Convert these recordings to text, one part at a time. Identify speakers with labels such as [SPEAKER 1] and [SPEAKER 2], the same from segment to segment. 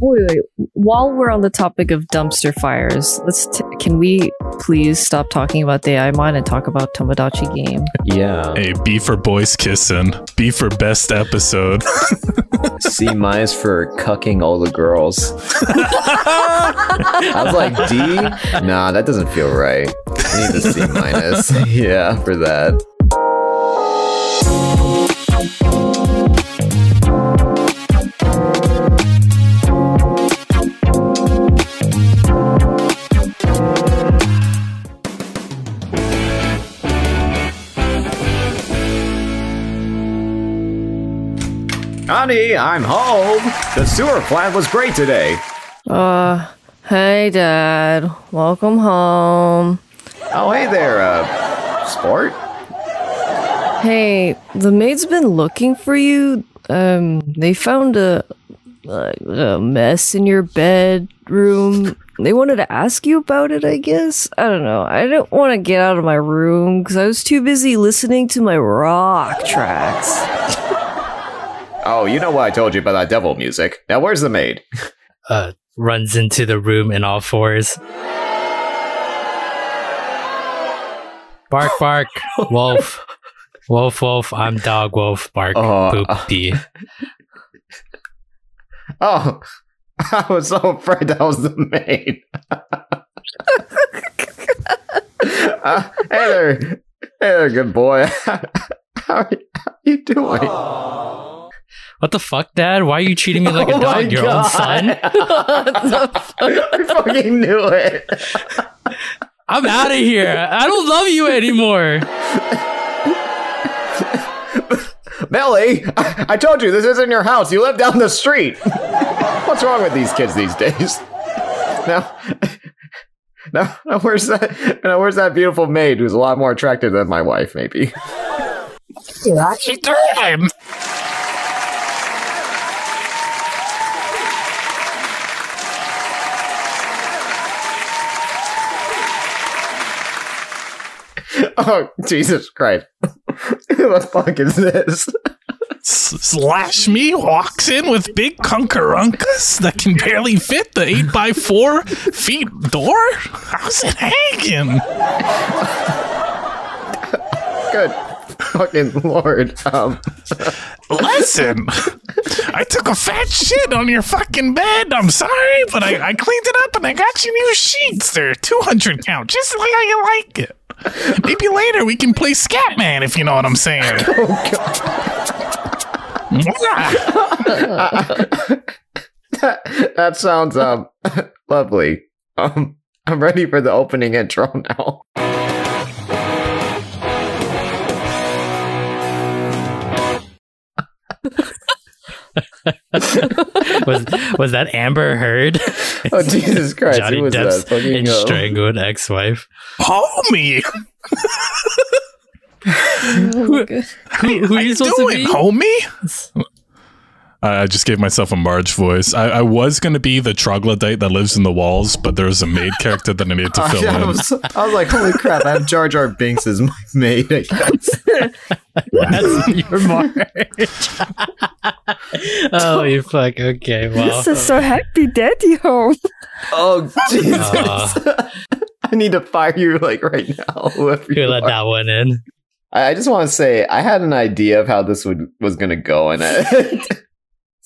[SPEAKER 1] Wait, wait. While we're on the topic of dumpster fires, let's t- can we please stop talking about the AI mine and talk about Tomodachi game?
[SPEAKER 2] Yeah.
[SPEAKER 3] Hey, B for boys kissing. B for best episode.
[SPEAKER 2] C minus for cucking all the girls. I was like, D? Nah, that doesn't feel right. I need a C minus. yeah, for that. Honey, I'm home. The sewer plant was great today.
[SPEAKER 1] Uh, hey, Dad. Welcome home.
[SPEAKER 2] Oh, hey there, uh, sport.
[SPEAKER 1] Hey, the maid's been looking for you. Um, they found a, like, a mess in your bedroom. They wanted to ask you about it, I guess. I don't know. I didn't want to get out of my room because I was too busy listening to my rock tracks.
[SPEAKER 2] Oh, you know what I told you about that devil music. Now, where's the maid?
[SPEAKER 4] uh, runs into the room in all fours. Bark, bark, wolf. Wolf, wolf, I'm dog, wolf, bark,
[SPEAKER 2] Oh,
[SPEAKER 4] poop,
[SPEAKER 2] uh,
[SPEAKER 4] pee.
[SPEAKER 2] Oh, I was so afraid that was the maid. uh, hey there. Hey there, good boy. How are you, how you doing?
[SPEAKER 4] What the fuck, Dad? Why are you treating me like a
[SPEAKER 2] Oh my
[SPEAKER 4] dog, your own son?
[SPEAKER 2] I fucking knew it.
[SPEAKER 4] I'm out of here. I don't love you anymore.
[SPEAKER 2] Melly, I, I told you this isn't your house. You live down the street. What's wrong with these kids these days? Now, now, now where's that? Now, where's that beautiful maid who's a lot more attractive than my wife? Maybe.
[SPEAKER 3] what you
[SPEAKER 2] Oh, Jesus Christ! Who the fuck is this?
[SPEAKER 3] Slash me walks in with big kunkarunkas that can barely fit the 8x4 feet door? How's it hanging?
[SPEAKER 2] Good fucking lord. Um,
[SPEAKER 3] Listen, I took a fat shit on your fucking bed. I'm sorry, but I, I cleaned it up and I got you new sheets. They're 200 count, just like how you like it. Maybe later we can play Scatman if you know what I'm saying.
[SPEAKER 2] oh that, that sounds um lovely. Um, I'm ready for the opening intro now.
[SPEAKER 4] Was was that Amber Heard?
[SPEAKER 2] Oh Jesus Christ!
[SPEAKER 4] Johnny
[SPEAKER 2] was
[SPEAKER 4] Depp's
[SPEAKER 2] that? Fucking,
[SPEAKER 4] in strangled ex-wife.
[SPEAKER 3] Homie,
[SPEAKER 1] Oh, good.
[SPEAKER 4] Who, who are you
[SPEAKER 3] you
[SPEAKER 4] supposed
[SPEAKER 3] doing,
[SPEAKER 4] to be?
[SPEAKER 3] homie? I I just gave myself a Marge voice. I, I was going to be the troglodyte that lives in the walls, but there's a maid character that I needed to fill
[SPEAKER 2] I
[SPEAKER 3] in.
[SPEAKER 2] was, I was like, holy crap! I have Jar Jar Binks as my maid. I guess.
[SPEAKER 4] That's your Marge. oh, you fuck. Okay, well.
[SPEAKER 1] This is so happy, Daddy home.
[SPEAKER 2] Oh Jesus!
[SPEAKER 4] Aw.
[SPEAKER 2] I need to fire you like right now. Whoever
[SPEAKER 4] You
[SPEAKER 2] you
[SPEAKER 4] let
[SPEAKER 2] are.
[SPEAKER 4] that one in.
[SPEAKER 2] I I just want to say I had an idea of how this would was going to go, and I,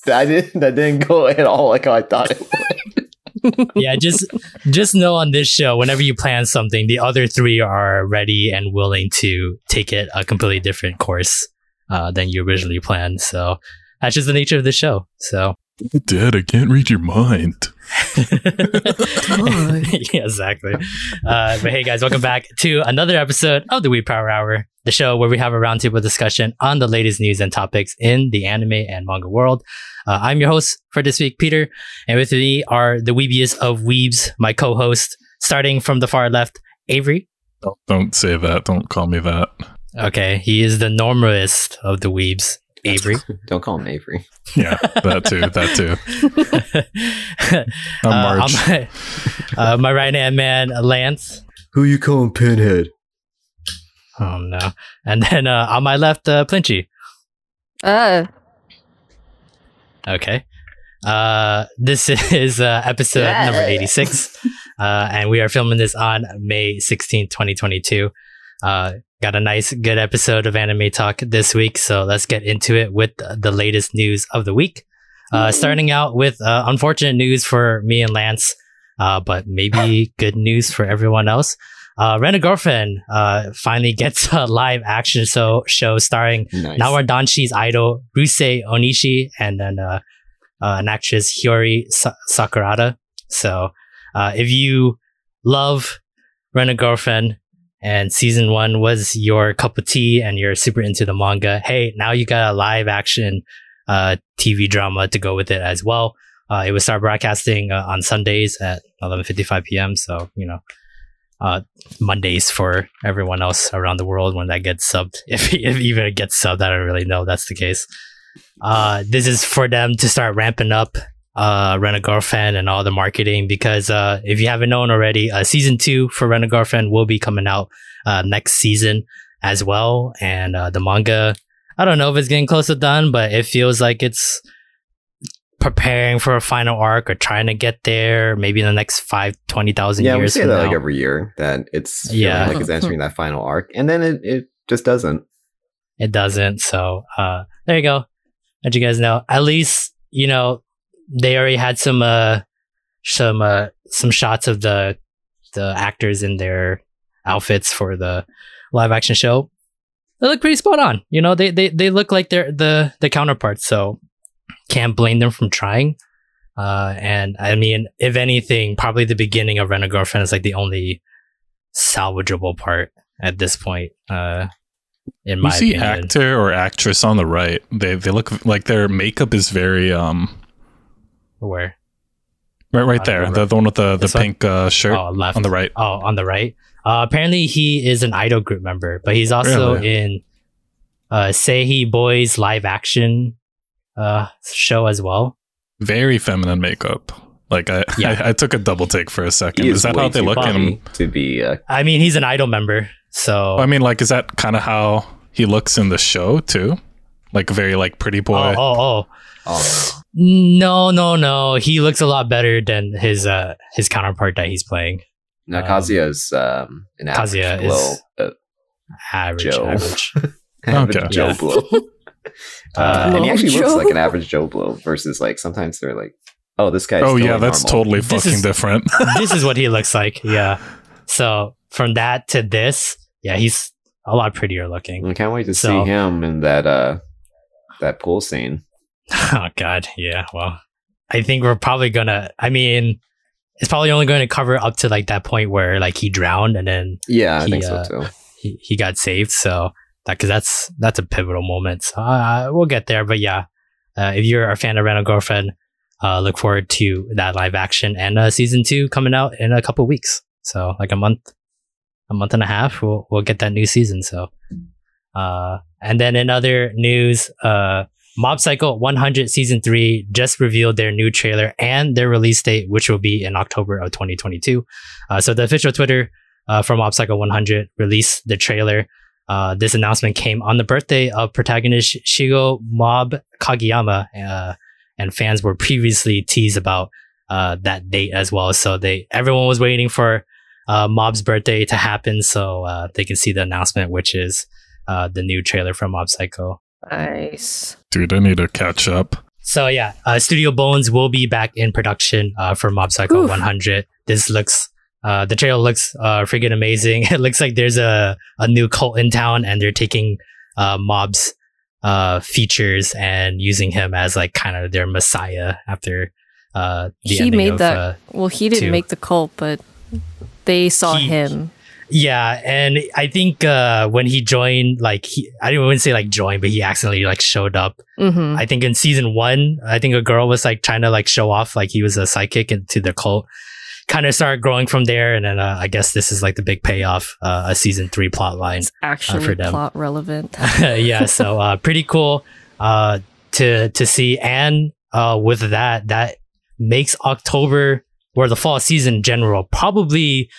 [SPEAKER 2] that didn't that didn't go at all like I thought it would.
[SPEAKER 4] Yeah, just just know on this show, whenever you plan something, the other three are ready and willing to take it a completely different course uh, than you originally planned. So that's just the nature of the show. So
[SPEAKER 3] Dad, I can't read your mind.
[SPEAKER 4] yeah, exactly. Uh, but hey, guys, welcome back to another episode of the We Power Hour, the show where we have a roundtable discussion on the latest news and topics in the anime and manga world. Uh, I'm your host for this week, Peter, and with me are the weebiest of weebs, my co-host, starting from the far left, Avery.
[SPEAKER 3] Don't, don't say that. Don't call me that.
[SPEAKER 4] Okay, he is the normalist of the weebs, Avery.
[SPEAKER 2] Don't call him Avery.
[SPEAKER 3] Yeah, that too. That too. I'm
[SPEAKER 4] Uh,
[SPEAKER 3] Marge.
[SPEAKER 4] on my, uh, my right hand man, Lance.
[SPEAKER 2] Who you calling Pinhead?
[SPEAKER 4] Oh no! And then uh, on my left, uh, Plinchy.
[SPEAKER 1] Uh,
[SPEAKER 4] Okay. Uh, this is uh, episode
[SPEAKER 2] Yeah.
[SPEAKER 4] number 86. Uh, and we are filming this on May 16th, 2022. Uh, got a nice, good episode of Anime Talk this week. So let's get into it with the latest news of the week. Uh, starting out with uh, unfortunate news for me and Lance, uh, but maybe good news for everyone else. Uh, Rent a Girlfriend uh, finally gets a live action show, show starring
[SPEAKER 2] Nice.
[SPEAKER 4] Nawa Danshi's idol Ryusei Onishi and then uh, uh, an actress Hiyori Sa- Sakurada. So uh, if you love Rent a Girlfriend and season one was your cup of tea and you're super into the manga, hey, now you got a live action uh, TV drama to go with it as well. Uh, it will start broadcasting uh, on Sundays at 11:55 p.m. So you know, uh, Mondays for everyone else around the world when that gets subbed. If, if even it gets subbed, I don't really know that's the case. Uh, this is for them to start ramping up uh, Rent a Girlfriend and all the marketing because uh, if you haven't known already, uh, season two for Rent a Girlfriend will be coming out uh, next season as well. And uh, the manga, I don't know if it's getting close to done, but it feels like it's preparing for a final arc or trying to get there maybe in the next five, 20,000
[SPEAKER 2] yeah, we
[SPEAKER 4] years.
[SPEAKER 2] say that
[SPEAKER 4] now.
[SPEAKER 2] like every year that it's
[SPEAKER 4] Yeah.
[SPEAKER 2] like it's entering that final arc, and then it, it just doesn't.
[SPEAKER 4] it doesn't. So uh there you go. Let you guys know. At least, you know, they already had some uh some uh some shots of the the actors in their outfits for the live action show. They look pretty spot on. You know, they they, they look like they're the the counterparts, so can't blame them from trying. Uh and I mean, if anything, probably the beginning of Rent a Girlfriend is like the only salvageable part at this point. Uh in
[SPEAKER 3] You see
[SPEAKER 4] opinion.
[SPEAKER 3] actor or actress on the right. They they look like their makeup is very um
[SPEAKER 4] Where?
[SPEAKER 3] right right
[SPEAKER 4] I
[SPEAKER 3] there. The, the one with the the
[SPEAKER 4] This
[SPEAKER 3] pink uh, shirt
[SPEAKER 4] Oh, left.
[SPEAKER 3] on the right.
[SPEAKER 4] Oh, on the right. Uh, apparently, he is an idol group member, but he's also
[SPEAKER 3] Really?
[SPEAKER 4] in uh, Seihi Boys live action uh, show as well.
[SPEAKER 3] Very feminine makeup. Like I,
[SPEAKER 4] Yeah.
[SPEAKER 3] I, I took a double take for a second.
[SPEAKER 2] He
[SPEAKER 3] Is that how they look in?
[SPEAKER 2] funny to be? Uh,
[SPEAKER 4] I mean, he's an idol member, so
[SPEAKER 3] I mean, like, is that kind of how he looks in the show too? Like very like pretty boy.
[SPEAKER 4] oh, oh, oh,
[SPEAKER 2] oh,
[SPEAKER 4] no, no, no. He looks a lot better than his uh his counterpart that he's playing.
[SPEAKER 2] now
[SPEAKER 4] Um,
[SPEAKER 2] Kazuya's um, an average
[SPEAKER 4] Kazuya
[SPEAKER 2] blow.
[SPEAKER 4] is-
[SPEAKER 2] uh,
[SPEAKER 4] Average,
[SPEAKER 2] Joe.
[SPEAKER 4] average.
[SPEAKER 2] average
[SPEAKER 3] Okay.
[SPEAKER 2] Joe
[SPEAKER 4] Yeah.
[SPEAKER 2] blow. uh, and he
[SPEAKER 1] Low
[SPEAKER 2] actually looks like an average Joe blow versus like sometimes they're like, oh, this guy's.
[SPEAKER 3] oh
[SPEAKER 2] totally
[SPEAKER 3] yeah, that's
[SPEAKER 2] normal.
[SPEAKER 3] totally
[SPEAKER 4] This
[SPEAKER 3] fucking
[SPEAKER 4] is-
[SPEAKER 3] different.
[SPEAKER 4] this is what he looks like. Yeah. So from that to this, yeah, he's a lot prettier looking.
[SPEAKER 2] I can't wait to
[SPEAKER 4] So-
[SPEAKER 2] see him in that uh that pool scene.
[SPEAKER 4] Oh God, yeah. Well, I think we're probably gonna. I mean, it's probably only going to cover up to like that point where like he drowned and then
[SPEAKER 2] Yeah, I
[SPEAKER 4] He,
[SPEAKER 2] think
[SPEAKER 4] uh,
[SPEAKER 2] so too.
[SPEAKER 4] he, he got saved. So that because that's that's a pivotal moment. So uh, we'll get there. But yeah, uh, if you're a fan of Rent a Girlfriend, uh, look forward to that live action and uh, season two coming out in a couple weeks. So like a month, a month and a half, we'll we'll get that new season. So, uh, and then in other news, uh, Mob Psycho 100 season three just revealed their new trailer and their release date, which will be in October of 2022. Uh, so the official Twitter uh, from Mob Psycho 100 released the trailer. Uh, this announcement came on the birthday of protagonist Shigeo Mob Kageyama, uh, and fans were previously teased about uh, that date as well. So they everyone was waiting for uh, Mob's birthday to happen so they can see the announcement, which is the new trailer from Mob Psycho.
[SPEAKER 1] Nice.
[SPEAKER 3] Dude, I need to catch up.
[SPEAKER 4] So yeah, uh, Studio Bones will be back in production uh, for Mob Psycho
[SPEAKER 1] Oof.
[SPEAKER 4] 100. This looks, uh, the trailer looks uh, freaking amazing. It looks like there's a, a new cult in town, and they're taking uh, Mob's uh, features and using him as like kind of their messiah after uh, the
[SPEAKER 1] He
[SPEAKER 4] ending
[SPEAKER 1] made
[SPEAKER 4] of,
[SPEAKER 1] that-
[SPEAKER 4] uh,
[SPEAKER 1] Well, he didn't
[SPEAKER 4] Two.
[SPEAKER 1] make the cult, but they saw
[SPEAKER 4] He-
[SPEAKER 1] him.
[SPEAKER 4] Yeah, and I think uh, when he joined, like he, I didn't want to say like joined, but he accidentally like showed up.
[SPEAKER 1] hmm
[SPEAKER 4] I think in season one, I think a girl was like trying to like show off like he was a sidekick into the cult. Kind of started growing from there, and then uh, I guess this is like the big payoff, uh, a season three plot line.
[SPEAKER 1] It's actually
[SPEAKER 4] for them.
[SPEAKER 1] plot relevant.
[SPEAKER 4] yeah, so uh, pretty cool uh, to to see, and uh, with that, that makes October or the fall season in general probably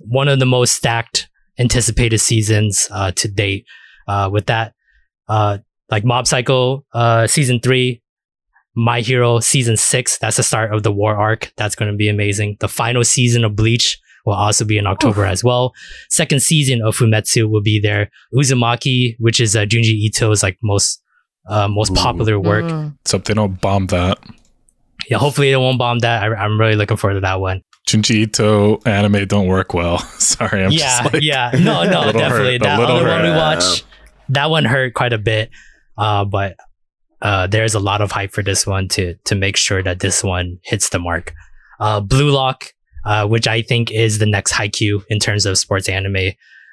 [SPEAKER 4] one of the most stacked anticipated seasons uh, to date. Uh, with that, uh, like Mob Psycho uh, season three My Hero season six. That's the start of the war arc. That's going to be amazing. The final season of Bleach will also be in October as well. Second season of Fumetsu will be there. Uzumaki, which is uh, Junji Ito's like most uh, most
[SPEAKER 2] Ooh.
[SPEAKER 4] popular work.
[SPEAKER 1] Mm.
[SPEAKER 3] So they don't bomb that.
[SPEAKER 4] Yeah, hopefully they won't bomb that. I, I'm really looking forward to that one.
[SPEAKER 3] Junji Ito anime don't work well. Sorry, I'm
[SPEAKER 4] yeah,
[SPEAKER 3] just like,
[SPEAKER 4] yeah, no, no, definitely.
[SPEAKER 3] hurt,
[SPEAKER 4] That other one we
[SPEAKER 2] hurt.
[SPEAKER 4] watched, that one hurt quite a bit. Uh, but uh, there's a lot of hype for this one to to make sure that this one hits the mark. Uh, Blue Lock, uh, which I think is the next Haikyuu in terms of sports anime.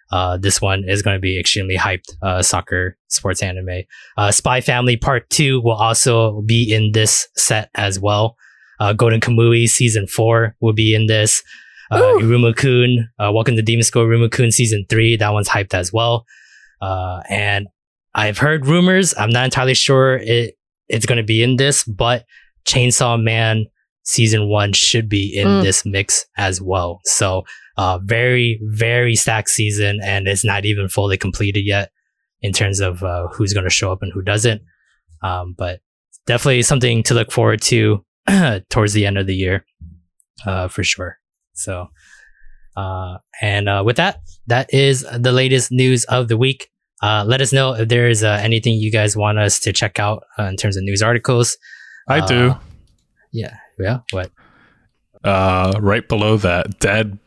[SPEAKER 4] Uh, this one is going to be extremely hyped. Uh, soccer sports anime. Uh, Spy Family Part Two will also be in this set as well. Uh, Golden Kamui season four will be in this. Uh,
[SPEAKER 1] Ooh.
[SPEAKER 4] Iruma-kun, uh, Welcome to Demon School Iruma-kun season three. That one's hyped as well. Uh, and I've heard rumors. I'm not entirely sure it it's going to be in this, but Chainsaw Man season one should be in
[SPEAKER 1] Mm.
[SPEAKER 4] this mix as well. So, uh, very, very stacked season and it's not even fully completed yet in terms of, uh, who's going to show up and who doesn't. Um, but definitely something to look forward to towards the end of the year, uh, for sure. So, uh, and, uh, with that, that is the latest news of the week. Uh, let us know if there is uh, anything you guys want us to check out uh, in terms of news articles.
[SPEAKER 3] I do.
[SPEAKER 4] Uh, Yeah. Yeah. What?
[SPEAKER 3] Uh, right below that, Dad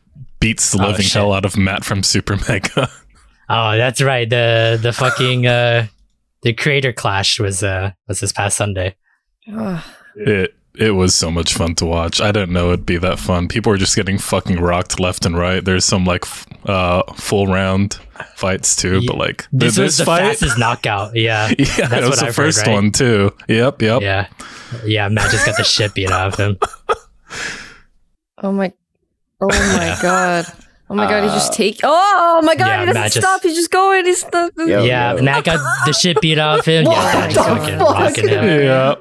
[SPEAKER 3] beats the
[SPEAKER 4] Oh,
[SPEAKER 3] living
[SPEAKER 4] shit.
[SPEAKER 3] hell out of Matt from Super Mega.
[SPEAKER 4] Oh, that's right. The the fucking uh the creator clash was uh was this past Sunday.
[SPEAKER 1] Ugh.
[SPEAKER 3] it it was so much fun to watch. I didn't know it'd be that fun. People were just getting fucking rocked left and right. There's some like f- uh full round fights too, but like
[SPEAKER 4] This
[SPEAKER 3] th-
[SPEAKER 4] was the
[SPEAKER 3] fight,
[SPEAKER 4] fastest knockout. Yeah.
[SPEAKER 3] yeah,
[SPEAKER 4] That's
[SPEAKER 3] it
[SPEAKER 4] what
[SPEAKER 3] was the
[SPEAKER 4] I've heard,
[SPEAKER 3] first
[SPEAKER 4] right?
[SPEAKER 3] one too. Yep, yep.
[SPEAKER 4] Yeah. Yeah, Matt just got the shit beat out of him.
[SPEAKER 1] Oh my. Oh my god. Oh my god, he just
[SPEAKER 2] Uh,
[SPEAKER 1] take. Oh my god,
[SPEAKER 4] yeah,
[SPEAKER 1] he doesn't
[SPEAKER 4] Matt just-
[SPEAKER 1] stop. He's just going. He's the.
[SPEAKER 4] Yeah,
[SPEAKER 2] yo.
[SPEAKER 4] Matt got the shit beat out of him. Yeah,
[SPEAKER 1] What
[SPEAKER 4] Dad's
[SPEAKER 1] the
[SPEAKER 4] fucking
[SPEAKER 1] fuck?
[SPEAKER 4] rocking him.
[SPEAKER 3] Yeah.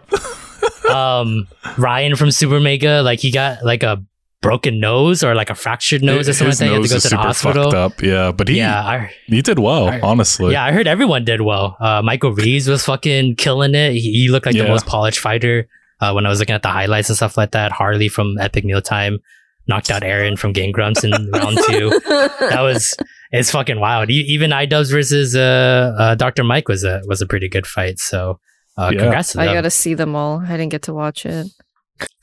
[SPEAKER 4] Um Ryan from Super Mega, like he got like a broken nose or like a fractured nose or something
[SPEAKER 3] His
[SPEAKER 4] like that. He had to
[SPEAKER 3] nose
[SPEAKER 4] go
[SPEAKER 3] is
[SPEAKER 4] to the
[SPEAKER 3] super
[SPEAKER 4] hospital.
[SPEAKER 3] fucked up. Yeah, but he
[SPEAKER 4] Yeah, I,
[SPEAKER 3] he did well,
[SPEAKER 4] I-
[SPEAKER 3] honestly.
[SPEAKER 4] Yeah, I heard everyone did well. Uh, Michael Reeves was fucking killing it. He, he looked like the most polished fighter uh, when I was looking at the highlights and stuff like that. Harley from Epic Mealtime knocked out Arin from Game Grumps in round two. That was it's fucking wild. E- even iDubbbz versus uh, uh, Dr. Mike was a was a pretty good fight. So uh,
[SPEAKER 3] Yeah.
[SPEAKER 4] congrats to
[SPEAKER 1] I gotta see them all. I didn't get to watch it.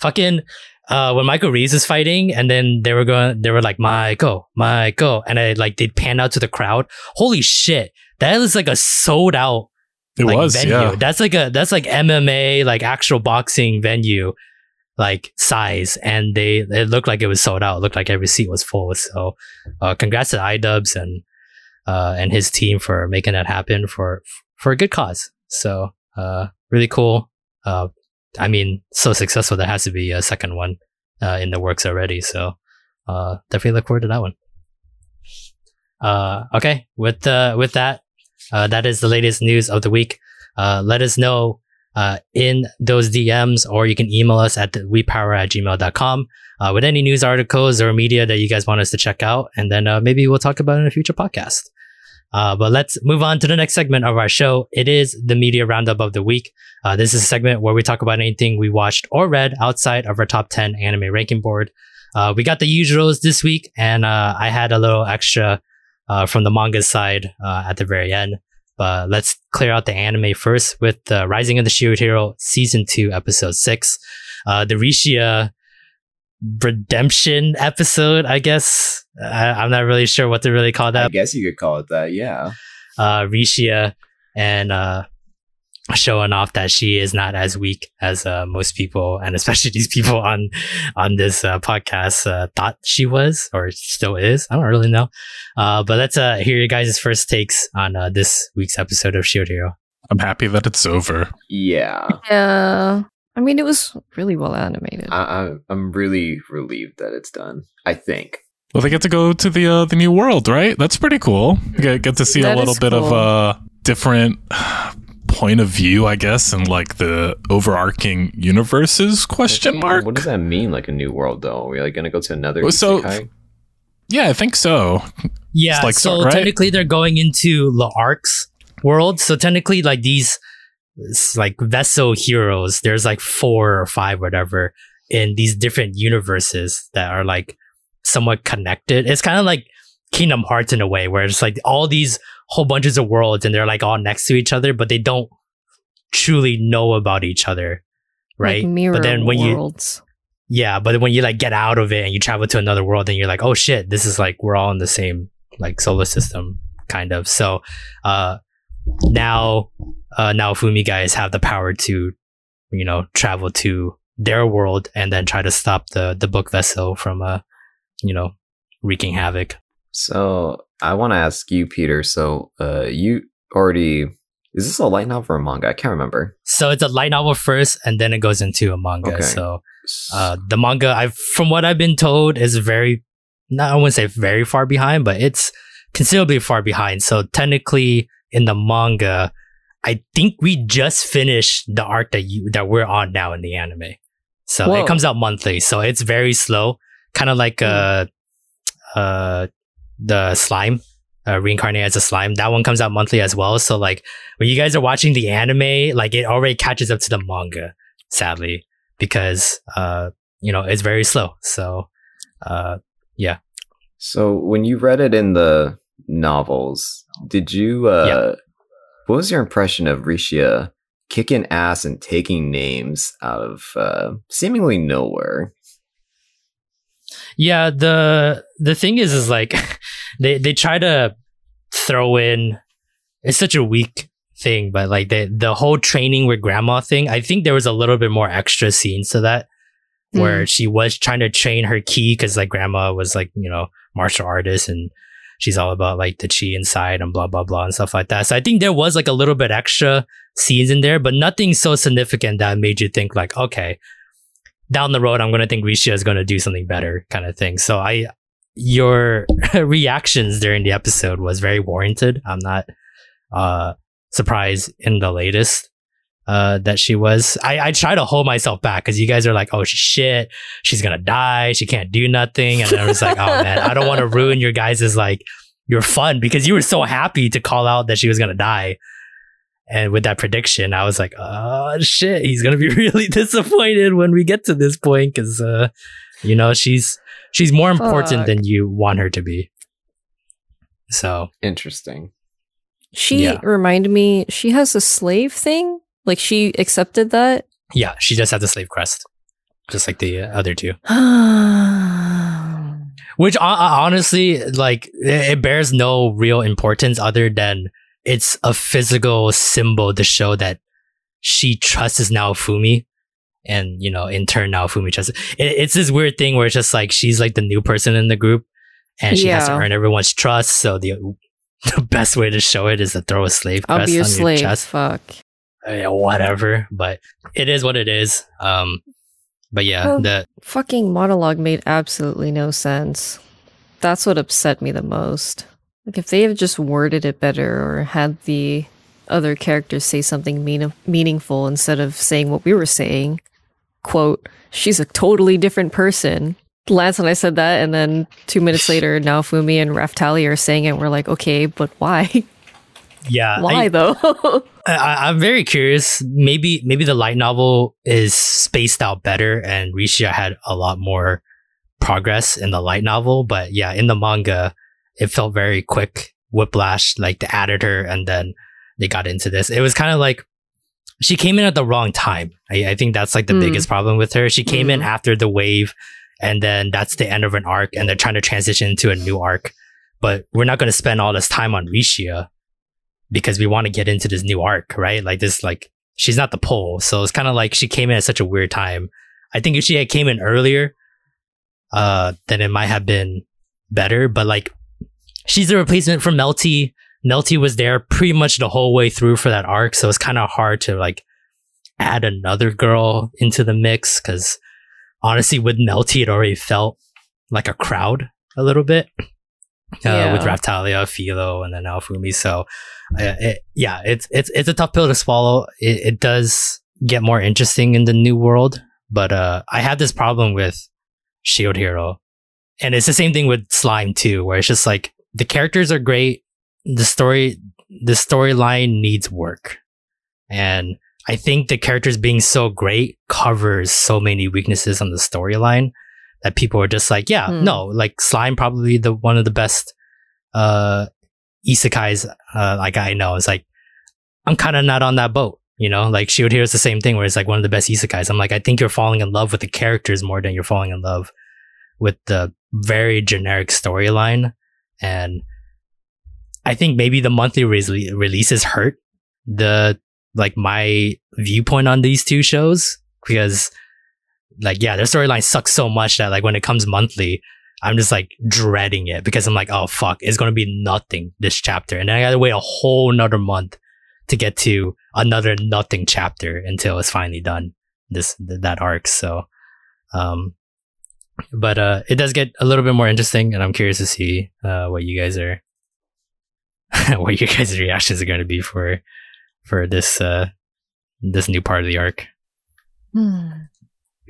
[SPEAKER 4] fucking uh when Michael Reeves is fighting and then they were going they were like Michael Michael and I like they'd pan out to the crowd holy shit that is like a sold out
[SPEAKER 3] it
[SPEAKER 4] like
[SPEAKER 3] was.
[SPEAKER 4] venue
[SPEAKER 3] Yeah,
[SPEAKER 4] that's like a that's like MMA like actual boxing venue like size and they it looked like it was sold out it looked like every seat was full so uh congrats to iDubbbz and uh and his team for making that happen for for a good cause so uh really cool uh I mean, so successful there has to be a second one uh, in the works already. So uh, definitely look forward to that one. Uh, okay, with uh, with that, uh, that is the latest news of the week. Uh, let us know uh, in those DMs, or you can email us at wepower at gmail.com uh, with any news articles or media that you guys want us to check out. And then uh, maybe we'll talk about it in a future podcast. Uh, but let's move on to the next segment of our show. It is the media roundup of the week. Uh, this is a segment where we talk about anything we watched or read outside of our top 10 anime ranking board. Uh, we got the usuals this week, and uh, I had a little extra uh, from the manga side uh, at the very end. But let's clear out the anime first with uh, Rising of the Shield Hero Season 2, Episode 6. Uh, the Rishia redemption episode, I guess. I, I'm not really sure what to really call that.
[SPEAKER 2] I guess you could call it that. Yeah.
[SPEAKER 4] uh, Rishia and uh, showing off that she is not as weak as uh, most people, and especially these people on on this uh, podcast uh, thought she was or still is. I don't really know. Uh, but let's uh, hear your guys' first takes on uh, this week's episode of Shield Hero.
[SPEAKER 3] I'm happy that it's over.
[SPEAKER 2] Yeah.
[SPEAKER 1] Yeah. I mean, it was really well animated.
[SPEAKER 2] I, I'm I'm really relieved that it's done. I think.
[SPEAKER 3] Well, they get to go to the uh, the new world, right? That's pretty cool. Get get to see
[SPEAKER 1] That
[SPEAKER 3] a little
[SPEAKER 1] is
[SPEAKER 3] bit of
[SPEAKER 1] cool.
[SPEAKER 3] a different point of view, I guess, and like the overarching universes. Question mark.
[SPEAKER 2] What does that mean? Like a new world, though? Are we like gonna go to another?
[SPEAKER 3] Well, so-
[SPEAKER 2] isekai?
[SPEAKER 3] Yeah, I think so.
[SPEAKER 4] Yeah,
[SPEAKER 3] like
[SPEAKER 4] so
[SPEAKER 3] so- right?
[SPEAKER 4] technically they're going into the arcs world. So technically, like these like vessel heroes. There's like four or five, whatever, in these different universes that are like somewhat connected. It's kind of like Kingdom Hearts in a way, where it's like all these whole bunches of worlds and they're like all next to each other, but they don't truly know about each other, right?
[SPEAKER 1] Like mirror
[SPEAKER 4] but then when you yeah, but when you like get out of it and you travel to another world, then you're like, oh shit, this is like we're all in the same like solar system, kind of. So, uh, now, uh, now Fumi guys have the power to, you know, travel to their world and then try to stop the the book vessel from, uh, you know, wreaking havoc.
[SPEAKER 2] So I want to ask you, Peter. So uh, you already is this a light novel or a manga? I can't remember.
[SPEAKER 4] So it's a light novel first, and then it goes into a manga.
[SPEAKER 2] Okay.
[SPEAKER 4] So uh, the manga, I've from what I've been told, is very not I wouldn't say very far behind, but it's considerably far behind. So technically, in the manga, I think we just finished the arc that you that we're on now in the anime. So
[SPEAKER 1] Whoa.
[SPEAKER 4] it comes out monthly, so it's very slow, kind of like uh uh the slime. Uh, reincarnate as a slime. That one comes out monthly as well. So like when you guys are watching the anime, like it already catches up to the manga, sadly, because uh, you know, it's very slow. So uh yeah.
[SPEAKER 2] So when you read it in the novels, did you? Uh,
[SPEAKER 4] Yeah.
[SPEAKER 2] What was your impression of Rishia kicking ass and taking names out of uh, seemingly nowhere?
[SPEAKER 4] yeah, the the thing is is like they they try to throw in it's such a weak thing, but like the the whole training with grandma thing, I think there was a little bit more extra scenes to that. where she was trying to train her chi because like grandma was like you know martial artist and she's all about like the chi inside and blah blah blah and stuff like that. So i think there was like a little bit extra scenes in there but nothing so significant that made you think like okay down the road i'm gonna think Rishia is gonna do something better kind of thing. So i your reactions during the episode was very warranted. I'm not uh surprised in the latest uh, that she was. I, I try to hold myself back because you guys are like, oh shit, she's gonna die. She can't do nothing. And I was like, oh man, I don't want to ruin your guys' like your fun because you were so happy to call out that she was gonna die. And with that prediction, I was like, oh shit, he's gonna be really disappointed when we get to this point because uh, you know she's she's more important
[SPEAKER 1] Fuck.
[SPEAKER 4] than you want her to be. So
[SPEAKER 2] Interesting.
[SPEAKER 1] She
[SPEAKER 4] Yeah.
[SPEAKER 1] reminded me, she has a slave thing. Like she accepted that.
[SPEAKER 4] yeah, she just had the slave crest, just like the other two.
[SPEAKER 1] Um.
[SPEAKER 4] Which hon- honestly, like, it bears no real importance other than it's a physical symbol to show that she trusts Naofumi. And, you know, in turn, Naofumi trusts. It, it's this weird thing where it's just like she's like the new person in the group and she has to earn everyone's trust. So the, the best way to show it is to throw a slave crest on
[SPEAKER 1] slave.
[SPEAKER 4] your chest.
[SPEAKER 1] Fuck.
[SPEAKER 4] Whatever. But it is what it is. Um, but yeah,
[SPEAKER 1] Well-
[SPEAKER 4] the,
[SPEAKER 1] Fucking monologue made absolutely no sense. That's what upset me the most. Like if they have just worded it better or had the other characters say something mean- meaningful instead of saying what we were saying. Quote, she's a totally different person. Lance and I said that, and then two minutes later, Naofumi and Raphtalia are saying it. We're like, okay, but why?
[SPEAKER 4] yeah.
[SPEAKER 1] why
[SPEAKER 4] I-
[SPEAKER 1] though?
[SPEAKER 4] I, I'm very curious. Maybe maybe the light novel is spaced out better, and Rishia had a lot more progress in the light novel. But yeah, in the manga, it felt very quick. Whiplash, like they added her, and then they got into this. It was kind of like she came in at the wrong time. I, I think that's like the
[SPEAKER 1] Mm.
[SPEAKER 4] biggest problem with her. She came in
[SPEAKER 1] Mm.
[SPEAKER 4] after the wave, and then that's the end of an arc, and they're trying to transition to a new arc. But we're not going to spend all this time on Rishia because we want to get into this new arc, right? Like this, like she's not the pole, so it's kind of like she came in at such a weird time. I think if she had came in earlier, uh, then it might have been better. But like, she's the replacement for Melty. Melty was there pretty much the whole way through for that arc, so it's kind of hard to like add another girl into the mix because honestly, with Melty, it already felt like a crowd a little bit. Uh, with
[SPEAKER 1] Yeah.
[SPEAKER 4] Raphtalia, Philo, and then Naofumi. So, uh, it, yeah, it's it's it's a tough pill to swallow. It, it does get more interesting in the new world, but uh, I have this problem with Shield Hero, and it's the same thing with Slime too, where it's just like the characters are great, the story the storyline needs work, and I think the characters being so great covers so many weaknesses on the storyline that people are just like, yeah,
[SPEAKER 1] Hmm.
[SPEAKER 4] no, like Slime probably the one of the best uh isekais uh like I know. It's like I'm kind of not on that boat, you know? Like Shield Hero is the same thing where it's like one of the best isekais. I'm like I think you're falling in love with the characters more than you're falling in love with the very generic storyline and I think maybe the monthly re- releases hurt the like my viewpoint on these two shows because like yeah their storyline sucks so much that like when it comes monthly i'm just like dreading it because i'm like oh fuck it's gonna be nothing this chapter and then i gotta wait a whole another month to get to another nothing chapter until it's finally done this that arc so um but uh it does get a little bit more interesting and i'm curious to see uh what you guys are what your guys' reactions are going to be for for this uh this new part of the arc.
[SPEAKER 1] Hmm.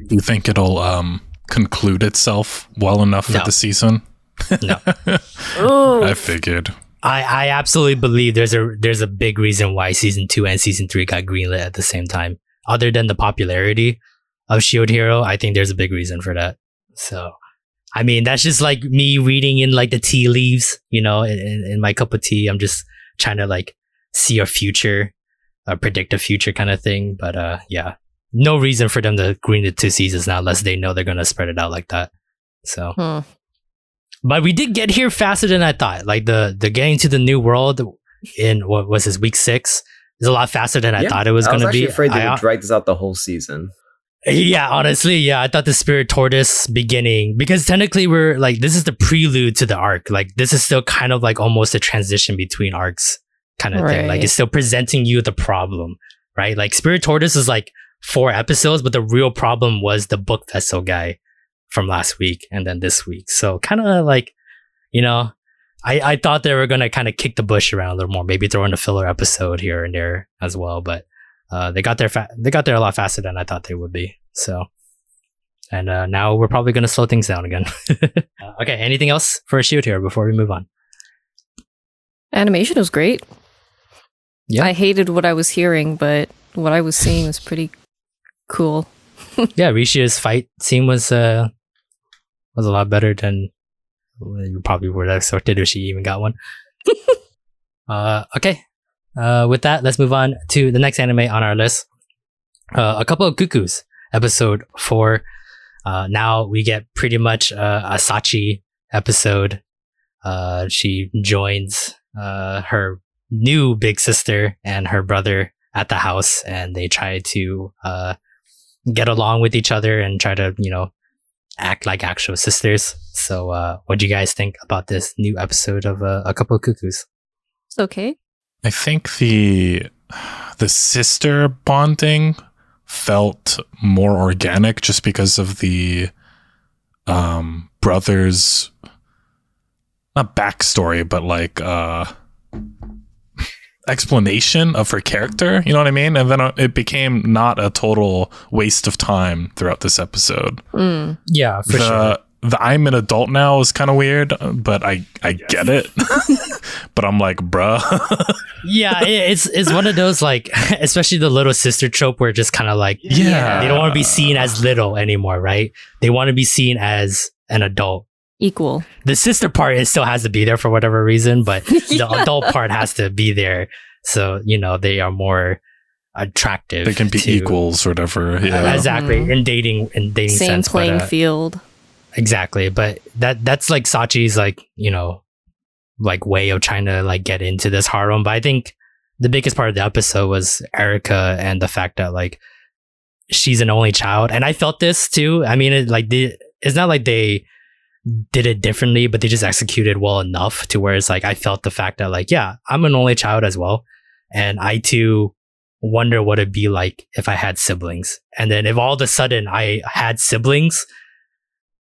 [SPEAKER 3] Do you think it'll um, conclude itself well enough for
[SPEAKER 4] No.
[SPEAKER 3] the season?
[SPEAKER 4] No.
[SPEAKER 3] I figured.
[SPEAKER 4] I I absolutely believe there's a there's a big reason why season two and season three got greenlit at the same time. Other than the popularity of Shield Hero, I think there's a big reason for that. So, I mean, that's just like me reading in like the tea leaves, you know, in, in, in my cup of tea. I'm just trying to like see a future, uh, predict a future kind of thing. But uh, yeah, no reason for them to green it two seasons now unless they know they're gonna spread it out like that. So,
[SPEAKER 1] Hmm.
[SPEAKER 4] but we did get here faster than I thought. Like the the getting to the new world in what was this week six is a lot faster than I
[SPEAKER 2] Yeah,
[SPEAKER 4] thought it was
[SPEAKER 2] I
[SPEAKER 4] going
[SPEAKER 2] was
[SPEAKER 4] to
[SPEAKER 2] actually
[SPEAKER 4] be.
[SPEAKER 2] afraid they
[SPEAKER 4] I-
[SPEAKER 2] would drag this out the whole season.
[SPEAKER 4] yeah, honestly, yeah, I thought the Spirit Tortoise beginning because technically we're like this is the prelude to the arc. Like this is still kind of like almost a transition between arcs kind of thing. Like it's still presenting you the problem, right? Like Spirit Tortoise is like four episodes, but the real problem was the book vessel guy from last week and then this week. So kind of like, you know, I, I thought they were gonna kind of kick the bush around a little more, maybe throw in a filler episode here and there as well, but uh, they got there fa- they got there a lot faster than I thought they would be. So, and uh, now we're probably gonna slow things down again. Uh, okay, anything else for a Shield Hero before we move on?
[SPEAKER 1] Animation was great.
[SPEAKER 4] Yeah.
[SPEAKER 1] I hated what I was hearing, but what I was seeing was pretty cool.
[SPEAKER 4] yeah, Rishi's fight scene was uh was a lot better than you probably would have expected if she even got one. uh, okay. Uh, with that, let's move on to the next anime on our list. Uh, a couple of cuckoos, episode four. Uh, now we get pretty much uh, a Sachi episode. Uh, she joins uh, her new big sister and her brother at the house, and they try to uh, get along with each other and try to, you know, act like actual sisters. So, uh, what do you guys think about this new episode of uh, A Couple of Cuckoos?
[SPEAKER 1] It's okay.
[SPEAKER 3] I think the the sister bonding felt more organic just because of the um brother's not backstory but like uh explanation of her character you know what i mean and then uh, it became not a total waste of time throughout this episode
[SPEAKER 1] Mm.
[SPEAKER 4] Yeah, for
[SPEAKER 3] the the I'm an adult now is kind of weird, but I I get it. but I'm like, bruh.
[SPEAKER 4] yeah, it's it's one of those like, especially the little sister trope where just kind of like,
[SPEAKER 3] Yeah.
[SPEAKER 4] they don't want to be seen as little anymore, right? They want to be seen as an adult.
[SPEAKER 1] Equal.
[SPEAKER 4] The sister part it still has to be there for whatever reason, but the
[SPEAKER 1] Yeah.
[SPEAKER 4] adult part has to be there. So you know they are more attractive.
[SPEAKER 3] they can be
[SPEAKER 4] to-
[SPEAKER 3] equals or whatever. Yeah.
[SPEAKER 4] Exactly
[SPEAKER 1] Mhm.
[SPEAKER 4] in dating in dating
[SPEAKER 1] Same
[SPEAKER 4] sense, but,
[SPEAKER 1] playing
[SPEAKER 4] uh,
[SPEAKER 1] field.
[SPEAKER 4] Exactly, but that that's like Sachi's like you know like way of trying to like get into this harem. But I think the biggest part of the episode was Erika and the fact that like she's an only child, and I felt this too. I mean, it like the, it's not like they did it differently, but they just executed well enough to where it's like I felt the fact that like yeah, I'm an only child as well, and I too wonder what it'd be like if I had siblings, and then if all of a sudden I had siblings.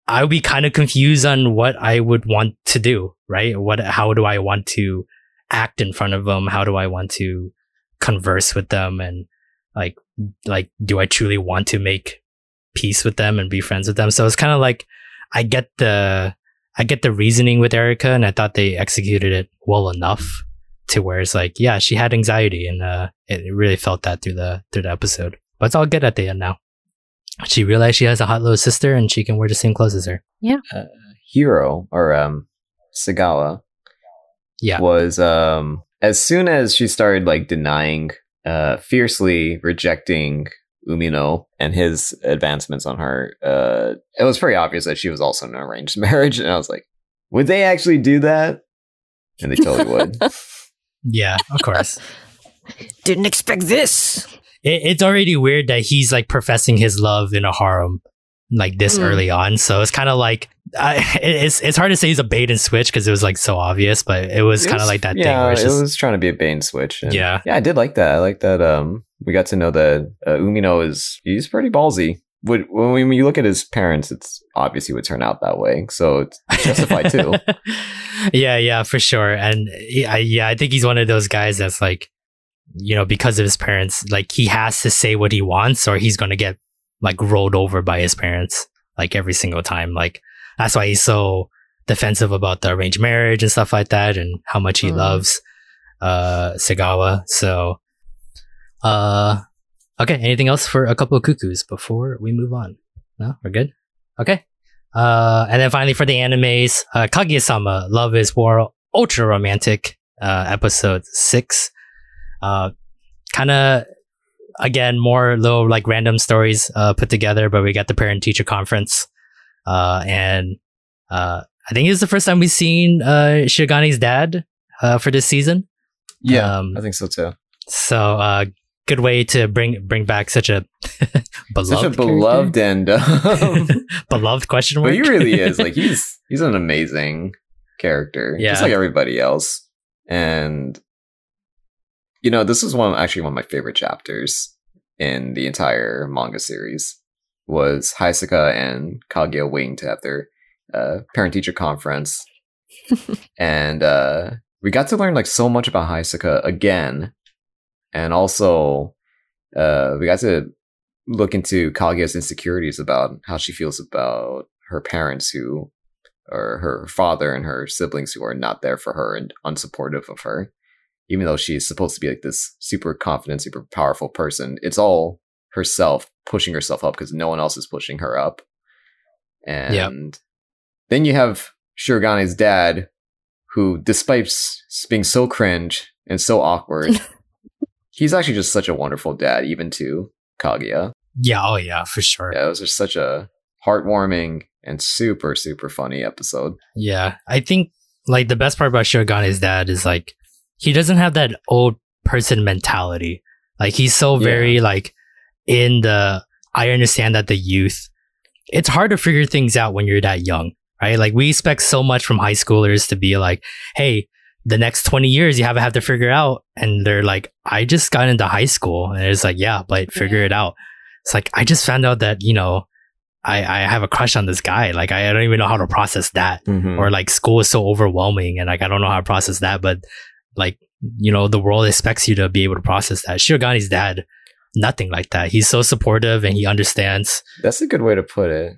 [SPEAKER 4] I would be kind of confused on what I would want to do, right? What, how do I want to act in front of them? How do I want to converse with them? And like, like, do I truly want to make peace with them and be friends with them? So it's kind of like, I get the, I get the reasoning with Erika and I thought they executed it well enough. to where it's like, yeah, she had anxiety and uh, it it really felt that through the through the episode. But it's all good at the end now. She realized she has a hot little sister and she can wear the same clothes as her.
[SPEAKER 2] Yeah, Hiro or um Segawa
[SPEAKER 4] Yeah.
[SPEAKER 2] was um as soon as she started like denying uh fiercely rejecting Umino and his advancements on her, uh it was pretty obvious that she was also in an arranged marriage and I was like, would they actually do that? And they totally would.
[SPEAKER 4] Yeah, of course.
[SPEAKER 1] Didn't expect this.
[SPEAKER 4] it, it's already weird that he's like professing his love in a harem like this
[SPEAKER 1] Mm.
[SPEAKER 4] early on. So it's kind of like I, it's it's hard to say he's a bait and switch because it was like so obvious, but it was kind of like that thing
[SPEAKER 2] yeah,
[SPEAKER 4] where it's
[SPEAKER 2] it was trying to be a bait and switch. and-
[SPEAKER 4] Yeah.
[SPEAKER 2] yeah, I did like that. I like that. Um, we got to know that uh, Umino is he's pretty ballsy. Would when, when you look at his parents, it's obvious he would turn out that way. So it's justified too.
[SPEAKER 4] yeah, yeah, for sure. And yeah, yeah, I think he's one of those guys that's like, you know, because of his parents, like he has to say what he wants, or he's gonna get like rolled over by his parents, like every single time. Like that's why he's so defensive about the arranged marriage and stuff like that, and how much he
[SPEAKER 1] Mm.
[SPEAKER 4] loves uh Segawa. So, uh, okay. Anything else for a couple of cuckoos before we move on? No, we're good. Okay. Uh, and then finally for the animes, uh, Kaguya-sama, Love is War, ultra romantic, uh, episode six. Uh, kind of, again, more little like random stories, uh, put together, but we got the parent teacher conference. Uh, and, uh, I think it's the first time we've seen, uh, Shirogane's dad, uh, for this season.
[SPEAKER 2] Yeah,
[SPEAKER 4] Um,
[SPEAKER 2] I think so too.
[SPEAKER 4] So, uh, good way to bring, bring back such a beloved,
[SPEAKER 2] Such a
[SPEAKER 4] character.
[SPEAKER 2] beloved and um,
[SPEAKER 4] beloved question mark.
[SPEAKER 2] but he really is like he's he's an amazing character,
[SPEAKER 4] Yeah.
[SPEAKER 2] just like everybody else. And you know, this is one actually one of my favorite chapters in the entire manga series. Was Haisuka and Kaguya waiting to have their uh, parent teacher conference, and uh, we got to learn like so much about Haisuka again, and also uh, we got to look into Kaguya's insecurities about how she feels about her parents who or her father and her siblings who are not there for her and unsupportive of her. Even though she's supposed to be like this super confident, super powerful person, it's all herself pushing herself up because no one else is pushing her up. And then you have Shirogane's dad, who, despite being so cringe and so awkward, he's actually just such a wonderful dad, even to Kaguya.
[SPEAKER 4] Yeah, oh yeah, for sure.
[SPEAKER 2] Yeah, it was just such a heartwarming and super, super funny episode.
[SPEAKER 4] Yeah, I think like the best part about Shogun's dad is like he doesn't have that old person mentality. Like he's so
[SPEAKER 2] Yeah.
[SPEAKER 4] very like in the I understand that the youth. It's hard to figure things out when you're that young, right? Like we expect so much from high schoolers to be like, "Hey, the next 20 years you have to have to figure out." And they're like, "I just got into high school." And it's like, "Yeah, but figure it out." It's like I just found out that, you know, I I have a crush on this guy. Like I don't even know how to process that
[SPEAKER 2] Hmm.
[SPEAKER 4] or like school is so overwhelming and like I don't know how to process that, but like you know the world expects you to be able to process that. Shirogane's dad, nothing like that. He's so supportive and he understands.
[SPEAKER 2] That's a good way to put it.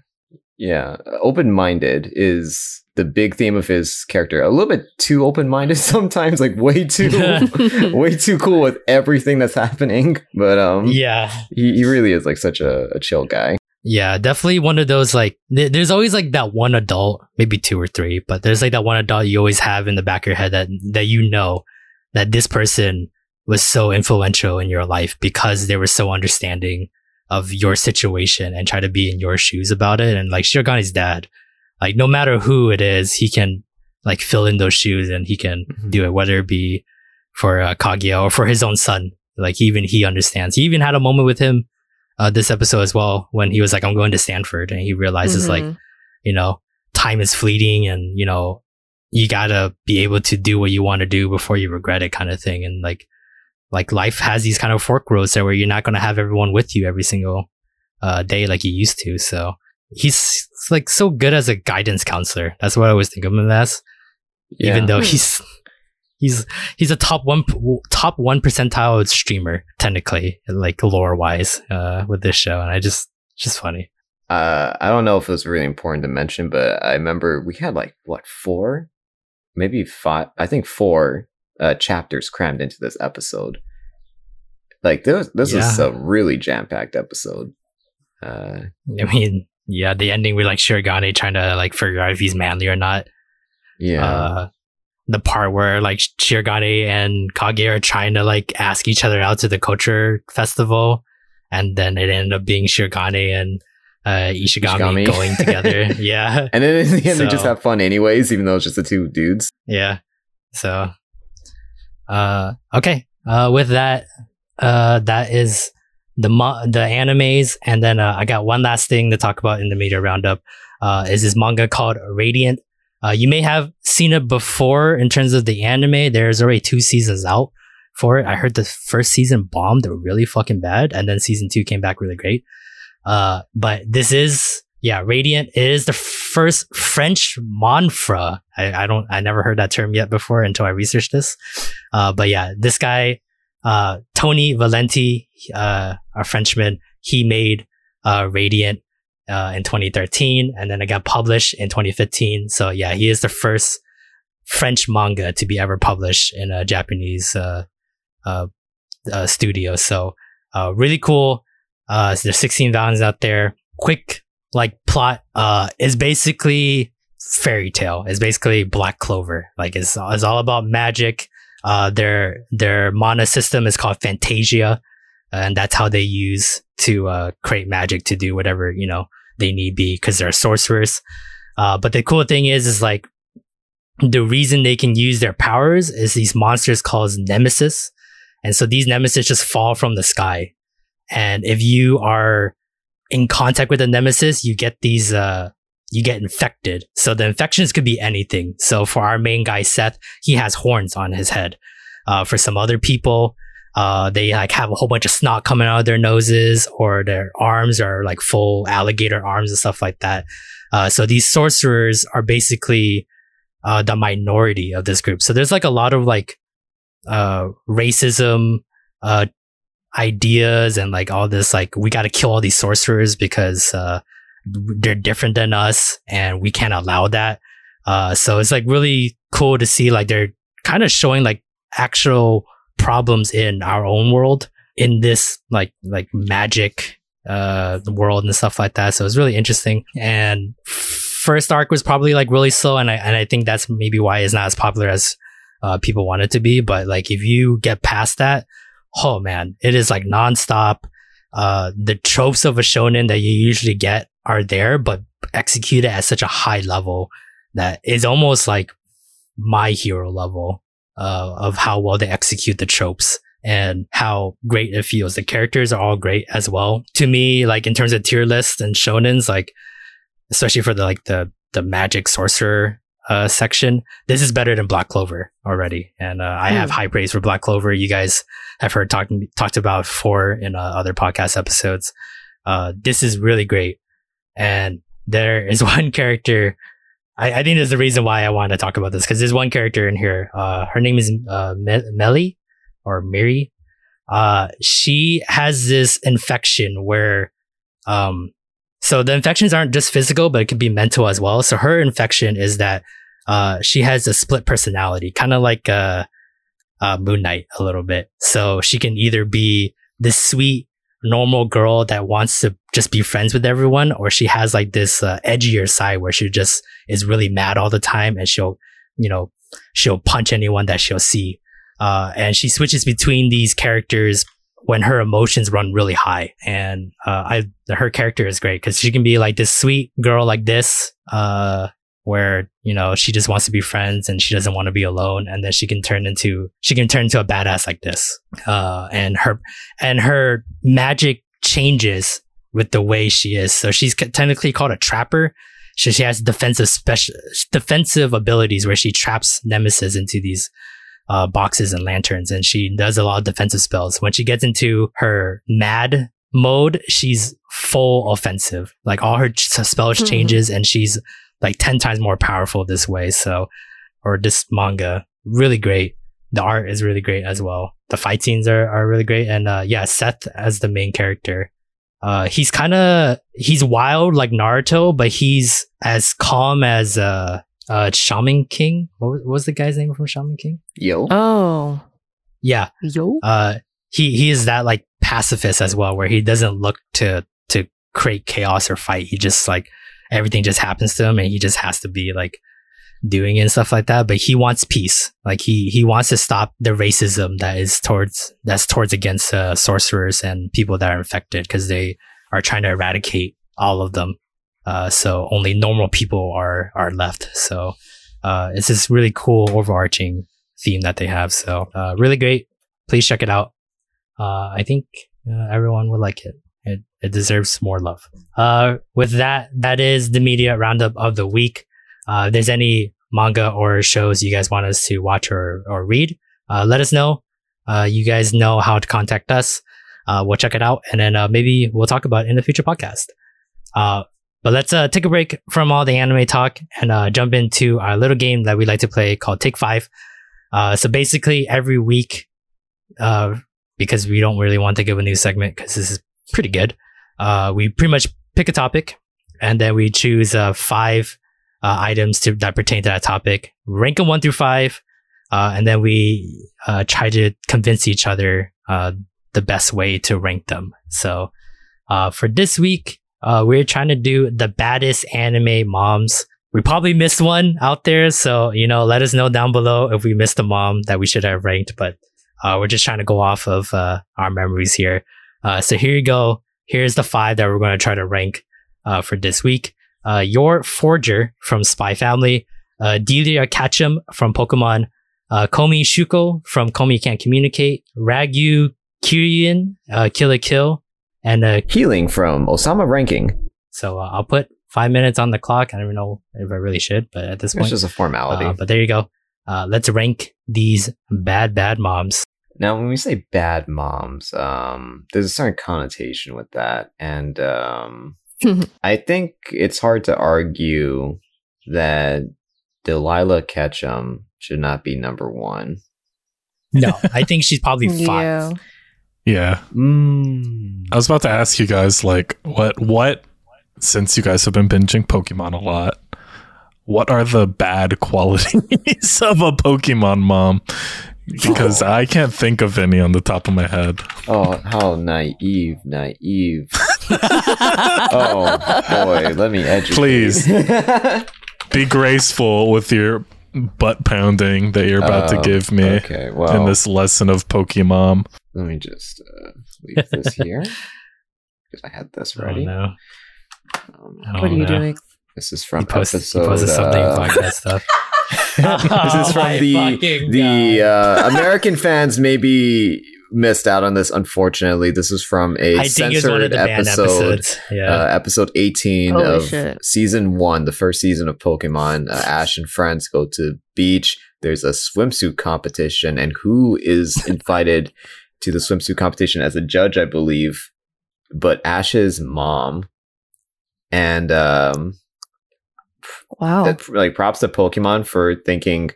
[SPEAKER 2] Yeah, open minded is the big theme of his character. A little bit too open minded sometimes, like way too, way too cool with everything that's happening. But um,
[SPEAKER 4] Yeah,
[SPEAKER 2] he, he really is like such a, a chill guy.
[SPEAKER 4] yeah, definitely one of those like. th- there's always like that one adult, maybe two or three, but there's like that one adult you always have in the back of your head that that you know that this person was so influential in your life because they were so understanding of your situation and try to be in your shoes about it. And like Shirogane's dad, like no matter who it is, he can like fill in those shoes and he can
[SPEAKER 2] Mhm.
[SPEAKER 4] do it, whether it be for uh, Kaguya or for his own son. Like even he understands. He even had a moment with him uh, this episode as well when he was like, "I'm going to Stanford," and he realizes like
[SPEAKER 1] Mhm.
[SPEAKER 4] you know, time is fleeting and, you know, you gotta be able to do what you want to do before you regret it kind of thing. And like, like life has these kind of fork roads there where you're not going to have everyone with you every single uh, day like you used to. So he's like so good as a guidance counselor. That's what I always think of him as, even though
[SPEAKER 1] Hmm.
[SPEAKER 4] he's, he's, he's a top one, top one percentile streamer, technically, like lore wise, uh, with this show. And I just, just funny.
[SPEAKER 2] Uh, I don't know if it was really important to mention, but I remember we had like what four, maybe five. I think four uh, chapters crammed into this episode. Like this, this
[SPEAKER 4] Yeah.
[SPEAKER 2] is a really jam packed episode. Uh,
[SPEAKER 4] I mean, yeah, the ending with like Shirogane trying to like figure out if he's manly or not.
[SPEAKER 2] yeah,
[SPEAKER 4] Uh, the part where like Shirogane and Kage are trying to like ask each other out to the culture festival, and then it ended up being Shirogane and uh, Ishigami,
[SPEAKER 2] Ishigami.
[SPEAKER 4] going together. yeah,
[SPEAKER 2] and then in the end, they just have fun anyways, even though it's just the two dudes.
[SPEAKER 4] yeah. So, uh, okay. Uh, with that, uh, that is the mo- the animes, and then uh, I got one last thing to talk about in the media roundup. Uh, is this manga called Radiant? Uh, you may have seen it before in terms of the anime. There's already two seasons out for it. I heard the first season bombed really fucking bad, and then season two came back really great. Uh, but this is yeah, Radiant is the first French manfra. I, I don't, I never heard that term yet before until I researched this. Uh, but yeah, this guy, uh, Tony Valente, uh, a Frenchman, he made, uh, Radiant, uh, in 2013 and then it got published in 2015. So yeah, he is the first French manga to be ever published in a Japanese, uh, studio. So, really cool. Uh, so there's 16 volumes out there. Quick like plot uh is basically Fairy Tail. Is basically black clover. Like it's, it's all about magic. Uh their their mana system is called fantasia and that's how they use to uh create magic to do whatever you know they need be because they're sorcerers. Uh but the cool thing is is like the reason they can use their powers is these monsters called nemesis. And so these nemesis just fall from the sky. And if you are in contact with the nemesis, you get these, uh, you get infected. So the infections could be anything. So for our main guy, Seth, he has horns on his head. Uh, for some other people, uh, they like have a whole bunch of snot coming out of their noses or their arms are like full alligator arms and stuff like that. Uh, so these sorcerers are basically, uh, the minority of this group. So there's like a lot of like, uh, racism, uh, ideas and like all this like we got to kill all these sorcerers because uh they're different than us and we can't allow that. Uh so it's like really cool to see like they're kind of showing like actual problems in our own world in this like like magic uh world and stuff like that. So it's really interesting. And first arc was probably like really slow and i and i think that's maybe why it's not as popular as uh people want it to be. But like if you get past that oh man, it is like nonstop. Uh, the tropes of a shonen that you usually get are there, but executed at such a high level that is almost like my hero level uh, of how well they execute the tropes and how great it feels. The characters are all great as well. To me, like in terms of tier lists and shonens, like especially for the like the the magic sorcerer uh, section, this is better than Black Clover already. And uh, I have high praise for Black Clover. You guys have heard talking talked about before in uh, other podcast episodes. Uh, this is really great, and there is one character. I, I think there's the reason why I want to talk about this because there's one character in here. Uh, her name is uh, Me- Melly or Mary. Uh, she has this infection where, um, so the infections aren't just physical, but it could be mental as well. So her infection is that uh, she has a split personality, kind of like uh, uh, Moon Knight a little bit. So she can either be this sweet, normal girl that wants to just be friends with everyone, or she has like this uh, edgier side where she just is really mad all the time and she'll, you know, she'll punch anyone that she'll see. Uh, and she switches between these characters when her emotions run really high. And, uh, I, her character is great because she can be like this sweet girl like this, uh, where, you know, she just wants to be friends and she doesn't want to be alone. And then she can turn into, she can turn into a badass like this. Uh, and her, and her magic changes with the way she is. So she's technically called a trapper. So she has defensive special, defensive abilities where she traps nemesis into these, uh, boxes and lanterns and she does a lot of defensive spells. When she gets into her mad mode, she's full offensive. Like all her spells
[SPEAKER 1] Mhm.
[SPEAKER 4] changes and she's like 10 times more powerful this way. So, or this manga, really great. The art is really great as well. The fight scenes are, are really great. And, uh, yeah, Seth as the main character. Uh, he's kind of, he's wild like Naruto, but he's as calm as, uh, uh, Shaman King. What was, what was the guy's name from Shaman King?
[SPEAKER 2] Yoh.
[SPEAKER 1] Oh.
[SPEAKER 4] Yeah,
[SPEAKER 1] Yoh.
[SPEAKER 4] uh, he he is that like pacifist as well, where he doesn't look to to create chaos or fight. He just like everything just happens to him, and he just has to be like doing it and stuff like that. But he wants peace. Like he he wants to stop the racism that is towards that's towards against uh, sorcerers and people that are infected because they are trying to eradicate all of them. Uh, so only normal people are are left. So uh, it's this really cool overarching theme that they have. So uh, really great. Please check it out. Uh, I think uh, everyone would like it. It it deserves more love. Uh, with that, that is the media roundup of the week. Uh, if there's any manga or shows you guys want us to watch or or read, uh, let us know. Uh, you guys know how to contact us. Uh, we'll check it out, and then uh, maybe we'll talk about in the future podcast. Uh, but let's uh, take a break from all the anime talk and uh, jump into our little game that we like to play called Take Five. Uh, so basically, every week, uh, because we don't really want to give a new segment because this is pretty good, uh, we pretty much pick a topic and then we choose uh, five uh, items to, that pertain to that topic, rank them one through five, uh, and then we uh, try to convince each other uh, the best way to rank them. So uh, for this week, uh, we're trying to do the baddest anime moms. We probably missed one out there, so you know, let us know down below if we missed a mom that we should have ranked. But uh, we're just trying to go off of uh, our memories here. Uh, so here you go. Here's the five that we're going to try to rank uh, for this week. Uh, Yor Forger from Spy Family, uh, Delia Ketchum from Pokemon, uh, Komi Shuko from Komi Can't Communicate, Ragyo Kiryu, uh, Kill la Kill, and uh,
[SPEAKER 2] Hiling from Osama Ranking.
[SPEAKER 4] so uh, I'll put five minutes on the clock. I don't even know if I really should, but at this point, It's
[SPEAKER 2] just a formality.
[SPEAKER 4] uh, but there you go. Uh, let's rank these bad, bad moms.
[SPEAKER 2] Now, when we say bad moms, um, there's a certain connotation with that, and um, I think it's hard to argue that Delilah Ketchum should not be number one.
[SPEAKER 4] No, I think she's probably five.
[SPEAKER 1] Yeah.
[SPEAKER 3] Yeah.
[SPEAKER 2] Mm.
[SPEAKER 3] I was about to ask you guys, like, what, what, since you guys have been binging Pokemon a lot, what are the bad qualities of a Pokemon mom? Because I can't think of any on the top of my head.
[SPEAKER 2] Oh, how naive, naive. oh boy, let me educate.
[SPEAKER 3] Please. Be graceful with your butt pounding that you're about to
[SPEAKER 2] Um,
[SPEAKER 3] give me
[SPEAKER 2] Okay, well,
[SPEAKER 3] in this lesson of Pokemon.
[SPEAKER 2] let me just uh, leave this here because I had this
[SPEAKER 4] Oh,
[SPEAKER 2] ready.
[SPEAKER 4] no.
[SPEAKER 2] Um,
[SPEAKER 4] Oh,
[SPEAKER 1] what are you
[SPEAKER 4] no.
[SPEAKER 1] doing?
[SPEAKER 2] this is from
[SPEAKER 4] posted,
[SPEAKER 2] episode.
[SPEAKER 4] he posted something
[SPEAKER 2] uh,
[SPEAKER 4] podcast stuff.
[SPEAKER 2] this
[SPEAKER 4] Oh
[SPEAKER 2] is from
[SPEAKER 4] my
[SPEAKER 2] the the uh, American fans maybe missed out on this. Unfortunately, this is from a
[SPEAKER 4] I think one of
[SPEAKER 2] censored
[SPEAKER 4] the
[SPEAKER 2] episode.
[SPEAKER 4] Yeah.
[SPEAKER 2] Uh, episode 18
[SPEAKER 1] Holy
[SPEAKER 2] of
[SPEAKER 1] shit.
[SPEAKER 2] season one, the first season of Pokemon. Uh, Ash and friends go to beach. There's a swimsuit competition, and who is invited to the swimsuit competition as a judge, I believe, but Ash's mom. And um,
[SPEAKER 1] Wow.
[SPEAKER 2] that like props to Pokemon for thinking,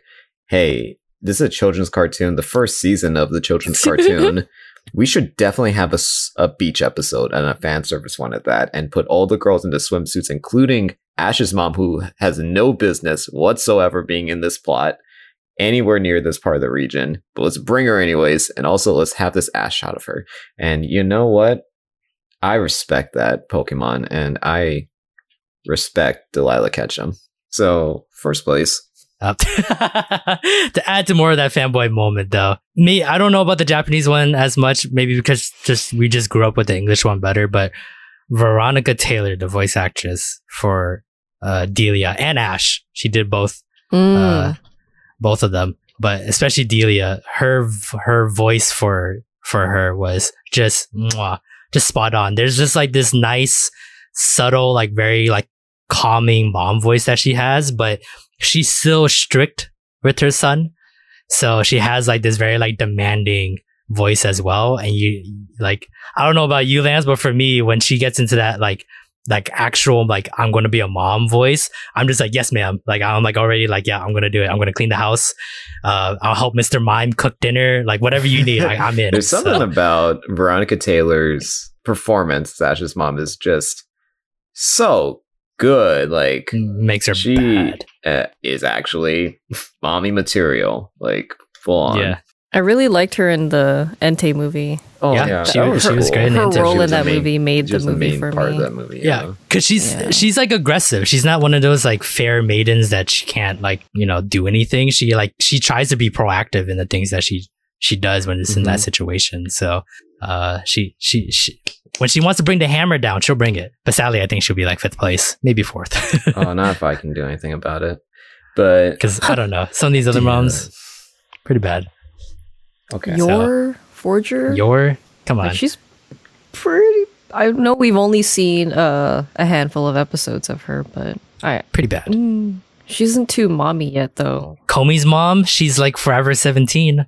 [SPEAKER 2] hey, this is a children's cartoon, the first season of the children's cartoon. We should definitely have a beach episode and a fan service one at that, and put all the girls into swimsuits, including Ash's mom, who has no business whatsoever being in this plot anywhere near this part of the region. But let's bring her anyways, and also let's have this Ash shot of her. And you know what? I respect that Pokemon, and I respect Delilah Ketchum. So first place.
[SPEAKER 4] Up. to add to more of that fanboy moment though me i don't know about the japanese one as much maybe because just we just grew up with the english one better but veronica taylor the voice actress for uh delia and ash she did both
[SPEAKER 1] Mm.
[SPEAKER 4] uh, both of them but especially delia her her voice for for her was just mwah, just spot on there's just like this nice subtle like very like calming mom voice that she has but she's still strict with her son. So she has like this very like demanding voice as well. And you like i don't know about you lance but for me when she gets into that like like actual like i'm gonna be a mom voice i'm just like yes ma'am. Like i'm like already like yeah i'm gonna do it. I'm gonna clean the house. Uh i'll help mr mime cook dinner. Like whatever you need like, i'm in.
[SPEAKER 2] There's something about Veronica Taylor's performance, as Ash's mom, is just so good. Like
[SPEAKER 4] makes her
[SPEAKER 2] she
[SPEAKER 4] bad.
[SPEAKER 2] uh, is actually mommy material, like full on.
[SPEAKER 4] Yeah,
[SPEAKER 1] I really liked her in the Entei movie.
[SPEAKER 2] Oh
[SPEAKER 4] Yeah,
[SPEAKER 2] yeah,
[SPEAKER 4] she-
[SPEAKER 2] that
[SPEAKER 4] she was great in
[SPEAKER 1] Her
[SPEAKER 4] Entei. She
[SPEAKER 1] role in that
[SPEAKER 2] main-
[SPEAKER 1] movie made
[SPEAKER 2] she
[SPEAKER 1] the
[SPEAKER 2] was the
[SPEAKER 1] movie
[SPEAKER 2] main
[SPEAKER 1] for
[SPEAKER 2] part
[SPEAKER 1] me.
[SPEAKER 2] of that movie.
[SPEAKER 4] yeah, because she's
[SPEAKER 1] Yeah.
[SPEAKER 4] she's like aggressive. She's not one of those like fair maidens that she can't like you know do anything. She like she tries to be proactive in the things that she she does when it's in that
[SPEAKER 2] Mhm.
[SPEAKER 4] situation. So uh, she she she when she wants to bring the hammer down, she'll bring it. But sadly, I think she'll be like fifth place, maybe fourth.
[SPEAKER 2] oh, not if I can do anything about it. But
[SPEAKER 4] Because I don't know, some of these other moms pretty bad.
[SPEAKER 2] okay,
[SPEAKER 1] Yor Forger?
[SPEAKER 4] Yor come on,
[SPEAKER 1] Like, she's pretty. I know we've only seen uh, a handful of episodes of her, but I
[SPEAKER 4] pretty bad.
[SPEAKER 1] mm, she isn't too mommy yet, though.
[SPEAKER 4] Komi's mom, she's like forever 17,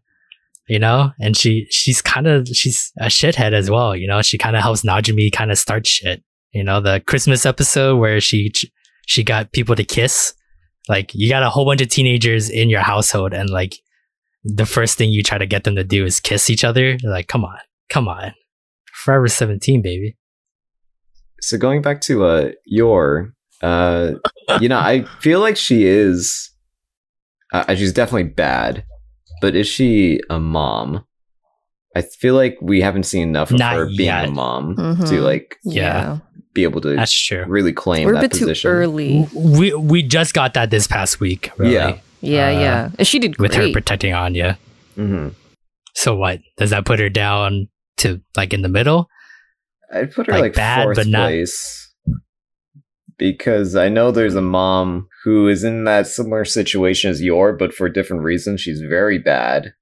[SPEAKER 4] you know, and she, she's kind of, she's a shithead as well. You know, she kind of helps Najimi kind of start shit. You know, the Christmas episode where she, she got people to kiss. Like you got a whole bunch of teenagers in your household and like the first thing you try to get them to do is kiss each other. Like, come on, come on. Forever 17, baby.
[SPEAKER 2] so going back to uh Yor uh you know i feel like she is uh, she's definitely bad but is she a mom i feel like we haven't seen enough of
[SPEAKER 4] Not
[SPEAKER 2] her being
[SPEAKER 4] yet.
[SPEAKER 2] a mom
[SPEAKER 1] Mhm.
[SPEAKER 2] to like
[SPEAKER 4] Yeah.
[SPEAKER 2] be able to
[SPEAKER 4] That's true.
[SPEAKER 2] really claim
[SPEAKER 1] We're a bit
[SPEAKER 2] position
[SPEAKER 1] too early.
[SPEAKER 4] We, we just got that this past week. Really,
[SPEAKER 2] Yeah.
[SPEAKER 1] Yeah,
[SPEAKER 4] Uh,
[SPEAKER 1] yeah. And she did
[SPEAKER 4] With her protecting Anya.
[SPEAKER 2] hmm
[SPEAKER 4] So what? Does that put her down to like in the middle?
[SPEAKER 2] i'd put her
[SPEAKER 4] Like
[SPEAKER 2] like,
[SPEAKER 4] bad,
[SPEAKER 2] fourth
[SPEAKER 4] but not-
[SPEAKER 2] place because i know there's a mom who is in that similar situation as Yor but for different reasons she's very bad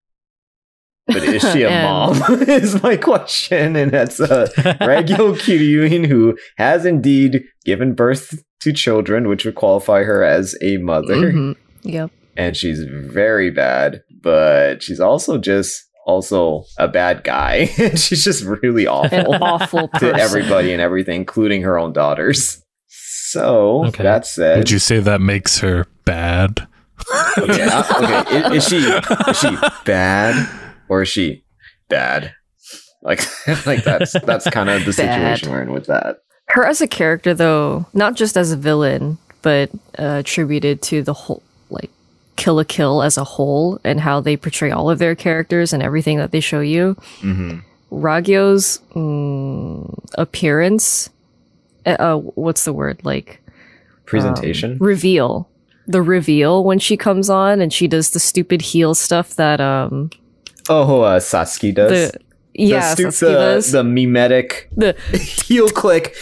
[SPEAKER 2] but is she a mom is my question and that's uh Ragyo Kiryuin, who has indeed given birth to children, which would qualify her as a mother.
[SPEAKER 1] Mhm. Yep.
[SPEAKER 2] And she's very bad, but she's also just also a bad guy. she's just really
[SPEAKER 1] An
[SPEAKER 2] awful
[SPEAKER 1] awful
[SPEAKER 2] to
[SPEAKER 1] person.
[SPEAKER 2] everybody and everything, including her own daughters. So
[SPEAKER 4] Okay.
[SPEAKER 2] that said,
[SPEAKER 3] Would you say that makes her bad?
[SPEAKER 2] yeah, okay, is, is she is she bad or is she bad? Like, like that's that's kind of the
[SPEAKER 1] Bad.
[SPEAKER 2] situation we're in with that.
[SPEAKER 1] Her as a character, though, not just as a villain, but uh, attributed to the whole, like, Kill la Kill as a whole and how they portray all of their characters and everything that they show you.
[SPEAKER 2] Mm-hmm.
[SPEAKER 1] Ragyo's mm, appearance, uh, uh, what's the word? Like,
[SPEAKER 2] Presentation.
[SPEAKER 1] um, reveal. The reveal when she comes on and she does the stupid heel stuff that, um,
[SPEAKER 2] oh, uh, Satsuki does.
[SPEAKER 1] the, yeah,
[SPEAKER 2] the, stu- the,
[SPEAKER 1] does.
[SPEAKER 2] the mimetic
[SPEAKER 1] the
[SPEAKER 2] heel click.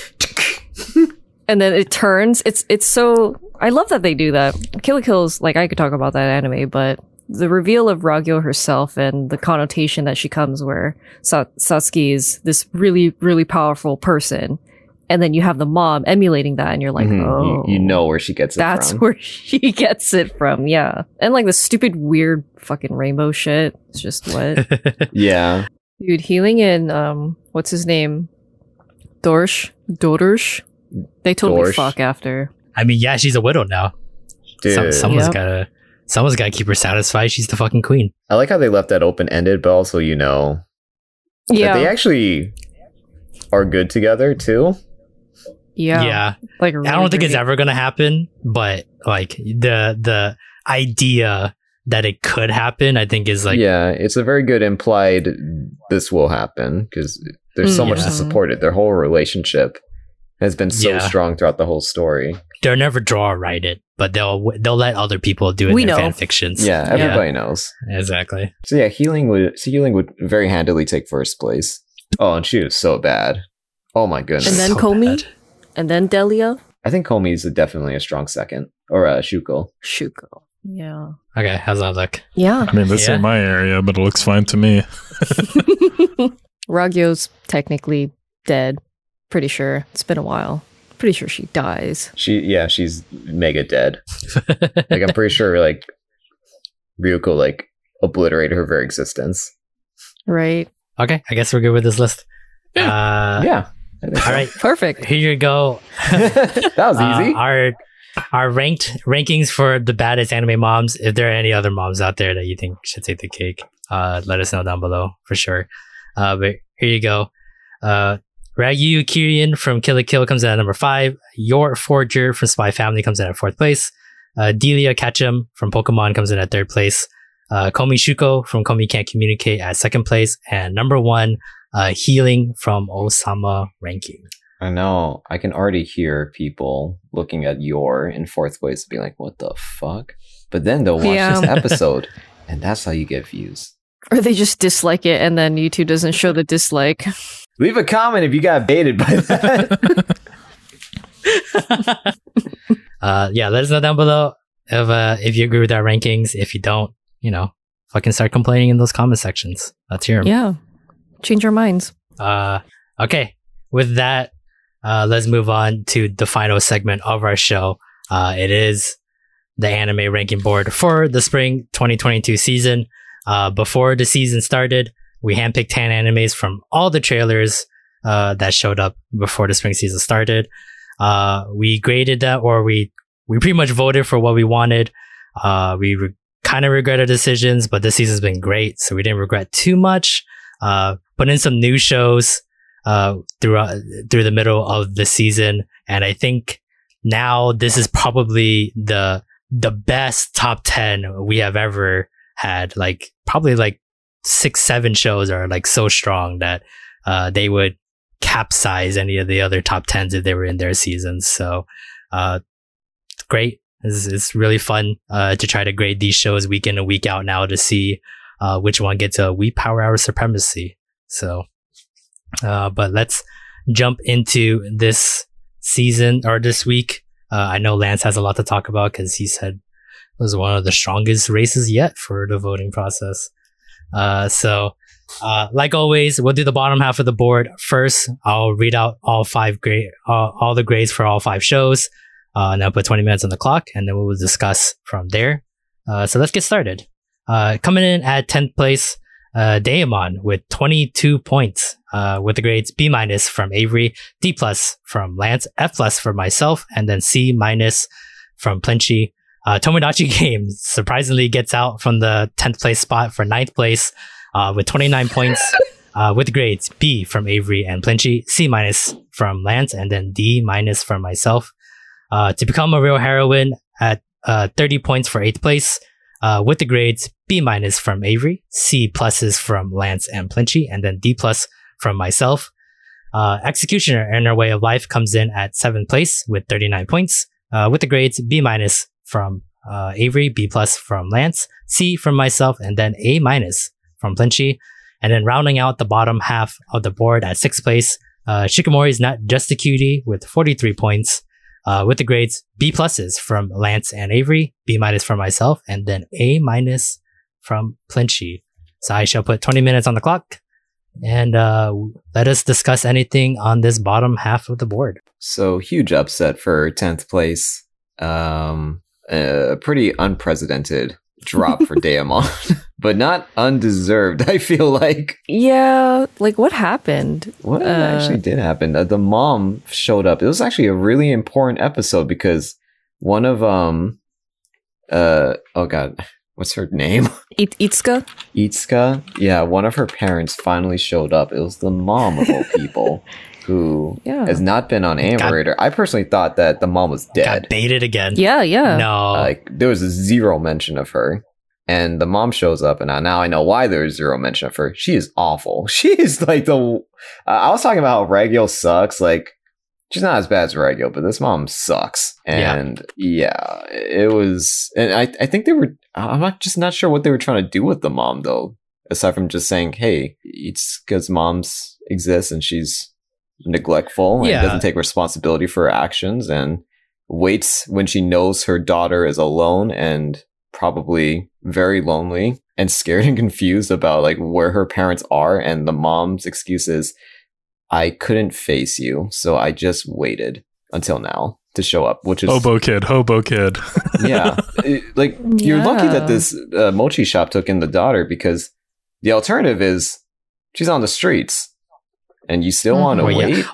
[SPEAKER 1] and then it turns. It's it's so I love that they do that. Kill la Kill's like I could talk about that anime, but the reveal of Ragyo herself and the connotation that she comes where Sa- Satsuki is this really really powerful person, and then you have the mom emulating that, and you're like,
[SPEAKER 2] Mhm,
[SPEAKER 1] oh,
[SPEAKER 2] you, you know where she gets it
[SPEAKER 1] That's
[SPEAKER 2] from.
[SPEAKER 1] where she gets it from, yeah. And like the stupid, weird, fucking rainbow shit. It's just what,
[SPEAKER 2] yeah.
[SPEAKER 1] dude. Hiling in um, what's his name, Dorsh, Dorsh. They totally
[SPEAKER 2] Dorsh.
[SPEAKER 1] fuck after.
[SPEAKER 4] I mean, yeah, she's a widow now.
[SPEAKER 2] Dude.
[SPEAKER 4] Some, someone's
[SPEAKER 1] Yep.
[SPEAKER 4] gotta, someone's gotta keep her satisfied. She's the fucking queen.
[SPEAKER 2] I like how they left that open ended, but also you know
[SPEAKER 1] Yeah,
[SPEAKER 2] they actually are good together too.
[SPEAKER 1] Yeah,
[SPEAKER 4] yeah.
[SPEAKER 1] Like
[SPEAKER 4] I don't think it's ever gonna happen, but like the the idea that it could happen, I think is like
[SPEAKER 2] yeah, it's a very good implied this will happen because there's so
[SPEAKER 1] Mm,
[SPEAKER 2] much to support it. Their whole relationship has been so
[SPEAKER 4] Yeah.
[SPEAKER 2] strong throughout the whole story.
[SPEAKER 4] they'll never draw or write it, but they'll they'll let other people do it
[SPEAKER 1] We
[SPEAKER 4] in
[SPEAKER 1] know.
[SPEAKER 4] fan fictions.
[SPEAKER 2] Yeah, everybody knows.
[SPEAKER 4] exactly.
[SPEAKER 2] So yeah, Hiling would so Hiling would very handily take first place. Oh, and she was so bad. Oh my goodness.
[SPEAKER 1] And then
[SPEAKER 4] So
[SPEAKER 1] Komi?
[SPEAKER 4] Bad.
[SPEAKER 1] And then Delia,
[SPEAKER 2] I think Komi's definitely a strong second, or uh, Shuko.
[SPEAKER 1] Shuko. Yeah,
[SPEAKER 4] Okay, how's that look?
[SPEAKER 1] yeah.
[SPEAKER 3] I mean, this
[SPEAKER 4] Yeah.
[SPEAKER 3] ain't my area, but it looks fine to me.
[SPEAKER 1] Ragyo's technically dead. Pretty sure it's been a while. Pretty sure she dies.
[SPEAKER 2] She, yeah, she's mega dead. Like I'm pretty sure, like Ryuko, like obliterated her very existence.
[SPEAKER 1] Right.
[SPEAKER 4] okay, I guess we're good with this list. Uh,
[SPEAKER 2] yeah. I think.
[SPEAKER 4] All right,
[SPEAKER 1] Perfect.
[SPEAKER 4] here you go.
[SPEAKER 2] that was
[SPEAKER 4] Uh,
[SPEAKER 2] easy.
[SPEAKER 4] our our ranked rankings for the baddest anime moms. If there are any other moms out there that you think should take the cake, uh, let us know down below for sure. Uh, but here you go. Uh, Ragyo Kiryuin from Kill la Kill comes in at number five. Yor Forger from Spy Family comes in at fourth place. Uh, Delia Ketchum from Pokemon comes in at third place. Uh, Komi Shuko from Komi Can't Communicate at second place. And number one, uh, Hiling from Osama Ranking.
[SPEAKER 2] I know. I can already hear people looking at Yor in fourth place and be like, what the fuck? But then they'll watch
[SPEAKER 1] Yeah.
[SPEAKER 2] this episode and that's how you get views.
[SPEAKER 1] Or they just dislike it and then YouTube doesn't show the dislike.
[SPEAKER 2] Leave a comment if you got baited by that.
[SPEAKER 4] uh, yeah, let us know down below if, uh, if you agree with our rankings. If you don't, you know, fucking start complaining in those comment sections. Let's hear 'em.
[SPEAKER 1] Yeah. Change our minds.
[SPEAKER 4] Uh, okay. With that, uh, let's move on to the final segment of our show. Uh, it is the anime ranking board for the spring 2022 season. Uh, before the season started, we handpicked 10 animes from all the trailers, uh, that showed up before the spring season started. Uh, we graded that or we, we pretty much voted for what we wanted. Uh, we re- kind of regret our decisions, but this season's been great. So we didn't regret too much. Uh, put in some new shows, uh, throughout, through the middle of the season. And I think now this is probably the, the best top 10 we have ever had. Like probably like six, seven shows are like so strong that, uh, they would capsize any of the other top 10s if they were in their seasons. So, uh, great. It's, it's really fun, uh, to try to grade these shows week in and week out now to see, uh, which one gets a we power hour supremacy. So, uh, but let's jump into this season or this week. Uh, I know Lance has a lot to talk about because he said it was one of the strongest races yet for the voting process. Uh, so, uh, like always, we'll do the bottom half of the board first. I'll read out all five uh, all the grades for all five shows, uh, and I'll put 20 minutes on the clock, and then we will discuss from there. Uh, so let's get started. Uh, coming in at 10th place, uh, Deaimon with 22 points, uh, with the grades B minus from Avery, D plus from Lance, F plus for myself, and then C minus from Plinchi. Uh, Tomodachi Game surprisingly gets out from the 10th place spot for 9th place, uh, with 29 points, uh, with grades B from Avery and Plinchi, C minus from Lance, and then D minus from myself. Uh, to become a real heroine at, uh, 30 points for 8th place, uh, with the grades B minus from Avery, C pluses from Lance and Plinchi, and then D plus from myself. Uh, Executioner Inner Way of Life comes in at seventh place with 39 points, uh, with the grades B minus from uh, Avery, B plus from Lance, C from myself, and then A minus from Plinchi. And then rounding out the bottom half of the board at sixth place, uh, Shikamori's Not Just a Cutie with 43 points, uh, with the grades B pluses from Lance and Avery, B minus from myself, and then A minus from Plinchi. So I shall put 20 minutes on the clock and uh, let us discuss anything on this bottom half of the board.
[SPEAKER 2] so huge upset for 10th place. Um, a pretty unprecedented drop for Deaimon, but not undeserved. I feel like
[SPEAKER 1] Yeah, like what happened?
[SPEAKER 2] what
[SPEAKER 1] Uh,
[SPEAKER 2] actually did happen. Uh, the mom showed up. It was actually a really important episode because one of um, uh, oh god, what's her name?
[SPEAKER 1] It- Itsuka?
[SPEAKER 2] Itsuka. Yeah, one of her parents finally showed up. It was the mom of all people. Who
[SPEAKER 1] Yeah.
[SPEAKER 2] has not been on Amberator. I personally thought that the mom was dead.
[SPEAKER 4] Got baited again.
[SPEAKER 1] Yeah, yeah.
[SPEAKER 4] No.
[SPEAKER 2] like there was a zero mention of her and the mom shows up and now i know why there's zero mention of her she is awful she is like the uh, i was talking about how Ragyo sucks like she's not as bad as Ragyo but this mom sucks
[SPEAKER 4] Yeah.
[SPEAKER 2] and yeah, it was and i i think they were i'm not just not sure what they were trying to do with the mom though aside from just saying hey it's because moms exist and she's neglectful and
[SPEAKER 4] Yeah.
[SPEAKER 2] doesn't take responsibility for her actions and waits when she knows her daughter is alone and probably very lonely and scared and confused about like where her parents are and the mom's excuse is I couldn't face you so I just waited until now to show up which is
[SPEAKER 3] Hobo kid, hobo kid.
[SPEAKER 2] yeah It- like you're lucky that this uh, mochi shop took in the daughter because the alternative is she's on the streets and you still want to
[SPEAKER 4] Well, yeah.
[SPEAKER 2] wait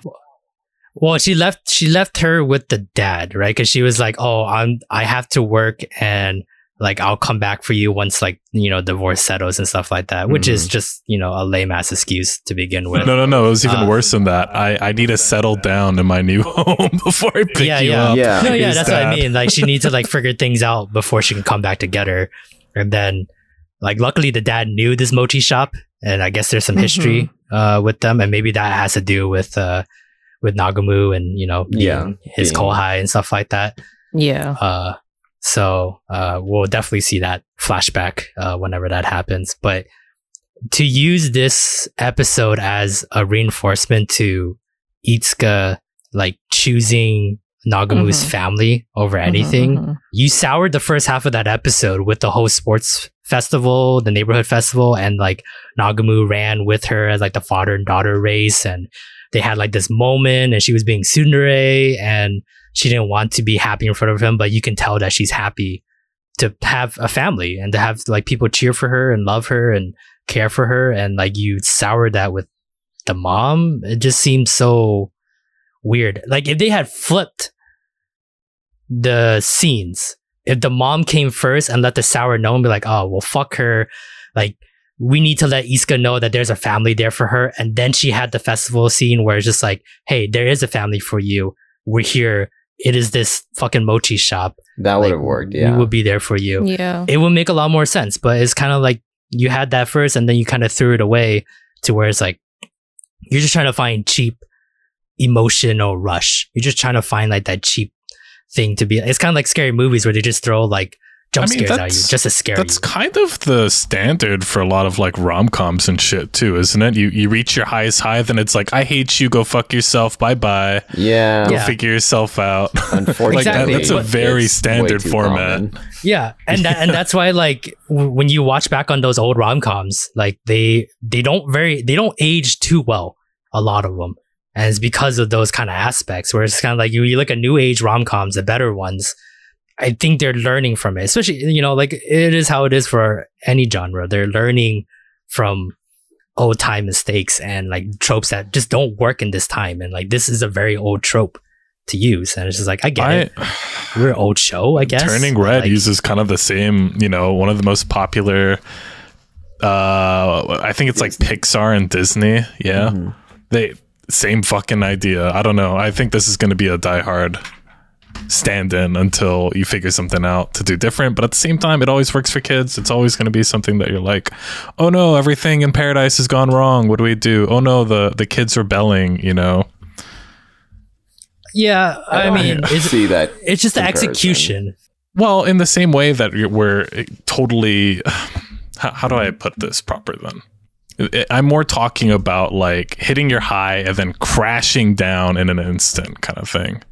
[SPEAKER 4] Well, she left. She left her with the dad, right? Because she was like, "Oh, I'm. I have to work, and like I'll come back for you once like you know divorce settles and stuff like that, which is mm-hmm. just you know a lame ass excuse to begin with.
[SPEAKER 3] No, no, no. It was even
[SPEAKER 4] Uh,
[SPEAKER 3] worse than that. I, I need to settle down in my new home before I pick
[SPEAKER 4] Yeah,
[SPEAKER 3] you
[SPEAKER 4] yeah.
[SPEAKER 3] up.
[SPEAKER 2] Yeah.
[SPEAKER 4] No, yeah,
[SPEAKER 3] His
[SPEAKER 4] that's what I mean. Like she needs to like figure things out before she can come back together. And then like luckily the dad knew this mochi shop and I guess there's some history mm-hmm. Uh with them and maybe that has to do with uh with Nagomu and you know
[SPEAKER 2] Yeah,
[SPEAKER 4] his
[SPEAKER 2] being-
[SPEAKER 4] kohai and stuff like that.
[SPEAKER 1] Yeah.
[SPEAKER 4] Uh so uh we'll definitely see that flashback uh whenever that happens. But to use this episode as a reinforcement to Itsuka like choosing Nagomu's
[SPEAKER 1] Mhm.
[SPEAKER 4] family over anything.
[SPEAKER 1] Mhm, mhm.
[SPEAKER 4] You soured the first half of that episode with the whole sports festival, the neighborhood festival, and like Nagomu ran with her as like the father and daughter race, and they had like this moment, and she was being tsundere, and she didn't want to be happy in front of him, but you can tell that she's happy to have a family and to have like people cheer for her and love her and care for her, and like you soured that with the mom. It just seems so weird. Like if they had flipped the scenes. If the mom came first and let the sour know and be like, oh, well, fuck her. Like, we need to let Iska know that there's a family there for her. And then she had the festival scene where it's just like, hey, there is a family for you. We're here. It is this fucking mochi shop.
[SPEAKER 2] That would
[SPEAKER 4] Like,
[SPEAKER 2] have worked. Yeah.
[SPEAKER 4] We will be there for you.
[SPEAKER 1] Yeah.
[SPEAKER 4] It would make a lot more sense, but it's kind of like you had that first and then you kind of threw it away to where it's like, you're just trying to find cheap emotional rush. You're just trying to find like that cheap thing to be. It's kind of like scary movies where they just throw like jump
[SPEAKER 3] I mean,
[SPEAKER 4] scares at you just to scare
[SPEAKER 3] That's
[SPEAKER 4] you.
[SPEAKER 3] kind of the standard for a lot of like rom coms and shit too, isn't it? You you reach your highest high, then it's like, I hate you, go fuck yourself, bye bye.
[SPEAKER 2] yeah.
[SPEAKER 3] Go
[SPEAKER 4] Yeah.
[SPEAKER 3] figure yourself out.
[SPEAKER 2] Unfortunately,
[SPEAKER 3] like that, that's a very
[SPEAKER 2] it's
[SPEAKER 3] standard format.
[SPEAKER 2] common.
[SPEAKER 4] Yeah, and that, and that's why like w- when you watch back on those old rom coms, like they they don't very they don't age too well. A lot of them, and it's because of those kind of aspects. Where it's kind of like you, you look at new age rom coms, the better ones. I think they're learning from it, especially you know like it is how it is for any genre. They're learning from old time mistakes and like tropes that just don't work in this time. And like this is a very old trope to use, and it's just like I get
[SPEAKER 3] I,
[SPEAKER 4] it. We're an old show, I guess.
[SPEAKER 3] Turning Red
[SPEAKER 4] Like-
[SPEAKER 3] uses kind of the same, you know, one of the most popular. Uh, I think it's like Pixar and Disney. Yeah,
[SPEAKER 2] Mhm.
[SPEAKER 3] they same fucking idea. I don't know. I think this is going to be a Die Hard stand-in until you figure something out to do different. But at the same time, it always works for kids. It's always going to be something that you're like, oh no, everything in Paradise has gone wrong. What do we do? Oh no, the the kids are rebelling. You know.
[SPEAKER 4] Yeah, I mean, it's,
[SPEAKER 2] see that.
[SPEAKER 4] it's just the execution.
[SPEAKER 3] Well, in the same way that we're totally. How, how do I put this proper then? I'm more talking about like hitting your high and then crashing down in an instant kind of thing.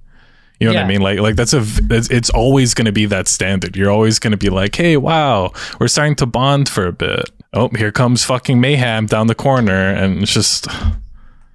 [SPEAKER 3] You know what I mean? Like, like that's a, It's, it's always going to be that standard. You're always going to be like, "Hey, wow, we're starting to bond for a bit." Oh, here comes fucking mayhem down the corner, and it's just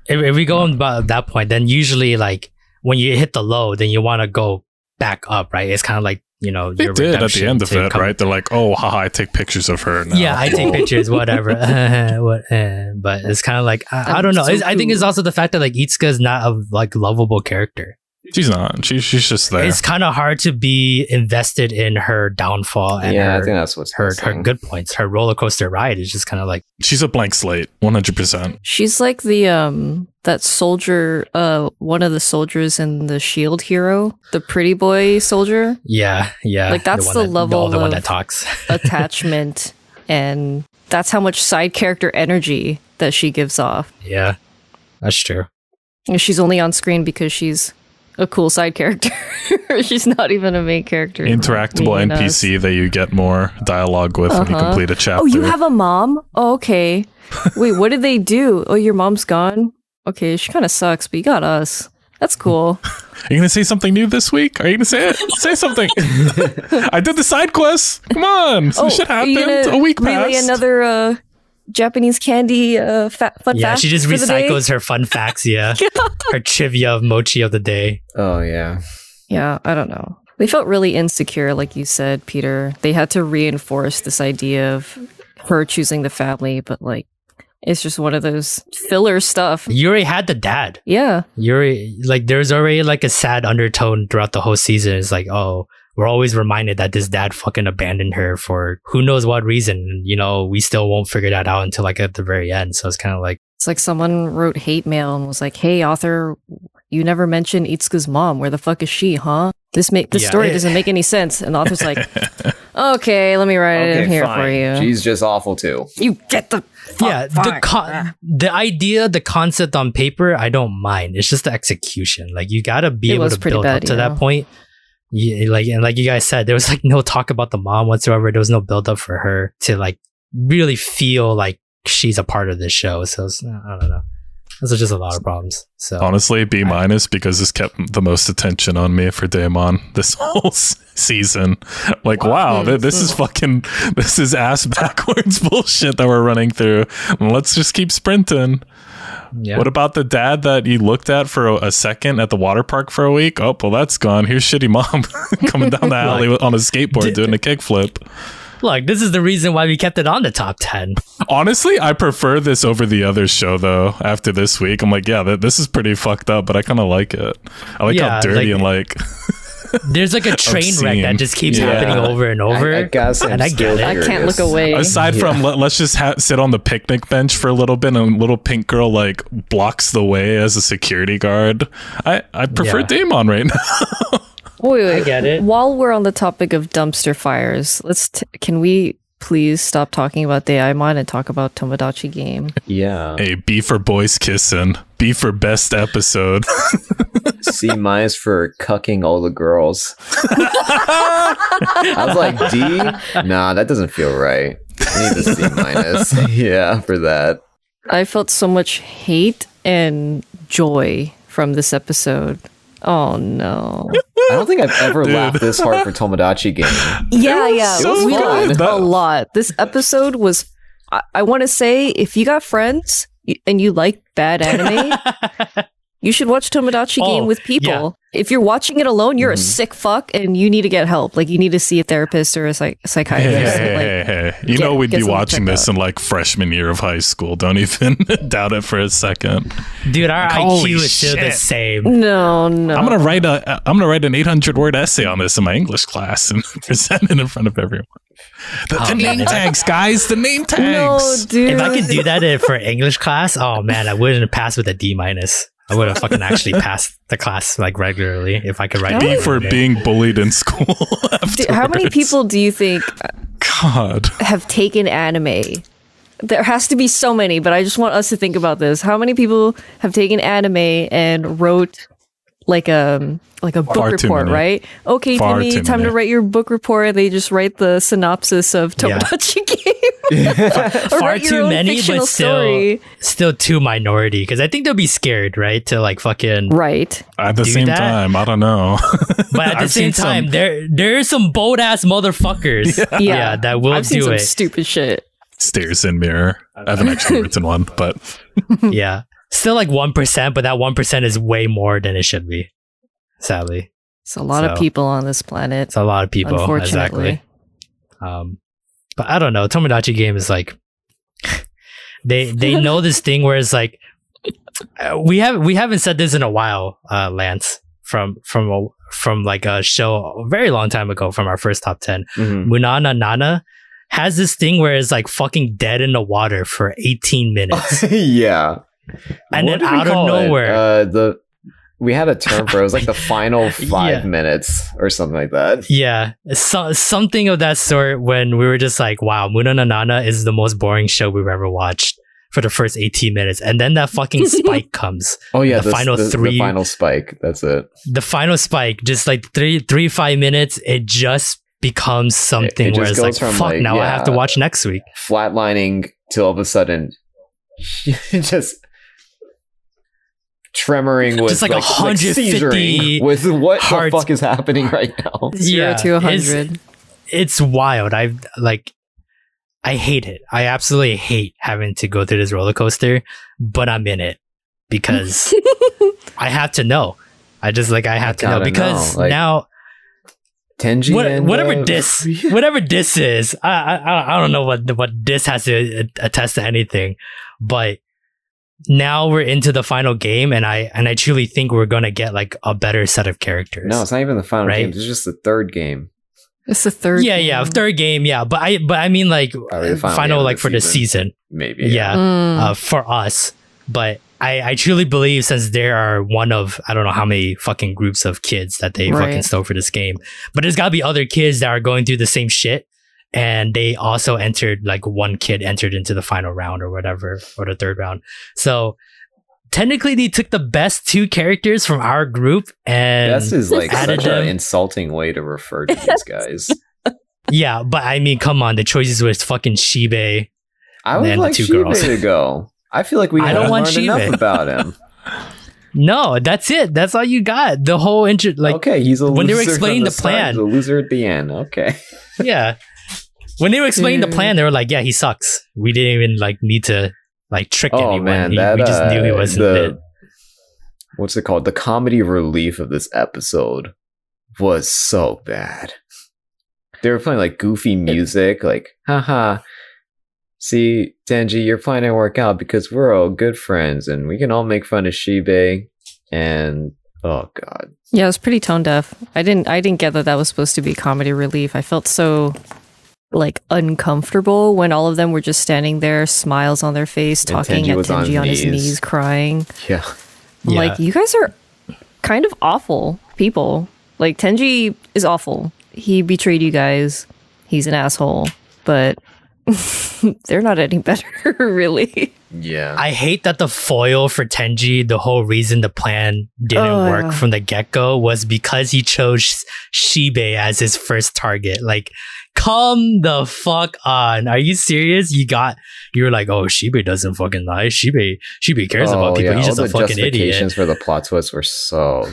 [SPEAKER 4] If, if we go on about that point, then usually like when you hit the low, then you want to go back up, right? It's kind of like you know
[SPEAKER 3] they
[SPEAKER 4] your
[SPEAKER 3] did at the end of it,
[SPEAKER 4] come-
[SPEAKER 3] right? They're like, "Oh, haha, I take pictures of her." Now.
[SPEAKER 4] Yeah, I take pictures, whatever. what, eh, but it's kind of like I, I don't know.
[SPEAKER 1] So
[SPEAKER 4] It's- I think it's also the fact that like Itsuka is not a like lovable character.
[SPEAKER 3] She's not. She's she's just there.
[SPEAKER 4] It's kind of hard to be invested in her downfall and
[SPEAKER 2] Yeah, I
[SPEAKER 4] her
[SPEAKER 2] think that's what's
[SPEAKER 4] her, her good points. Her roller coaster ride is just kind of like
[SPEAKER 3] She's a blank slate, one hundred percent.
[SPEAKER 1] She's like the um that soldier uh one of the soldiers in the shield hero, the pretty boy soldier
[SPEAKER 4] yeah, yeah.
[SPEAKER 1] Like, that's
[SPEAKER 4] one
[SPEAKER 1] the
[SPEAKER 4] that-
[SPEAKER 1] level
[SPEAKER 4] the one
[SPEAKER 1] of-
[SPEAKER 4] that talks.
[SPEAKER 1] attachment and that's how much side character energy that she gives off.
[SPEAKER 4] yeah, that's true.
[SPEAKER 1] And She's only on screen because she's a cool side character. she's not even a main character.
[SPEAKER 3] Interactable
[SPEAKER 1] Meaning us.
[SPEAKER 3] NPC that you get more dialogue with when you
[SPEAKER 1] Uh-huh.
[SPEAKER 3] complete a chapter.
[SPEAKER 1] Oh, you have a mom? Oh, okay. Wait, what did they do? Oh, your mom's gone? Okay, she kind of sucks, but you got us. That's cool.
[SPEAKER 3] Are you gonna say something new this week? Are you gonna say it? say something. I did the side quest. Come on, some
[SPEAKER 1] oh,
[SPEAKER 3] shit happened. A week
[SPEAKER 1] relay
[SPEAKER 3] passed.
[SPEAKER 1] another uh, Japanese candy uh, fa- fun
[SPEAKER 4] facts.
[SPEAKER 1] Yeah,
[SPEAKER 4] she just
[SPEAKER 1] for the day?
[SPEAKER 4] recycles her fun facts. Yeah, her trivia of mochi of the day.
[SPEAKER 2] Oh yeah.
[SPEAKER 1] Yeah, I don't know. They felt really insecure, like you said, Peter. They had to reinforce this idea of her choosing the family, but like, it's just one of those filler stuff.
[SPEAKER 4] You already had the dad.
[SPEAKER 1] Yeah.
[SPEAKER 4] You're like, there's already like a sad undertone throughout the whole season. It's like, oh, we're always reminded that this dad fucking abandoned her for who knows what reason. You know, we still won't figure that out until like at the very end. So it's kind of like,
[SPEAKER 1] It's like someone wrote hate mail and was like, "Hey, author, you never mentioned Itsuka's mom. Where the fuck is she, huh? This make this
[SPEAKER 4] Yeah,
[SPEAKER 1] story
[SPEAKER 4] it-
[SPEAKER 1] doesn't make any sense." And the author's like, "Okay, let me write it in here for you.
[SPEAKER 2] She's just awful too.
[SPEAKER 1] you get the fuck
[SPEAKER 4] yeah, the
[SPEAKER 1] fine.
[SPEAKER 4] con- the idea, the concept on paper, I don't mind. It's just the execution. Like you got to be
[SPEAKER 1] It
[SPEAKER 4] able to
[SPEAKER 1] pretty
[SPEAKER 4] build
[SPEAKER 1] bad,
[SPEAKER 4] up to
[SPEAKER 1] yeah.
[SPEAKER 4] that point. Yeah, like and like you guys said, there was like no talk about the mom whatsoever. There was no build up for her to like really feel like she's a part of this show. So it's, I don't know. Those are just a lot of problems. So
[SPEAKER 3] Honestly, B minus because this kept the most attention on me for Deaimon this whole season. Like, wow, th- this is fucking, this is ass backwards bullshit that we're running through. Let's just keep sprinting.
[SPEAKER 4] Yeah.
[SPEAKER 3] What about the dad that you looked at for a, a second at the water park for a week? Oh, well, that's gone. Here's shitty mom coming down the alley with- on a skateboard doing a kickflip.
[SPEAKER 4] Look, this is the reason why we kept it on the top ten.
[SPEAKER 3] Honestly, I prefer this over the other show though. After this week, I'm like, yeah, th- this is pretty fucked up, but I kind of like it. I like
[SPEAKER 4] Yeah,
[SPEAKER 3] how dirty
[SPEAKER 4] like-
[SPEAKER 3] and like
[SPEAKER 4] There's like a train wreck that just keeps
[SPEAKER 3] Yeah.
[SPEAKER 4] happening over and over.
[SPEAKER 2] I, I guess I'm
[SPEAKER 4] and I
[SPEAKER 2] still
[SPEAKER 4] get it.
[SPEAKER 1] I can't look away.
[SPEAKER 3] aside from let, let's just ha- sit on the picnic bench for a little bit and a little pink girl like blocks the way as a security guard i i prefer
[SPEAKER 4] Yeah.
[SPEAKER 3] Deaimon right now
[SPEAKER 1] Wait, wait.
[SPEAKER 4] I get it.
[SPEAKER 1] While we're on the topic of dumpster fires, let's t- can we please stop talking about Deaimon and talk about Tomodachi game?
[SPEAKER 2] Yeah.
[SPEAKER 3] hey b for boys kissing b for best episode
[SPEAKER 2] C minus for cucking all the girls. I was like, D? Nah, that doesn't feel right. I need a C minus. yeah, for that.
[SPEAKER 1] I felt so much hate and joy from this episode. Oh no.
[SPEAKER 2] I don't think I've ever
[SPEAKER 3] Dude.
[SPEAKER 2] laughed this hard for Tomodachi game.
[SPEAKER 1] Yeah, yeah.
[SPEAKER 3] so
[SPEAKER 1] we laughed a lot. This episode was I, I want to say if you got friends y- and you like bad anime, you should watch Tomodachi
[SPEAKER 4] Oh,
[SPEAKER 1] game with people.
[SPEAKER 4] yeah.
[SPEAKER 1] If you're watching it alone, you're a
[SPEAKER 2] Mhm.
[SPEAKER 1] sick fuck and you need to get help. Like you need to see a therapist or a psych- psychiatrist.
[SPEAKER 3] hey,
[SPEAKER 1] like,
[SPEAKER 3] hey, hey. you
[SPEAKER 1] get-
[SPEAKER 3] know we'd be watching this
[SPEAKER 1] out.
[SPEAKER 3] in like freshman year of high school don't even doubt it for a second
[SPEAKER 4] Dude, our
[SPEAKER 3] Holy
[SPEAKER 4] IQ is still the same.
[SPEAKER 1] no, no.
[SPEAKER 3] i'm gonna write a i'm gonna write an 800 word essay on this in my english class and present it in front of everyone the,
[SPEAKER 4] Oh,
[SPEAKER 3] the
[SPEAKER 4] man,
[SPEAKER 3] name
[SPEAKER 4] if
[SPEAKER 3] tags guys the name tags
[SPEAKER 1] No, dude.
[SPEAKER 4] If I could do that for English class, oh man, I wouldn't have passed with a D minus. I would have fucking actually passed the class like regularly if I could write.
[SPEAKER 3] B
[SPEAKER 4] it.
[SPEAKER 3] for being bullied in school.
[SPEAKER 1] Dude, how many people do you think uh,
[SPEAKER 3] God.
[SPEAKER 1] have taken anime? There has to be so many, but I just want us to think about this. How many people have taken anime and wrote like a like a book
[SPEAKER 3] Far
[SPEAKER 1] report, right? Okay,
[SPEAKER 3] Far
[SPEAKER 1] Timmy,
[SPEAKER 3] too
[SPEAKER 1] time to write your book report. They just write the synopsis of
[SPEAKER 4] Yeah.
[SPEAKER 1] Tomodachi Game. or
[SPEAKER 4] Far too many, but still,
[SPEAKER 1] story.
[SPEAKER 4] still too minority because I think they'll be scared, right? To like fucking.
[SPEAKER 1] Right.
[SPEAKER 3] At the same
[SPEAKER 4] that?
[SPEAKER 3] time, I don't know.
[SPEAKER 4] But at the
[SPEAKER 3] I've
[SPEAKER 4] same
[SPEAKER 3] seen some-
[SPEAKER 4] time, there there are some bold ass motherfuckers.
[SPEAKER 1] Yeah.
[SPEAKER 4] Yeah, that will
[SPEAKER 1] I've seen
[SPEAKER 4] do
[SPEAKER 1] some
[SPEAKER 4] it.
[SPEAKER 1] stupid shit.
[SPEAKER 3] Stairs in mirror. I haven't actually written one, but
[SPEAKER 4] yeah, still like one percent, but that one percent is way more than it should be. Sadly,
[SPEAKER 1] It's a lot of people on this planet.
[SPEAKER 4] it's a lot of people.
[SPEAKER 1] Unfortunately.
[SPEAKER 4] Exactly. Um, but I don't know. Tomodachi game is like they they know this thing where it's like uh, we have we haven't said this in a while, uh, Lance from from a, from like a show a very long time ago from our first top ten.
[SPEAKER 2] Mhm.
[SPEAKER 4] Munou na Nana has this thing where it's like fucking dead in the water for 18 minutes.
[SPEAKER 2] yeah.
[SPEAKER 4] And
[SPEAKER 2] What
[SPEAKER 4] then out of nowhere-
[SPEAKER 2] uh, the we had a term for it. It was like the final five
[SPEAKER 4] Yeah.
[SPEAKER 2] minutes or something like that.
[SPEAKER 4] yeah, so, something of that sort when we were just like, wow, Munou na Nana is the most boring show we've ever watched for the first 18 minutes. And then that fucking spike comes.
[SPEAKER 2] Oh yeah,
[SPEAKER 4] The final
[SPEAKER 2] the,
[SPEAKER 4] three-
[SPEAKER 2] the final spike. That's it.
[SPEAKER 4] The final spike, just like three, three, five minutes, it just becomes something
[SPEAKER 2] it
[SPEAKER 4] where
[SPEAKER 2] just
[SPEAKER 4] it's like,
[SPEAKER 2] goes from,
[SPEAKER 4] fuck,
[SPEAKER 2] like,
[SPEAKER 4] now I have to watch next week.
[SPEAKER 2] Flatlining till all of a sudden, just tremoring with
[SPEAKER 4] Just like
[SPEAKER 2] like,
[SPEAKER 4] 150
[SPEAKER 2] seizuring with what
[SPEAKER 4] hearts.
[SPEAKER 2] the fuck is happening right now.
[SPEAKER 1] Zero
[SPEAKER 4] Yeah,
[SPEAKER 1] to a
[SPEAKER 4] it's-
[SPEAKER 1] hundred.
[SPEAKER 4] it's wild. I like I hate it. I absolutely hate having to go through this roller coaster, but I'm in it because I have to know. I just like I have to know because
[SPEAKER 2] know, like-
[SPEAKER 4] now
[SPEAKER 2] Tenji
[SPEAKER 4] what,
[SPEAKER 2] and,
[SPEAKER 4] whatever
[SPEAKER 2] uh,
[SPEAKER 4] this whatever this is, I, I I don't know what what this has to attest to anything, but now we're into the final game, and I and I truly think we're gonna get like a better set of characters.
[SPEAKER 2] No, it's not even the final
[SPEAKER 4] Right?
[SPEAKER 2] game. It's just the third game.
[SPEAKER 1] It's the third.
[SPEAKER 4] yeah, yeah,
[SPEAKER 1] game.
[SPEAKER 4] third game, yeah. But I but I mean like
[SPEAKER 2] Probably final
[SPEAKER 4] final, like
[SPEAKER 2] the
[SPEAKER 4] for the
[SPEAKER 2] season.
[SPEAKER 4] season.
[SPEAKER 2] Maybe.
[SPEAKER 4] Yeah.
[SPEAKER 1] Mm.
[SPEAKER 4] uh, for us. But I, I truly believe since there are one of I don't know how many fucking groups of kids that they
[SPEAKER 1] Right.
[SPEAKER 4] fucking stole for this game, but there's got to be other kids that are going through the same shit, and they also entered like one kid entered into the final round or whatever or the third round. So technically, they took the best two characters from our group and
[SPEAKER 2] This is like
[SPEAKER 4] added
[SPEAKER 2] such an insulting way to refer to these guys.
[SPEAKER 4] yeah, but I mean, come on, the choices was fucking Shibe.
[SPEAKER 2] I would
[SPEAKER 4] And the
[SPEAKER 2] like
[SPEAKER 4] two
[SPEAKER 2] Shibe
[SPEAKER 4] girls.
[SPEAKER 2] to go. I feel like we
[SPEAKER 4] I don't want
[SPEAKER 2] learned enough
[SPEAKER 4] Shibe.
[SPEAKER 2] about him.
[SPEAKER 4] No, that's it. That's all you got. The whole intro, like
[SPEAKER 2] okay, he's a
[SPEAKER 4] when they were explaining the
[SPEAKER 2] start,
[SPEAKER 4] plan-
[SPEAKER 2] he's a loser at the end. Okay.
[SPEAKER 4] yeah. When they were explaining the plan, they were like, "Yeah, he sucks. We didn't even like need to like trick
[SPEAKER 2] Oh
[SPEAKER 4] anyone.
[SPEAKER 2] man,
[SPEAKER 4] He-
[SPEAKER 2] that
[SPEAKER 4] we just knew he
[SPEAKER 2] uh,
[SPEAKER 4] wasn't
[SPEAKER 2] the
[SPEAKER 4] it."
[SPEAKER 2] what's it called? The comedy relief of this episode was so bad. They were playing like goofy music, like haha. See, Tenji, your plan didn't work out because we're all good friends and we can all make fun of Shibe. And oh god,
[SPEAKER 1] Yeah, it was pretty tone deaf. I didn't I didn't get that that was supposed to be comedy relief. I felt so like uncomfortable when all of them were just standing there, smiles on their face,
[SPEAKER 2] And
[SPEAKER 1] talking
[SPEAKER 2] Tenji
[SPEAKER 1] at
[SPEAKER 2] was on
[SPEAKER 1] Tenji on his
[SPEAKER 2] knees.
[SPEAKER 1] knees, crying.
[SPEAKER 2] yeah.
[SPEAKER 4] Yeah.
[SPEAKER 1] Like you guys are kind of awful people. Like Tenji is awful. He betrayed you guys. He's an asshole. But they're not any better, really.
[SPEAKER 2] Yeah.
[SPEAKER 4] I hate that the foil for Tenji, the whole reason the plan didn't
[SPEAKER 1] Oh,
[SPEAKER 4] work
[SPEAKER 1] yeah.
[SPEAKER 4] from the get go was because he chose Shibe as his first target. Like, come the fuck on. Are you serious? You got, you were like, oh, Shibe doesn't fucking lie. Shibe, Shibe cares about oh, people. He's
[SPEAKER 2] Oh, all
[SPEAKER 4] just a
[SPEAKER 2] the
[SPEAKER 4] fucking idiot.
[SPEAKER 2] justifications for the plot twist were so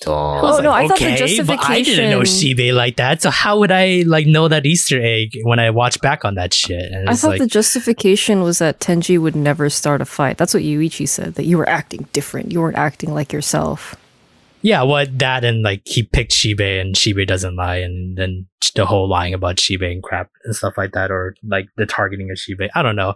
[SPEAKER 2] dumb.
[SPEAKER 1] Oh, no, I thought the
[SPEAKER 4] okay, but I didn't know
[SPEAKER 1] justification-
[SPEAKER 4] Shibe like that. So how would I like know that Easter egg when I watch back on that shit? And
[SPEAKER 1] I thought
[SPEAKER 4] like,
[SPEAKER 1] the justification was that Tenji would never start a fight. That's what Yuichi said, that you were acting different. You weren't acting like yourself.
[SPEAKER 4] Yeah, what that and like he picked Shibe and Shibe doesn't lie, and then the whole lying about Shibe and crap and stuff like that, or like the targeting of Shibe. I don't know.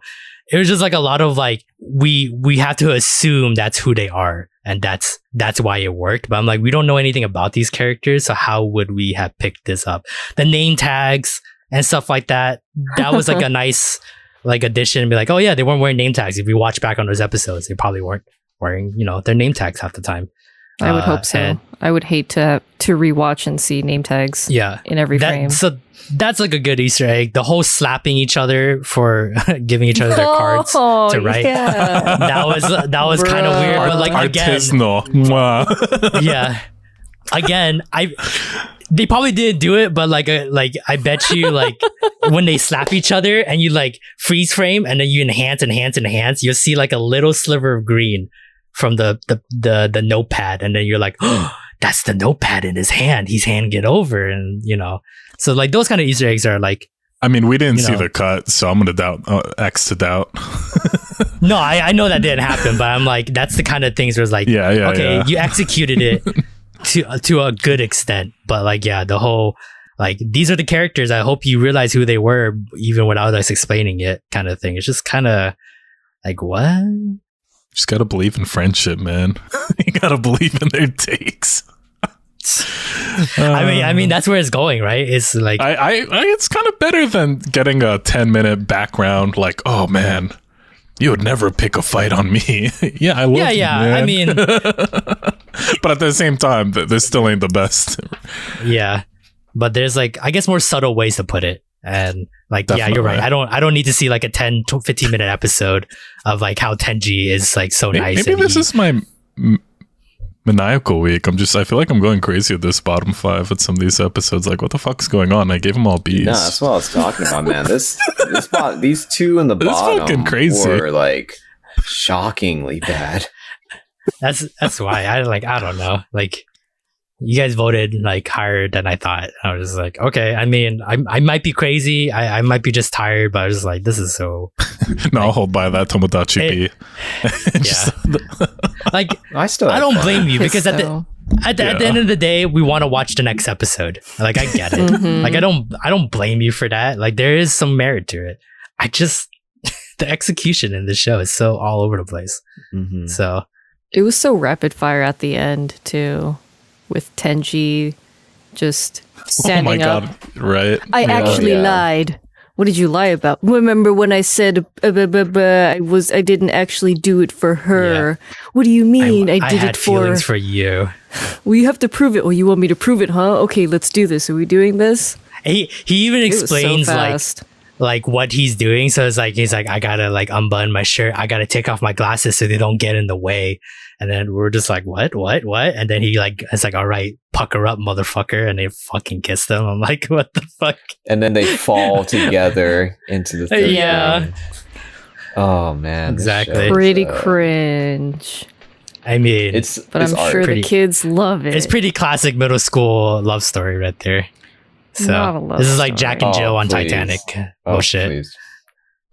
[SPEAKER 4] It was just like a lot of like we we have to assume that's who they are, and that's that's why it worked. But I'm like, we don't know anything about these characters, so how would we have picked this up? The name tags and stuff like that. That was like a nice like addition. And Be like, oh yeah, they weren't wearing name tags. If you watch back on those episodes, they probably weren't wearing you know their name tags half the time.
[SPEAKER 1] I would
[SPEAKER 4] Uh,
[SPEAKER 1] hope so.
[SPEAKER 4] and-
[SPEAKER 1] I would hate to to rewatch and see name tags
[SPEAKER 4] Yeah.
[SPEAKER 1] in every
[SPEAKER 4] That,
[SPEAKER 1] frame.
[SPEAKER 4] so that's like a good Easter egg. The whole slapping each other for giving each other their cards.
[SPEAKER 1] Oh,
[SPEAKER 4] to write.
[SPEAKER 1] Yeah.
[SPEAKER 4] That was that was kind of weird, but like again,
[SPEAKER 3] Artisanal. Mwah.
[SPEAKER 4] yeah. Again, I they probably didn't do it, but like uh, like I bet you like when they slap each other and you like freeze frame and then you enhance, enhance, enhance, you'll see like a little sliver of green from the the the, the notepad, and then you're like, oh, that's the notepad in his hand. He's handing it over, and you know, so like those kind of Easter eggs are like
[SPEAKER 3] I mean, we didn't see
[SPEAKER 4] know.
[SPEAKER 3] the cut, so I'm gonna doubt uh, X to doubt.
[SPEAKER 4] No, I, I know that didn't happen, but I'm like, that's the kind of things where it's like,
[SPEAKER 3] Yeah, yeah,
[SPEAKER 4] okay,
[SPEAKER 3] yeah.
[SPEAKER 4] you executed it to to a good extent, but like, yeah, the whole like these are the characters. I hope you realize who they were, even without us explaining it, kind of thing. It's just kind of like what?
[SPEAKER 3] Just gotta believe in friendship, man. you gotta believe in their takes.
[SPEAKER 4] I mean, I mean, that's where it's going, right? It's like,
[SPEAKER 3] I, I, I it's kind of better than getting a 10 minute background like, oh man, you would never pick a fight on me. yeah, I love
[SPEAKER 4] yeah,
[SPEAKER 3] you,
[SPEAKER 4] yeah.
[SPEAKER 3] man.
[SPEAKER 4] I mean,
[SPEAKER 3] but at the same time, this still ain't the best.
[SPEAKER 4] yeah, but there's like, I guess, more subtle ways to put it. And like, yeah, you're right. I don't, I don't need to see like a 10 to 15 minute episode of like how Tenji is like so
[SPEAKER 3] May-
[SPEAKER 4] nice.
[SPEAKER 3] Maybe this
[SPEAKER 4] he-
[SPEAKER 3] is my m- maniacal week. I'm just, I feel like I'm going crazy at this bottom five at some of these episodes. Like, what the fuck's going on? I gave them all B's.
[SPEAKER 2] No, that's what I was talking about, man. This, this bot, these two in the
[SPEAKER 3] This
[SPEAKER 2] bottom
[SPEAKER 3] fucking crazy.
[SPEAKER 2] were like shockingly bad.
[SPEAKER 4] That's that's why I like I don't know. Like you guys voted like higher than I thought. I was just like, okay. I mean, I I might be crazy. I, I might be just tired, but I was just like, this is so
[SPEAKER 3] no, I'll hold by that Tomodachi
[SPEAKER 4] It-
[SPEAKER 3] B. Just-
[SPEAKER 4] like
[SPEAKER 2] I still,
[SPEAKER 4] I don't blame you because at the at the, at the end of the day, we want to watch the next episode. Like I get it.
[SPEAKER 1] mhm.
[SPEAKER 4] Like I don't I don't blame you for that. Like there is some merit to it. I just the execution in this show is so all over the place.
[SPEAKER 2] Mhm.
[SPEAKER 4] So
[SPEAKER 1] It was so rapid fire at the end too, with Tenji just
[SPEAKER 3] Oh
[SPEAKER 1] standing
[SPEAKER 3] my
[SPEAKER 1] up.
[SPEAKER 3] god! Right?
[SPEAKER 1] I
[SPEAKER 2] Yeah.
[SPEAKER 1] actually
[SPEAKER 2] Yeah.
[SPEAKER 1] lied. What did you lie about? Remember when I said uh, buh, buh, buh, I was I didn't actually do it for her? What do you mean? I, did
[SPEAKER 4] had
[SPEAKER 1] it for?
[SPEAKER 4] feelings for you.
[SPEAKER 1] well, you have to prove it. Well, you want me to prove it, huh? Okay, let's do this. Are we doing this?
[SPEAKER 4] He he even
[SPEAKER 1] It was so
[SPEAKER 4] explains like like what he's doing. So it's like he's like, I gotta like unbutton my shirt. I gotta take off my glasses so they don't get in the way. And then we're just like, what, what, what? And then he like, it's like, all right, pucker up, motherfucker. And they fucking kiss them. I'm like, what the fuck?
[SPEAKER 2] And then they fall together into the third
[SPEAKER 4] Yeah.
[SPEAKER 2] round. Oh man,
[SPEAKER 4] Exactly.
[SPEAKER 1] pretty
[SPEAKER 2] uh,
[SPEAKER 1] cringe.
[SPEAKER 4] I mean,
[SPEAKER 2] It's
[SPEAKER 1] But
[SPEAKER 2] it's
[SPEAKER 1] I'm
[SPEAKER 2] art.
[SPEAKER 1] sure
[SPEAKER 4] Pretty-
[SPEAKER 1] the kids love it.
[SPEAKER 4] it's pretty classic middle school love story right there. So
[SPEAKER 1] Not a love
[SPEAKER 4] this is like Jack and. Jill
[SPEAKER 2] Oh,
[SPEAKER 4] on
[SPEAKER 2] please.
[SPEAKER 4] Titanic.
[SPEAKER 2] Oh,
[SPEAKER 4] Bullshit.
[SPEAKER 2] please.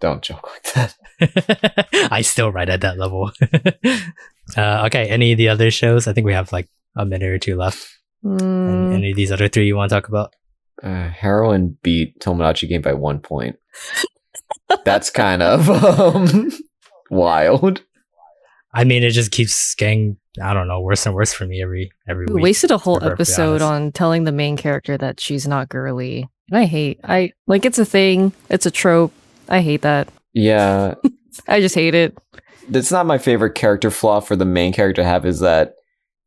[SPEAKER 2] Don't joke like that.
[SPEAKER 4] I still write at that level. uh, okay, any of the other shows? I think we have like a minute or two left. Any,
[SPEAKER 1] Mm,
[SPEAKER 4] any of these other three you want to talk about?
[SPEAKER 2] Uh, Heroine beat Tomodachi game by one point. That's kind of um, wild.
[SPEAKER 4] I mean, it just keeps getting I don't know worse and worse for me every every
[SPEAKER 1] we
[SPEAKER 4] week.
[SPEAKER 1] wasted a whole
[SPEAKER 4] to
[SPEAKER 1] episode on telling the main character that she's not girly. And I hate. I like it's a thing. It's a trope. I hate that.
[SPEAKER 2] Yeah,
[SPEAKER 1] I just hate it.
[SPEAKER 2] that's not my favorite character flaw for the main character to have is that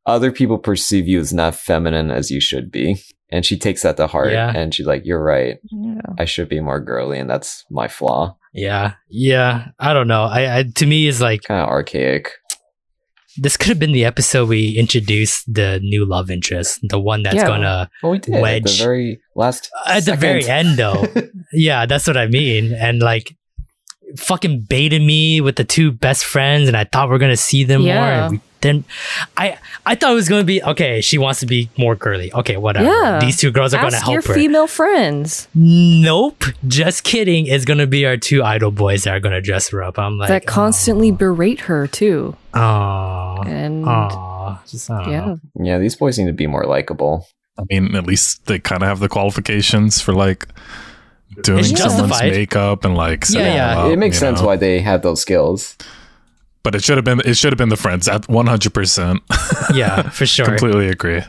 [SPEAKER 2] other people perceive you as not feminine as you should be. And she takes that to heart
[SPEAKER 4] Yeah.
[SPEAKER 2] and she's like, You're right.
[SPEAKER 1] Yeah.
[SPEAKER 2] I should be more girly, and that's my flaw.
[SPEAKER 4] Yeah, yeah. I don't know. I, I to me is like
[SPEAKER 2] Kind of archaic.
[SPEAKER 4] this could have been the episode we introduced the new love interest, the one that's
[SPEAKER 1] Yeah.
[SPEAKER 4] gonna
[SPEAKER 2] Well, we did at
[SPEAKER 4] Wedge.
[SPEAKER 2] the very last.
[SPEAKER 4] at the very end though. yeah, that's what I mean. And like fucking baited me with the two best friends and I thought we are gonna see them more
[SPEAKER 1] Yeah.
[SPEAKER 4] and we didn't I I thought it was gonna be okay, she wants to be more girly. Okay, whatever.
[SPEAKER 1] Yeah.
[SPEAKER 4] These two girls are gonna
[SPEAKER 1] Ask your
[SPEAKER 4] help her.
[SPEAKER 1] female friends
[SPEAKER 4] nope. Just kidding. It's gonna be our two idol boys that are gonna dress her up. I'm like
[SPEAKER 1] that constantly berate her too.
[SPEAKER 4] Oh,
[SPEAKER 1] And
[SPEAKER 4] oh, just I don't
[SPEAKER 1] yeah,
[SPEAKER 4] know.
[SPEAKER 2] Yeah, these boys need to be more likable.
[SPEAKER 3] I mean, at least they kind of have the qualifications for like doing
[SPEAKER 4] It's
[SPEAKER 3] someone's
[SPEAKER 4] justified.
[SPEAKER 3] makeup and like setting
[SPEAKER 4] yeah.
[SPEAKER 3] up,
[SPEAKER 2] it makes sense
[SPEAKER 3] know?
[SPEAKER 2] why they have those skills.
[SPEAKER 3] But it should have been it should have been the friends at one hundred percent.
[SPEAKER 4] Yeah, for sure.
[SPEAKER 3] Completely agree.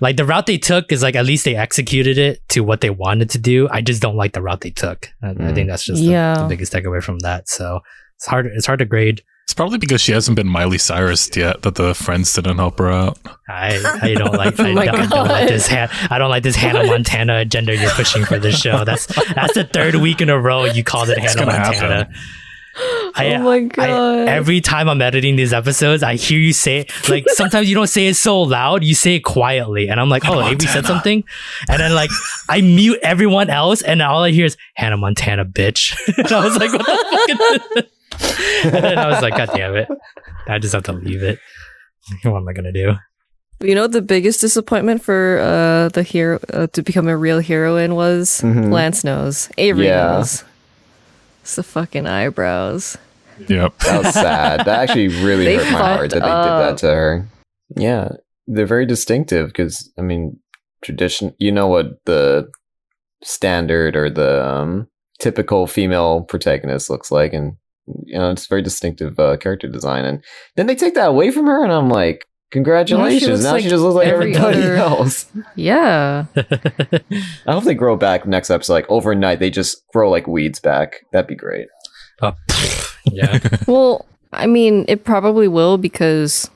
[SPEAKER 4] Like the route they took is like at least they executed it to what they wanted to do. I just don't like the route they took. I, I
[SPEAKER 2] Mm.
[SPEAKER 4] think that's just
[SPEAKER 1] Yeah.
[SPEAKER 4] the, the biggest takeaway from that. So it's hard. It's hard to grade.
[SPEAKER 3] It's probably because she hasn't been Miley Cyrus yet that the friends didn't help her out.
[SPEAKER 4] I, I don't like. Oh I,
[SPEAKER 1] Oh
[SPEAKER 4] don't, I don't like this. Han- I don't like this Hannah Montana agenda you're pushing for this show. That's that's the third week in a row you called it Hannah Montana.
[SPEAKER 3] happen.
[SPEAKER 4] I,
[SPEAKER 1] oh my
[SPEAKER 4] I,
[SPEAKER 1] god!
[SPEAKER 4] every time I'm editing these episodes, I hear you say it. Like sometimes you don't say it so loud, you say it quietly, and I'm like, "Oh,
[SPEAKER 3] Hannah
[SPEAKER 4] Avery said something," and then like I mute everyone else, and all I hear is Hannah Montana, bitch. and I was like, "What the fuck?" Is this? and then I was like, "God damn it! I just have to leave it." What am I gonna do?
[SPEAKER 1] you know the biggest disappointment for uh the hero uh, to become a real heroine was
[SPEAKER 2] Mhm.
[SPEAKER 1] Lance knows. Avery
[SPEAKER 2] Yeah.
[SPEAKER 1] knows. It's the fucking eyebrows.
[SPEAKER 3] Yep.
[SPEAKER 2] That was sad. that actually really
[SPEAKER 1] They
[SPEAKER 2] hurt my heart that they did that to her. Yeah, they're very distinctive because I mean, tradition. You know what the standard or the um, typical female protagonist looks like, and you know it's very distinctive uh, character design. And then they take that away from her, and I'm like, congratulations!
[SPEAKER 1] looks
[SPEAKER 2] Now
[SPEAKER 1] like
[SPEAKER 2] she just looks like
[SPEAKER 1] every
[SPEAKER 2] everybody
[SPEAKER 1] other-
[SPEAKER 2] else.
[SPEAKER 1] Yeah.
[SPEAKER 2] I hope they grow back next episode. Like overnight, they just grow like weeds back. That'd be great.
[SPEAKER 4] Pfft. yeah.
[SPEAKER 1] Well, I mean, it probably will because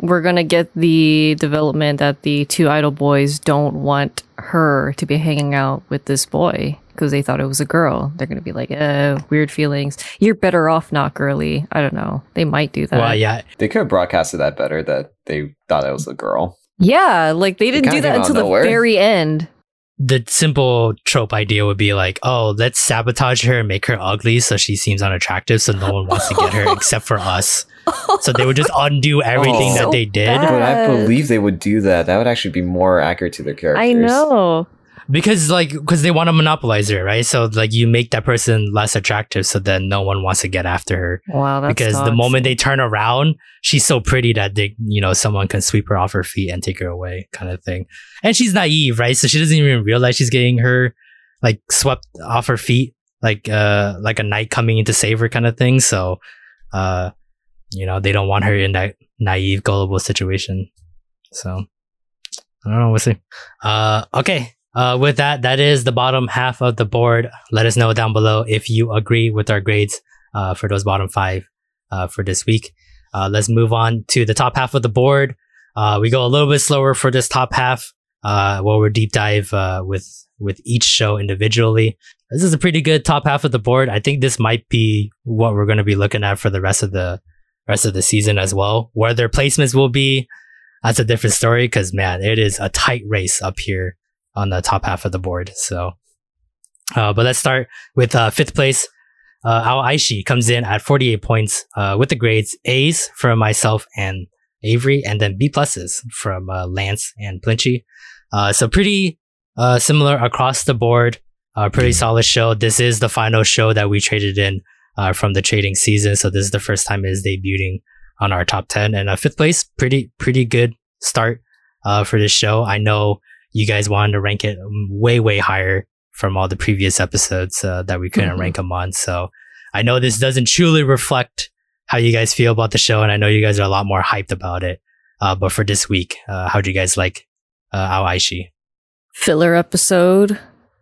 [SPEAKER 1] we're gonna get the development that the two idol boys don't want her to be hanging out with this boy because they thought it was a girl. They're gonna be like, uh, weird feelings. You're better off not girly. I don't know. They might do that.
[SPEAKER 4] Well, yeah.
[SPEAKER 2] They could have broadcasted that better. That they thought it was a girl.
[SPEAKER 1] Yeah, like they didn't
[SPEAKER 2] kinda
[SPEAKER 1] do that
[SPEAKER 2] came out of
[SPEAKER 1] until the
[SPEAKER 2] nowhere.
[SPEAKER 1] very end.
[SPEAKER 4] the simple trope idea would be like, oh, let's sabotage her and make her ugly so she seems unattractive so no one wants to get her except for us. So they would just undo everything
[SPEAKER 2] Oh.
[SPEAKER 4] that
[SPEAKER 1] So
[SPEAKER 4] they did.
[SPEAKER 1] bad.
[SPEAKER 2] But I believe they would do that. That would actually be more accurate to their characters.
[SPEAKER 1] I know.
[SPEAKER 4] Because like because they want to monopolize her, right? So like you make that person less attractive so then no one wants to get after her.
[SPEAKER 1] Wow, that's
[SPEAKER 4] because the moment they turn around, she's so pretty that they you know, someone can sweep her off her feet and take her away, kind of thing. And she's naive, right? So she doesn't even realize she's getting her like swept off her feet like uh like a knight coming in to save her kind of thing. So, uh, you know, they don't want her in that naive, gullible situation. So, I don't know. We'll see. Uh, okay. Uh, with that, that is the bottom half of the board. Let us know down below if you agree with our grades uh, for those bottom five uh, for this week. Uh, let's move on to the top half of the board. Uh, we go a little bit slower for this top half, uh, where we're deep dive uh, with with each show individually. This is a pretty good top half of the board. I think this might be what we're going to be looking at for the rest of the rest of the season as well. Where their placements will be, that's a different story. Because man, it is a tight race up here on the top half of the board. So, uh, but let's start with uh, fifth place. Uh, Aoashi comes in at 48 points uh, with the grades A's from myself and Avery, and then B pluses from uh, Lance and Plinchy. Uh, so pretty uh, similar across the board. Uh, pretty solid show. This is the final show that we traded in uh, from the trading season. So this is the first time it's debuting on our top 10 and uh, fifth place. Pretty, pretty good start uh, for this show. I know you guys wanted to rank it way, way higher from all the previous episodes uh, that we couldn't
[SPEAKER 1] Mhm.
[SPEAKER 4] rank them on. So I know this doesn't truly reflect how you guys feel about the show, and I know you guys are a lot more hyped about it. Uh, but for this week, uh, how do you guys like uh, Aoashi?
[SPEAKER 1] Filler episode.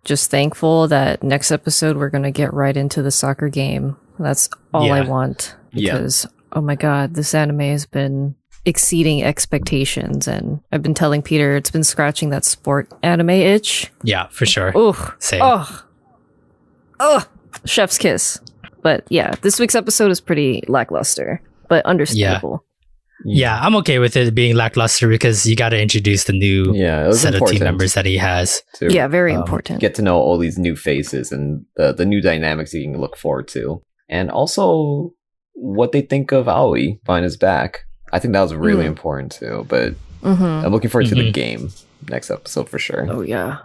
[SPEAKER 1] Just thankful that next episode we're gonna get right into the soccer game. That's all I
[SPEAKER 4] Yeah.
[SPEAKER 1] want.
[SPEAKER 2] Yeah.
[SPEAKER 1] Because oh my god, this anime has been exceeding expectations and I've been telling Peter it's been scratching that sport anime itch.
[SPEAKER 4] Yeah, for sure.
[SPEAKER 1] Ugh.
[SPEAKER 4] Same.
[SPEAKER 1] Oh. Ugh. Chef's kiss. But yeah, this week's episode is pretty lackluster, but understandable.
[SPEAKER 4] Yeah, I'm okay with it being lackluster because you got to introduce the new
[SPEAKER 2] Yeah,
[SPEAKER 4] set of team members that he has.
[SPEAKER 2] to
[SPEAKER 1] Yeah, very
[SPEAKER 2] um,
[SPEAKER 1] important.
[SPEAKER 2] Get to know all these new faces and the the new dynamics you can look forward to, and also what they think of Aoi behind his back. I think that was really
[SPEAKER 1] Mm.
[SPEAKER 2] important too. But
[SPEAKER 1] hmm
[SPEAKER 2] I'm looking forward to the
[SPEAKER 4] Mhm.
[SPEAKER 2] game next episode for sure.
[SPEAKER 1] Oh yeah.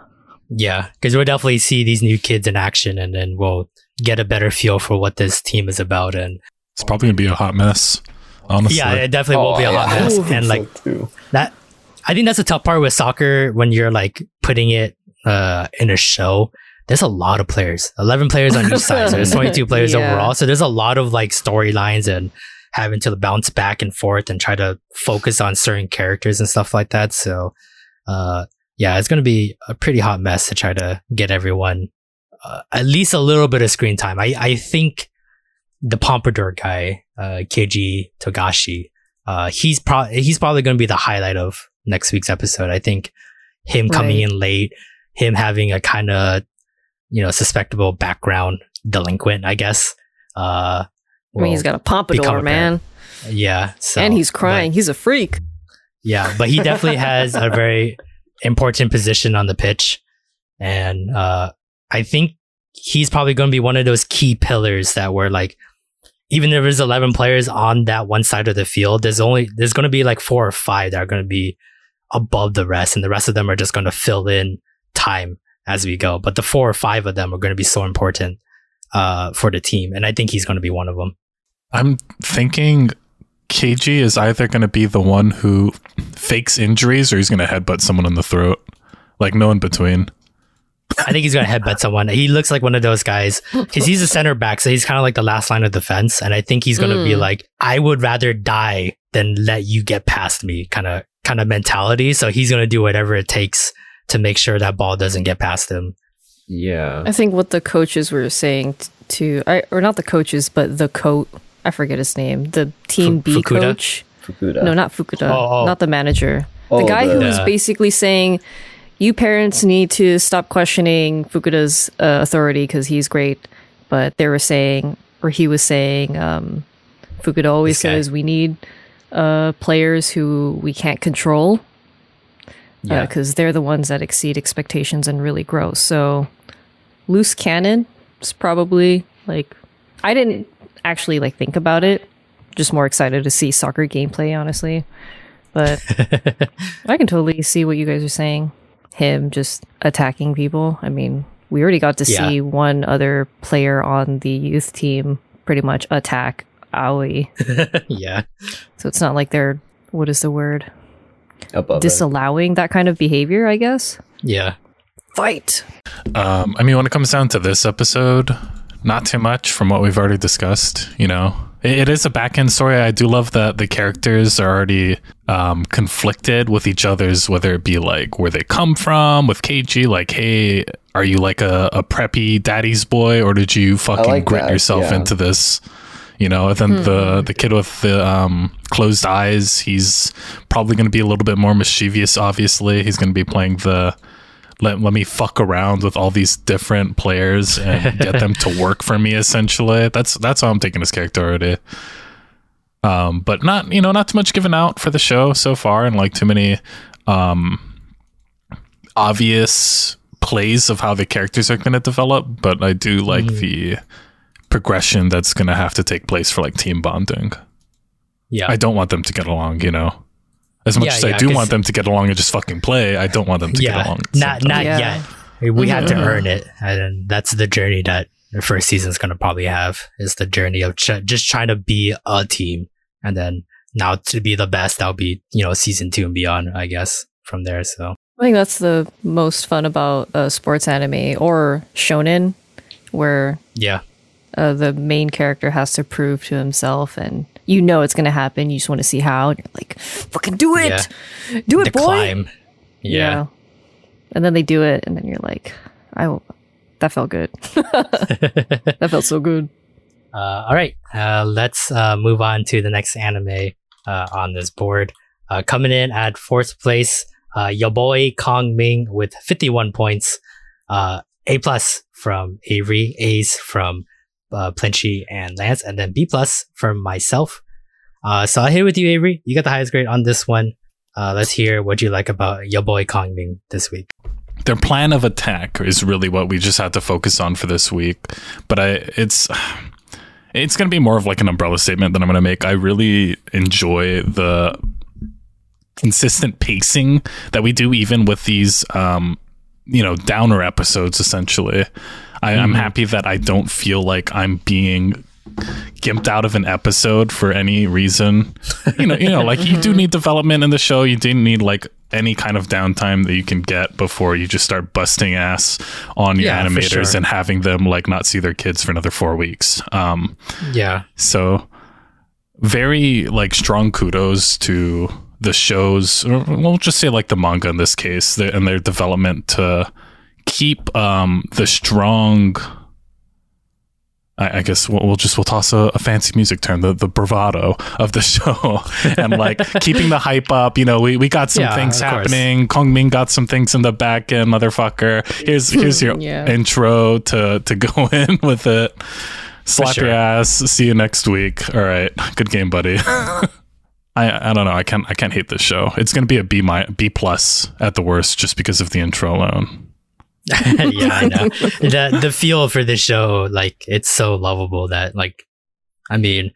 [SPEAKER 4] Yeah, because we'll definitely see these new kids in action, and then we'll get a better feel for what this team is about. And
[SPEAKER 3] It's probably gonna be a hot mess. Honestly,
[SPEAKER 4] yeah, it definitely will
[SPEAKER 2] Oh,
[SPEAKER 4] be a
[SPEAKER 2] yeah,
[SPEAKER 4] hot
[SPEAKER 2] I
[SPEAKER 4] mess.
[SPEAKER 2] think
[SPEAKER 4] And
[SPEAKER 2] so,
[SPEAKER 4] like
[SPEAKER 2] too.
[SPEAKER 4] that, I think that's the tough part with soccer when you're like putting it uh, in a show. There's a lot of players, 11 players on each side. So there's 22 players
[SPEAKER 1] Yeah.
[SPEAKER 4] overall. So there's a lot of like storylines and having to bounce back and forth and try to focus on certain characters and stuff like that. So, uh, yeah, it's going to be a pretty hot mess to try to get everyone uh, at least a little bit of screen time. I, I think the Pompadour guy, uh, Keiji Togashi, uh, he's pro- he's probably going to be the highlight of next week's episode. I think him coming
[SPEAKER 1] Right.
[SPEAKER 4] in late, him having a kind of, you know, suspectable background delinquent, I guess. Uh,
[SPEAKER 1] I mean, he's got a pompadour, man.
[SPEAKER 4] yeah. So,
[SPEAKER 1] and he's
[SPEAKER 4] but-
[SPEAKER 1] crying. He's a freak.
[SPEAKER 4] yeah, but he definitely has a very important position on the pitch. And uh, I think he's probably going to be one of those key pillars that were like, even if there's 11 players on that one side of the field, there's only, there's going to be like four or five that are going to be above the rest. And the rest of them are just going to fill in time as we go. But the four or five of them are going to be so important uh, for the team. And I think he's going to be one of them.
[SPEAKER 3] I'm thinking KG is either going to be the one who fakes injuries or he's going to headbutt someone in the throat. Like no in between.
[SPEAKER 4] I think he's going to headbutt someone. He looks like one of those guys because he's a center back, so he's kind of like the last line of defense. And I think he's going to be
[SPEAKER 1] Mm.
[SPEAKER 4] like, I would rather die than let you get past me, kind of kind of mentality. So he's going to do whatever it takes to make sure that ball doesn't get past him.
[SPEAKER 2] Yeah.
[SPEAKER 1] I think what the coaches were saying t- to, I, or not the coaches, but the coach, I forget his name, the team
[SPEAKER 4] Fu-
[SPEAKER 1] B
[SPEAKER 4] Fukuda?
[SPEAKER 1] coach.
[SPEAKER 2] Fukuda.
[SPEAKER 1] No, not Fukuda.
[SPEAKER 4] Oh, oh.
[SPEAKER 1] Not the manager.
[SPEAKER 2] Oh,
[SPEAKER 1] the guy
[SPEAKER 2] the-
[SPEAKER 1] who was
[SPEAKER 4] The-
[SPEAKER 1] basically saying, you parents need to stop questioning Fukuda's uh, authority because he's great. But they were saying, or he was saying, um, Fukuda always says we need uh, players who we can't control
[SPEAKER 2] Yeah.
[SPEAKER 1] because they're the ones that exceed expectations and really grow. So, loose cannon is probably like I didn't actually like think about it. Just more excited to see soccer gameplay, honestly. But I can totally see what you guys are saying. Him just attacking people. I mean, we already got to
[SPEAKER 4] Yeah.
[SPEAKER 1] see one other player on the youth team pretty much attack Aoi.
[SPEAKER 4] yeah.
[SPEAKER 1] So it's not like they're what is the word?
[SPEAKER 2] Above it.
[SPEAKER 1] Disallowing that kind of behavior, I guess.
[SPEAKER 4] Yeah.
[SPEAKER 1] Fight.
[SPEAKER 3] Um, I mean, when it comes down to this episode, not too much from what we've already discussed. You know, it, it is a back end story. I do love that the characters are already um, conflicted with each other's, whether it be like where they come from with KG, like, hey, are you like a, a preppy daddy's boy, or did you fucking
[SPEAKER 2] like
[SPEAKER 3] grit
[SPEAKER 2] that,
[SPEAKER 3] yourself
[SPEAKER 2] yeah.
[SPEAKER 3] into this? You know, and then the the kid with the um, closed eyes, he's probably going to be a little bit more mischievous. Obviously, he's going to be playing the let, let me fuck around with all these different players and get them to work for me essentially. That's that's how i'm taking this character already. Um but not you know not too much given out for the show so far and like too many um obvious plays of how the characters are going to develop but i do like the progression that's going to have to take place for like team bonding.
[SPEAKER 4] Yeah.
[SPEAKER 3] i don't want them to get along you know as much
[SPEAKER 4] Yeah,
[SPEAKER 3] as i
[SPEAKER 4] yeah,
[SPEAKER 3] do
[SPEAKER 4] 'cause-
[SPEAKER 3] want them to get along and just fucking play i don't want them to get along at
[SPEAKER 4] Not not
[SPEAKER 1] Yeah.
[SPEAKER 4] yet. We had to earn it, and that's the journey that the first season is going to probably have. Is the journey of ch- just trying to be a team, and then now to be the best, that'll be you know season two and beyond, I guess. From there, so
[SPEAKER 1] I think that's the most fun about uh, sports anime or shonen, where
[SPEAKER 4] yeah,
[SPEAKER 1] uh, the main character has to prove to himself, and you know it's going to happen. You just want to see how. And you're like, "Fucking do it, do it,
[SPEAKER 4] the
[SPEAKER 1] boy!"
[SPEAKER 4] climb. Yeah.
[SPEAKER 1] and then they do it, and then you're like, "I w- that felt good. that felt so good."
[SPEAKER 4] Uh, all right, uh, let's uh, move on to the next anime uh, on this board. Uh, coming in at fourth place, uh, your boy Kong Ming with 51 points. Uh, a plus from Avery, A's from uh, and Lance, and then B plus from myself. Uh, so I'll hit with you, Avery. You got the highest grade on this one. Uh, let's hear what you like about your boy Kong Ming this week.
[SPEAKER 3] their plan of attack is really what we just had to focus on for this week. But I, it's it's going to be more of like an umbrella statement that I'm going to make. I really enjoy the consistent pacing that we do, even with these, um, you know, downer episodes. Essentially, I, I'm
[SPEAKER 4] Mhm.
[SPEAKER 3] happy that I don't feel like I'm being gimped out of an episode for any reason. You know, you know, like you do need development in the show. You do need like any kind of downtime that you can get before you just start busting ass on your
[SPEAKER 4] Yeah,
[SPEAKER 3] animators
[SPEAKER 4] sure.
[SPEAKER 3] and having them like not see their kids for another four weeks. Um,
[SPEAKER 4] Yeah.
[SPEAKER 3] so very like strong kudos to the shows, or we'll just say like the manga in this case, the, and their development to keep um, the strong. I, I guess we'll, we'll just we'll toss a, a fancy music term, the, the bravado of the show, and like keeping the hype up. You know, we, we got some
[SPEAKER 4] Yeah,
[SPEAKER 3] things
[SPEAKER 4] of course.
[SPEAKER 3] happening. Kong Ming got some things in the back end, motherfucker. Here's here's your
[SPEAKER 1] Yeah.
[SPEAKER 3] intro to to go in with it. Slap
[SPEAKER 4] sure.
[SPEAKER 3] your ass. See you next week. All right, good game, buddy. I I don't know. I can't I can't hate this show. It's gonna be a B mi- B plus at the worst, just because of the intro alone.
[SPEAKER 4] yeah, I know. the the feel for this show, like it's so lovable that like I mean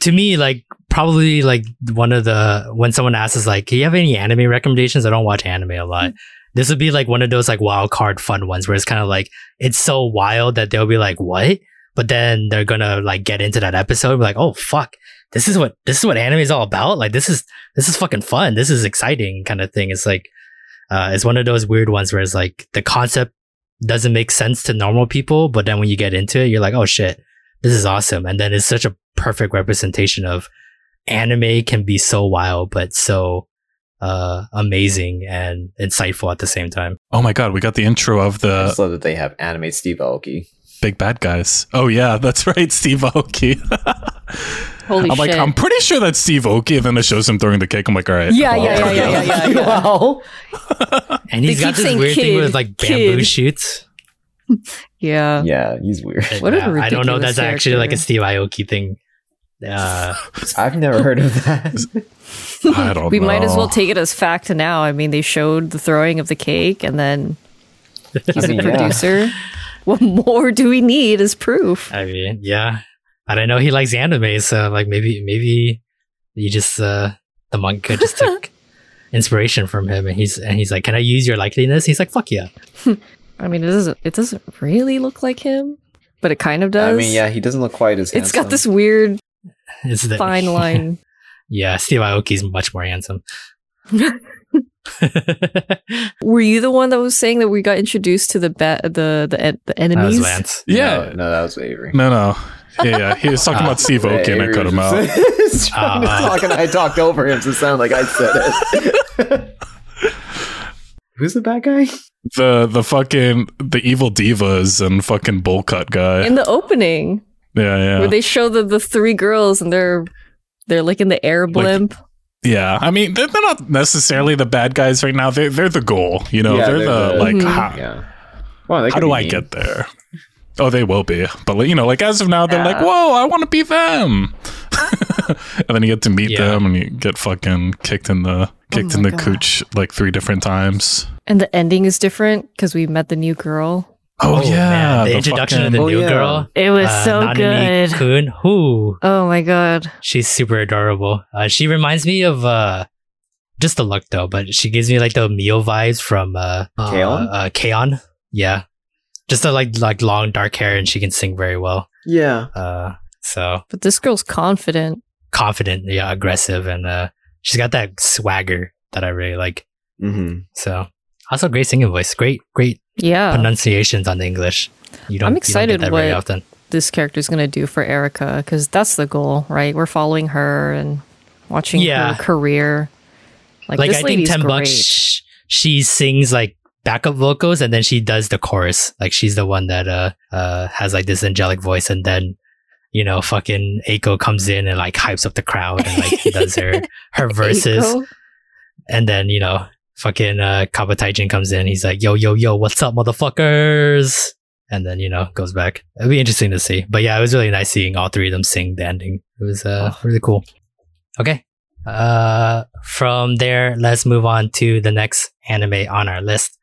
[SPEAKER 4] to me, like probably like one of the when someone asks us like, Do you have any anime recommendations? I don't watch anime a lot. Mm. This would be like one of those like wild card fun ones where it's kind of like it's so wild that they'll be like, What? But then they're gonna like get into that episode and be like, Oh fuck, this is what this is what anime is all about. Like this is this is fucking fun. This is exciting kind of thing. It's like uh, it's one of those weird ones where it's like the concept doesn't make sense to normal people, but then when you get into it, you're like, oh shit, this is awesome. And then it's such a perfect representation of anime can be so wild, but so uh, amazing and insightful at the same time.
[SPEAKER 3] Oh my god, we got the intro of
[SPEAKER 2] I
[SPEAKER 3] the
[SPEAKER 2] just love that they have anime Steve Aoki.
[SPEAKER 3] big bad guys. Oh yeah, that's right, Steve Aoki.
[SPEAKER 1] Holy
[SPEAKER 3] I'm like! I'm pretty sure that's Steve Aoki, and then it shows him throwing the cake. I'm like, all right,
[SPEAKER 1] yeah,
[SPEAKER 3] well,
[SPEAKER 1] yeah, yeah, yeah, yeah, yeah, yeah.
[SPEAKER 2] well,
[SPEAKER 4] And he's
[SPEAKER 1] They
[SPEAKER 4] got this
[SPEAKER 1] saying
[SPEAKER 4] weird thing
[SPEAKER 1] kid,
[SPEAKER 4] with like bamboo
[SPEAKER 1] kid.
[SPEAKER 4] shoots.
[SPEAKER 1] yeah.
[SPEAKER 2] yeah, he's weird.
[SPEAKER 1] What a
[SPEAKER 4] Yeah, I don't know.
[SPEAKER 1] ridiculous
[SPEAKER 4] That's actually like a. Steve Aoki thing. Uh,
[SPEAKER 2] I've never heard of that.
[SPEAKER 3] I don't.
[SPEAKER 1] We might as well take it as fact now. I mean, they showed the throwing of the cake, and then he's
[SPEAKER 2] I mean,
[SPEAKER 1] a
[SPEAKER 2] yeah.
[SPEAKER 1] producer. What more do we need as proof?
[SPEAKER 4] I mean, yeah. And I know he likes anime, so like maybe maybe you just uh the manga just took inspiration from him and he's and he's like, Can I use your likeliness? He's like, Fuck yeah.
[SPEAKER 1] I mean, it doesn't. It doesn't really look like him, but it kind of does.
[SPEAKER 2] I mean, yeah, he doesn't look quite as.
[SPEAKER 1] It's got this weird
[SPEAKER 4] It's the
[SPEAKER 1] fine line.
[SPEAKER 4] Yeah, Steve Aoki's much more handsome.
[SPEAKER 1] Were you the one that was saying that we got introduced to the ba- the the en- the
[SPEAKER 4] that was
[SPEAKER 1] enemies?
[SPEAKER 4] Lance.
[SPEAKER 3] Yeah.
[SPEAKER 2] No, no, that was Avery.
[SPEAKER 3] No, no. Yeah, yeah. He was talking
[SPEAKER 4] Ah.
[SPEAKER 3] about Steve Aoki and I cut him
[SPEAKER 2] was
[SPEAKER 3] out.
[SPEAKER 2] just trying to
[SPEAKER 4] Ah.
[SPEAKER 2] talk and I talked over him to sound like I said it. Who's the bad guy?
[SPEAKER 3] The the fucking the evil divas and fucking bowl cut guy.
[SPEAKER 1] In the opening,
[SPEAKER 3] yeah, yeah.
[SPEAKER 1] where they show the the three girls and they're they're like in the air blimp.
[SPEAKER 3] Yeah, I mean they're, they're not necessarily the bad guys right now. They're they're the goal. You know,
[SPEAKER 2] Yeah,
[SPEAKER 3] they're,
[SPEAKER 2] they're
[SPEAKER 3] the,
[SPEAKER 2] the-
[SPEAKER 3] like
[SPEAKER 1] Mhm.
[SPEAKER 3] how,
[SPEAKER 2] Yeah. Well, they
[SPEAKER 3] how do
[SPEAKER 2] be
[SPEAKER 3] I
[SPEAKER 2] mean.
[SPEAKER 3] get there? Oh, they will be, but you know, like as of now, they're like, whoa, I want to be them. and then you get to meet
[SPEAKER 4] Yeah.
[SPEAKER 3] them, and you get fucking kicked in the kicked in the
[SPEAKER 1] God.
[SPEAKER 3] cooch like three different times.
[SPEAKER 1] And the ending is different because we met the new girl.
[SPEAKER 3] Oh, yeah,
[SPEAKER 4] man, the,
[SPEAKER 3] the
[SPEAKER 4] introduction of
[SPEAKER 3] fucking-
[SPEAKER 4] the
[SPEAKER 2] Oh,
[SPEAKER 4] new
[SPEAKER 2] yeah.
[SPEAKER 4] girl.
[SPEAKER 1] It was
[SPEAKER 4] uh,
[SPEAKER 1] so
[SPEAKER 4] Nanami
[SPEAKER 1] good.
[SPEAKER 4] Kun, who
[SPEAKER 1] Oh my god.
[SPEAKER 4] she's super adorable. Uh, she reminds me of uh, just the look though, but she gives me like the Mio vibes from uh, uh,
[SPEAKER 2] K-On?
[SPEAKER 4] uh, K-On. Yeah, just the like like long dark hair, and she can sing very well.
[SPEAKER 2] Yeah.
[SPEAKER 4] Uh, so
[SPEAKER 1] But this girl's confident.
[SPEAKER 4] confident, yeah, aggressive, and uh, she's got that swagger that I really like.
[SPEAKER 2] Mm-hmm.
[SPEAKER 4] So also great singing voice, great great
[SPEAKER 1] Yeah.
[SPEAKER 4] pronunciations on the English. You don't,
[SPEAKER 1] I'm
[SPEAKER 4] you don't get
[SPEAKER 1] excited
[SPEAKER 4] that very
[SPEAKER 1] what-
[SPEAKER 4] often.
[SPEAKER 1] this character's gonna do for Erica because that's the goal, right? We're following her and watching
[SPEAKER 4] Yeah.
[SPEAKER 1] her career. Like,
[SPEAKER 4] like
[SPEAKER 1] this
[SPEAKER 4] I think ten
[SPEAKER 1] great.
[SPEAKER 4] bucks. She sings like backup vocals and then she does the chorus. Like she's the one that uh uh has like this angelic voice, and then you know fucking Aiko comes in and like hypes up the crowd and like does her her verses, and then you know fucking uh Kabe Taijin comes in. He's like, yo yo yo, what's up, motherfuckers? And then you know goes back. It'd be interesting to see. But yeah, it was really nice seeing all three of them sing the ending. It was uh really cool. Okay. Uh, from there, let's move on to the next anime on our list.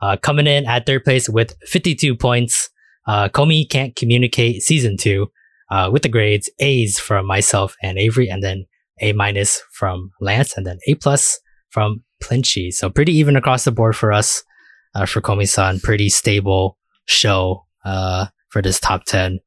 [SPEAKER 4] Uh, coming in at third place with 52 points, uh, Komi Can't Communicate Season 2, uh, with the grades A's from myself and Avery, and then A minus from Lance, and then A plus from Plinchy. So pretty even across the board for us, uh, for Komi-san. Pretty stable show, uh, for this top 10.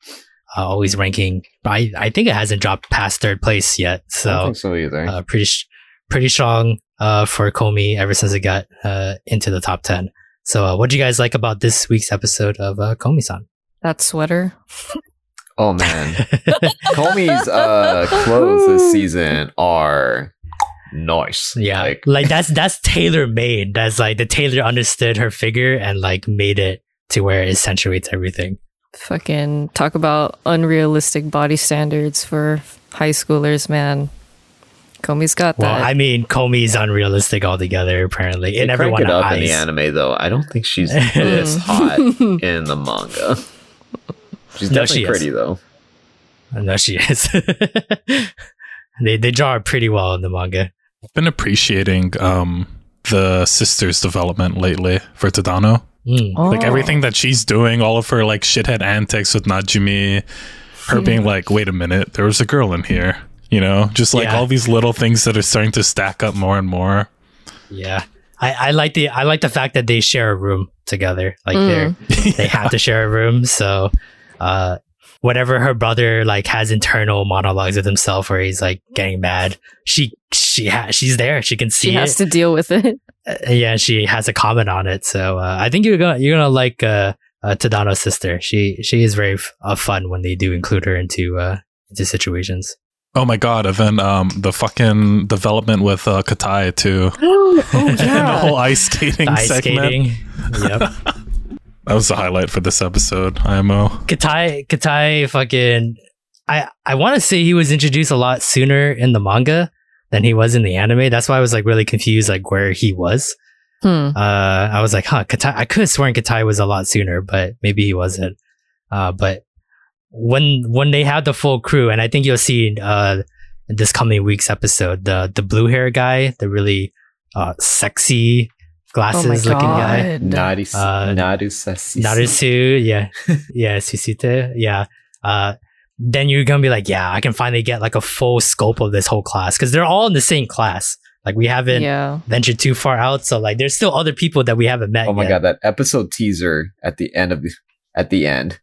[SPEAKER 4] Uh, always ranking. I, I think it hasn't dropped past third place yet. So,
[SPEAKER 2] so either.
[SPEAKER 4] uh, pretty sh- pretty strong uh, for Komi ever since it got uh, into the top ten. So, uh, what do you guys like about this week's episode of uh, Komi-san?
[SPEAKER 1] That sweater.
[SPEAKER 2] oh man, Komi's uh, clothes this season are nice.
[SPEAKER 4] yeah,
[SPEAKER 2] Like,
[SPEAKER 4] like, that's that's tailor made. That's like the tailor understood her figure and like made it to where it accentuates everything.
[SPEAKER 1] Fucking talk about unrealistic body standards for high schoolers, man. Komi's got
[SPEAKER 4] Well,
[SPEAKER 1] that.
[SPEAKER 4] I mean, Komi's unrealistic altogether, apparently,
[SPEAKER 2] they
[SPEAKER 4] in
[SPEAKER 2] crank
[SPEAKER 4] everyone
[SPEAKER 2] it up
[SPEAKER 4] eyes.
[SPEAKER 2] in the anime though. I don't think she's this hot in the manga. She's
[SPEAKER 4] No,
[SPEAKER 2] definitely
[SPEAKER 4] she is.
[SPEAKER 2] pretty though.
[SPEAKER 4] No, she is. they they draw her pretty well in the manga.
[SPEAKER 3] I've been appreciating um the sister's development lately for Tadano.
[SPEAKER 4] Mm.
[SPEAKER 3] Like
[SPEAKER 1] Oh.
[SPEAKER 3] everything that she's doing, all of her like shithead antics with Najimi, her being like, "Wait a minute, there was a girl in here." You know, just like
[SPEAKER 4] Yeah.
[SPEAKER 3] all these little things that are starting to stack up more and more.
[SPEAKER 4] Yeah. I, I like the I like the fact that they share a room together. Like
[SPEAKER 1] Mm.
[SPEAKER 4] they're they have to share a room. So uh whatever her brother like has internal monologues with himself where he's like getting mad, she she ha- she's there. She can see
[SPEAKER 1] she
[SPEAKER 4] it.
[SPEAKER 1] has to deal with it.
[SPEAKER 4] Uh, yeah, she has a comment on it. So uh, I think you're gonna you're gonna like uh, uh Tadano's sister. She she is very f- uh, fun when they do include her into uh into situations.
[SPEAKER 3] Oh my god! And then um the fucking development with uh, Katai too,
[SPEAKER 1] oh
[SPEAKER 3] and the whole ice skating
[SPEAKER 4] The ice
[SPEAKER 3] segment.
[SPEAKER 4] skating. yep.
[SPEAKER 3] That was the highlight for this episode. IMO.
[SPEAKER 4] Katai Katai fucking I I want to say he was introduced a lot sooner in the manga than he was in the anime. That's why I was like really confused like where he was.
[SPEAKER 1] Hmm.
[SPEAKER 4] Uh I was like, huh, Katai I could have sworn Katai was a lot sooner, but maybe he wasn't. Uh but when when they have the full crew, and I think you'll see uh in this coming week's episode, the the blue hair guy, the really uh sexy
[SPEAKER 1] Oh my
[SPEAKER 4] glasses looking guy.
[SPEAKER 1] god.
[SPEAKER 2] Nadu,
[SPEAKER 4] Uh,
[SPEAKER 2] Nadu
[SPEAKER 4] Narusu, yeah, yeah, Susute, yeah. Uh, then you're gonna be like, yeah, I can finally get like a full scope of this whole class because they're all in the same class. Like we haven't
[SPEAKER 1] Yeah.
[SPEAKER 4] ventured too far out, so like there's still other people that we haven't met.
[SPEAKER 2] Oh my
[SPEAKER 4] yet.
[SPEAKER 2] god, that episode teaser at the end of the at the end.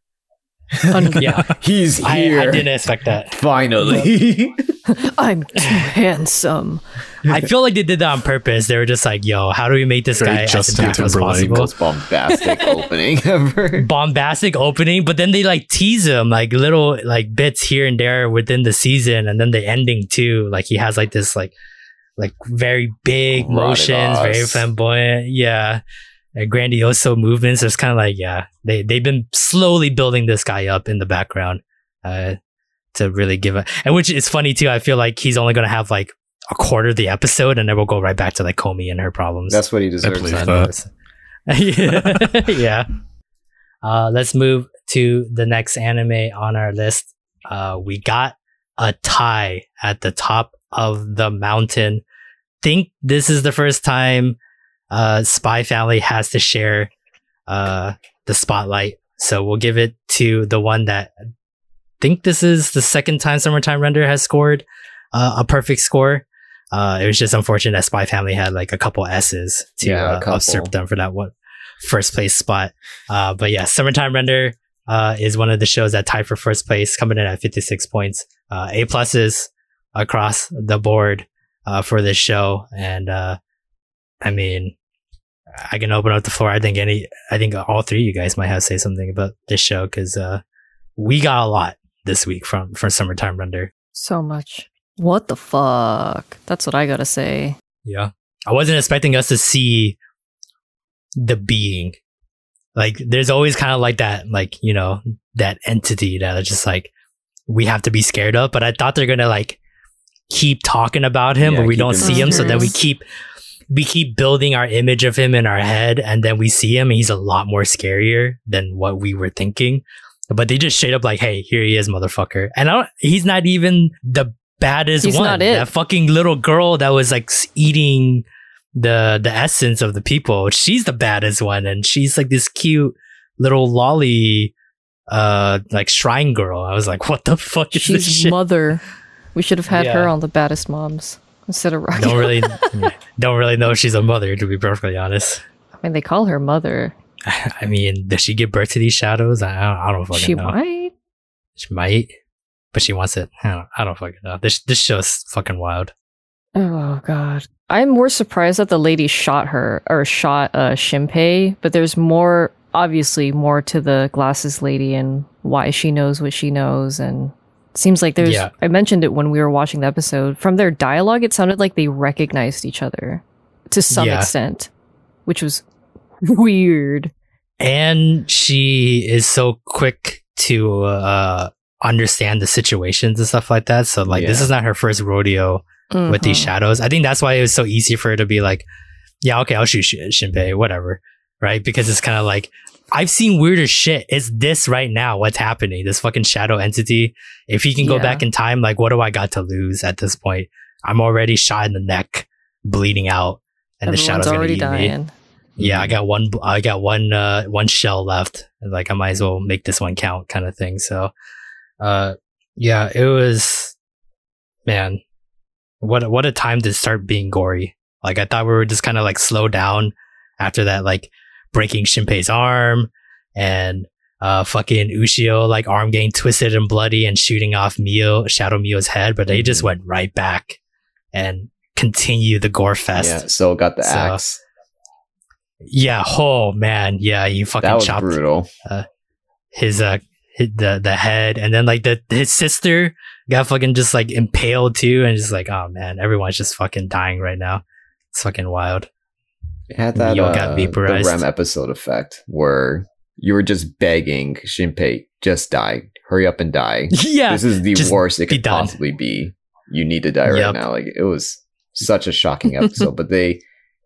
[SPEAKER 1] Un-
[SPEAKER 4] Yeah,
[SPEAKER 2] He's here.
[SPEAKER 4] I didn't expect that.
[SPEAKER 2] Finally.
[SPEAKER 1] I'm too handsome.
[SPEAKER 4] I feel like they did that on purpose. They were just like, "Yo, how do we make this
[SPEAKER 3] Very
[SPEAKER 4] guy as
[SPEAKER 3] Justin
[SPEAKER 4] impactful as
[SPEAKER 3] Timberlake.
[SPEAKER 4] possible?"
[SPEAKER 2] Most bombastic opening ever.
[SPEAKER 4] bombastic opening, but then they like tease him like little like bits here and there within the season, and then the ending too. Like he has like this like like very big motions, very flamboyant, yeah, and grandioso movements. It's kind of like yeah, they they've been slowly building this guy up in the background uh, to really give a and which is funny too. I feel like he's only gonna have like a quarter of the episode, and then we'll go right back to like Komi and her problems.
[SPEAKER 2] That's what he deserves.
[SPEAKER 3] that.
[SPEAKER 4] yeah. yeah. Uh, let's move to the next anime on our list. Uh, we got a tie at the top of the mountain. Think this is the first time uh, Spy Family has to share uh, the spotlight. So we'll give it to the one that I think this is the second time Summertime Render has scored uh, a perfect score. Uh, it was just unfortunate that Spy Family had like a couple S's to
[SPEAKER 2] Yeah,
[SPEAKER 4] uh,
[SPEAKER 2] couple.
[SPEAKER 4] usurp them for that one first place spot. Uh, but yeah, Summertime Render uh, is one of the shows that tied for first place, coming in at 56 points. Uh, a pluses across the board uh, for this show, and uh, I mean, I can open up the floor. I think any, I think all three of you guys might have to say something about this show because uh, we got a lot this week from from Summertime Render.
[SPEAKER 1] So much. What the fuck? That's what I gotta say.
[SPEAKER 4] Yeah. I wasn't expecting us to see the being. Like, there's always kind of like that, like, you know, that entity that is just like, we have to be scared of. But I thought they're going to like keep talking about him,
[SPEAKER 2] Yeah,
[SPEAKER 4] but we don't see him. So then we keep, we keep building our image of him in our head. And then we see him and he's a lot more scarier than what we were thinking. But they just straight up like, hey, here he is, motherfucker. And I don't, he's not even the baddest
[SPEAKER 1] He's
[SPEAKER 4] one. That fucking little girl that was like eating the the essence of the people. She's the baddest one, and she's like this cute little lolly, uh, like shrine girl. I was like, what the fuck is this
[SPEAKER 1] She's
[SPEAKER 4] shit?
[SPEAKER 1] mother. We should have had her on the baddest moms instead of Ragyo.
[SPEAKER 4] don't really, don't really know if she's a mother, to be perfectly honest.
[SPEAKER 1] I mean, they call her mother.
[SPEAKER 4] I mean, does she give birth to these shadows? I don't, I don't fucking
[SPEAKER 1] She
[SPEAKER 4] know.
[SPEAKER 1] She might.
[SPEAKER 4] She might, but she wants it. I don't, I don't fucking know. This this show's fucking wild.
[SPEAKER 1] Oh god. I'm more surprised that the lady shot her or shot uh Shinpei, but there's more obviously more to the glasses lady and why she knows what she knows and seems like there's
[SPEAKER 4] Yeah.
[SPEAKER 1] I mentioned it when we were watching the episode. From their dialogue it sounded like they recognized each other to some
[SPEAKER 4] Yeah.
[SPEAKER 1] extent, which was weird.
[SPEAKER 4] and she is so quick to uh understand the situations and stuff like that so like this is not her first rodeo with these
[SPEAKER 1] Mhm.
[SPEAKER 4] shadows i think that's why it was so easy for her to be like yeah okay i'll shoot Shin- shinpei whatever right because it's kind of like i've seen weirder shit it's this right now what's happening this fucking shadow entity if he can go
[SPEAKER 1] Yeah.
[SPEAKER 4] back in time like what do i got to lose at this point i'm already shot in the neck bleeding out and the shadow's
[SPEAKER 1] already
[SPEAKER 4] eat me
[SPEAKER 1] dying.
[SPEAKER 4] yeah, I got one. I got one. Uh, one shell left. And, Like I might as well make this one count, kind of thing. So, uh, yeah, it was, man, what a- what a time to start being gory. Like I thought we were just kind of like slow down after that, like breaking Shinpei's arm and uh fucking Ushio like arm getting twisted and bloody and shooting off Mio Shadow Mio's head, but they just
[SPEAKER 2] Mhm.
[SPEAKER 4] went right back and continue the gore fest.
[SPEAKER 2] Yeah, so got the
[SPEAKER 4] So,
[SPEAKER 2] axe.
[SPEAKER 4] Yeah. Oh man. Yeah. You fucking
[SPEAKER 2] That was
[SPEAKER 4] chopped
[SPEAKER 2] brutal.
[SPEAKER 4] his uh his, the the head, and then like the his sister got fucking just like impaled too, and just like oh man, everyone's just fucking dying right now. It's fucking wild.
[SPEAKER 2] It had that
[SPEAKER 4] Neo
[SPEAKER 2] uh,
[SPEAKER 4] got
[SPEAKER 2] the
[SPEAKER 4] vaporized.
[SPEAKER 2] REM episode effect where you were just begging Shinpei, just die, hurry up and die.
[SPEAKER 4] yeah.
[SPEAKER 2] this is the worst it could
[SPEAKER 4] done.
[SPEAKER 2] possibly be. You need to die right
[SPEAKER 4] Yep.
[SPEAKER 2] now. Like it was such a shocking episode, but they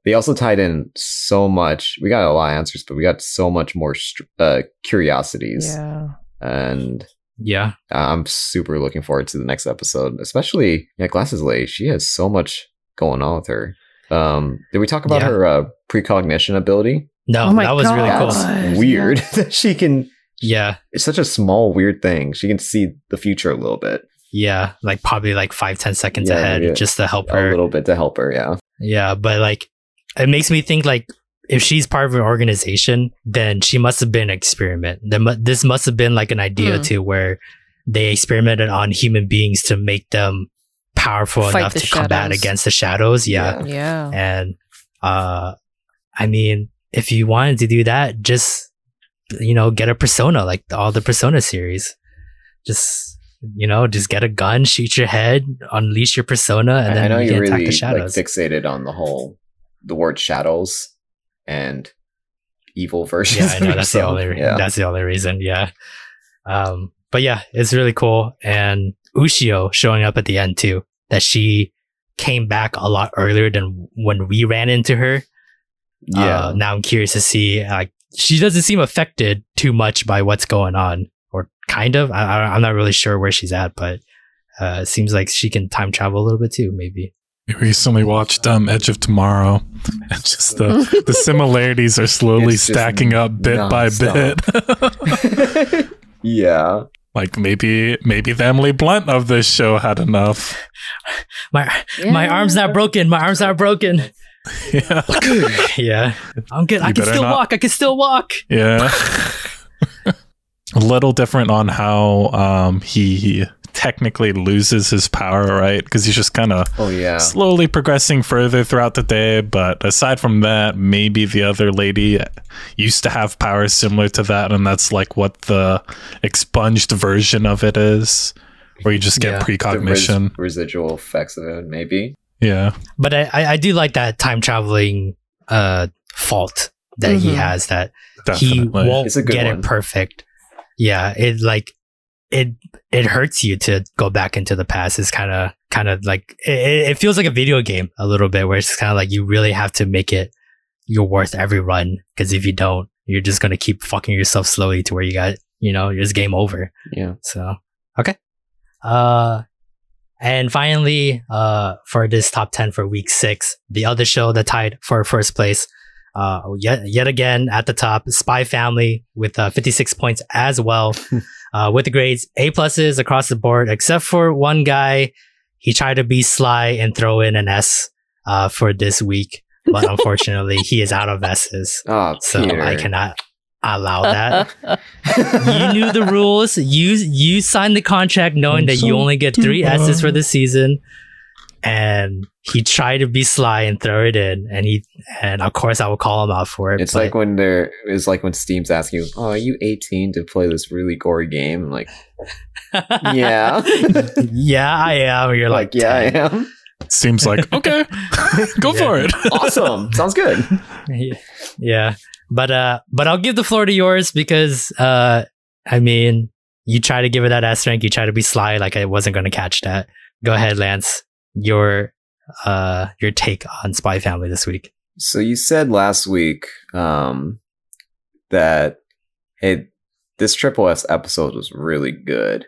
[SPEAKER 2] they also tied in so much. We got a lot of answers, but we got so much more str- uh, curiosities,
[SPEAKER 1] Yeah.
[SPEAKER 2] and
[SPEAKER 4] yeah.
[SPEAKER 2] I'm super looking forward to the next episode. Especially, yeah, Glasses Lady. She has so much going on with her. Um, did we talk about
[SPEAKER 4] Yeah.
[SPEAKER 2] her uh, precognition ability?
[SPEAKER 4] No,
[SPEAKER 1] Oh my
[SPEAKER 4] that was really cool.
[SPEAKER 2] That's
[SPEAKER 1] God,
[SPEAKER 2] weird that she can.
[SPEAKER 4] Yeah.
[SPEAKER 2] It's such a small, weird thing. She can see the future a little bit,
[SPEAKER 4] Yeah. Like probably like five ten seconds
[SPEAKER 2] Yeah,
[SPEAKER 4] ahead
[SPEAKER 2] yeah.
[SPEAKER 4] just to help her a
[SPEAKER 2] little bit to help her. Yeah,
[SPEAKER 4] Yeah, but like it makes me think like if she's part of an organization, then she must have been an experiment. There this must have been like an idea
[SPEAKER 1] Hmm.
[SPEAKER 4] too, where they experimented on human beings to make them powerful
[SPEAKER 1] Fight
[SPEAKER 4] enough
[SPEAKER 1] the
[SPEAKER 4] to combat against the shadows. Yeah.
[SPEAKER 1] Yeah.
[SPEAKER 4] And uh I mean, if you wanted to do that, just you know, get a persona like all the persona series. Just you know, just get a gun, shoot your head, unleash your persona, and
[SPEAKER 2] I-
[SPEAKER 4] then
[SPEAKER 2] I know
[SPEAKER 4] you
[SPEAKER 2] you're
[SPEAKER 4] can attack
[SPEAKER 2] really
[SPEAKER 4] the
[SPEAKER 2] like fixated on the whole the word shadows and evil versions.
[SPEAKER 4] yeah, I know that's the
[SPEAKER 2] yourself.
[SPEAKER 4] only
[SPEAKER 2] Yeah.
[SPEAKER 4] that's the only reason. Yeah. Um, but yeah, it's really cool. And Ushio showing up at the end too, that she came back a lot earlier than when we ran into her.
[SPEAKER 2] yeah.
[SPEAKER 4] Uh, now I'm curious to see, like, she doesn't seem affected too much by what's going on or kind of, I, I, I'm not really sure where she's at, but, uh, it seems like she can time travel a little bit too, maybe.
[SPEAKER 3] We recently watched um, Edge of Tomorrow, and just the the similarities are slowly stacking up bit by bit.
[SPEAKER 2] yeah.
[SPEAKER 3] Like maybe maybe the Emily Blunt of this show had enough.
[SPEAKER 4] My, my arm's not broken. My arm's not broken.
[SPEAKER 3] Yeah,
[SPEAKER 4] yeah. I'm good. I can still
[SPEAKER 3] not.
[SPEAKER 4] walk. I can still walk.
[SPEAKER 3] yeah. A little different on how um, he technically loses his power, right? Because he's just kind of
[SPEAKER 2] Oh yeah.
[SPEAKER 3] slowly progressing further throughout the day. But aside from that, maybe the other lady used to have powers similar to that, and that's like what the expunged version of it is, where you just get
[SPEAKER 4] Yeah.
[SPEAKER 2] The res-
[SPEAKER 3] precognition.
[SPEAKER 2] residual effects of it, maybe.
[SPEAKER 3] yeah,
[SPEAKER 4] But I, I, I do like that time traveling uh fault that he
[SPEAKER 1] Mhm.
[SPEAKER 4] has that
[SPEAKER 3] definitely.
[SPEAKER 4] he won't
[SPEAKER 2] It's a good
[SPEAKER 4] get
[SPEAKER 2] one.
[SPEAKER 4] it perfect. Yeah, it like it it hurts you to go back into the past. It's kind of kind of like it, it feels like a video game a little bit, where it's kind of like you really have to make it you're worth every run because if you don't, you're just gonna keep fucking yourself slowly to where you got you know it's game over.
[SPEAKER 2] Yeah.
[SPEAKER 4] So okay. Uh and finally, uh for this top ten for week six, the other show that tied for first place, uh yet yet again at the top, Spy Family with uh, 56 points as well. uh with the grades A pluses across the board, except for one guy. He tried to be sly and throw in an S uh for this week. But unfortunately he is out of S's.
[SPEAKER 2] Oh,
[SPEAKER 4] So
[SPEAKER 2] Peter.
[SPEAKER 4] I cannot allow that you knew the rules. You you signed the contract knowing that you only get three. S's for the season. And he tried to be sly and throw it in, and he and of course I would call him out for it.
[SPEAKER 2] It's like when there it's like when Steam's asking you, "Oh, are you 18 to play this really gory game?" I'm like, "Yeah."
[SPEAKER 4] yeah, I am. You're like,
[SPEAKER 2] like, "Yeah, I am."
[SPEAKER 3] seems like okay, go for it.
[SPEAKER 2] awesome. Sounds good.
[SPEAKER 4] yeah. But uh, but I'll give the floor to yours because uh, I mean, you try to give it that S rank, you try to be sly, like I wasn't going to catch that. Go ahead, Lance. Your uh, your take on Spy Family this week.
[SPEAKER 2] So you said last week um that hey, this Triple S episode was really good,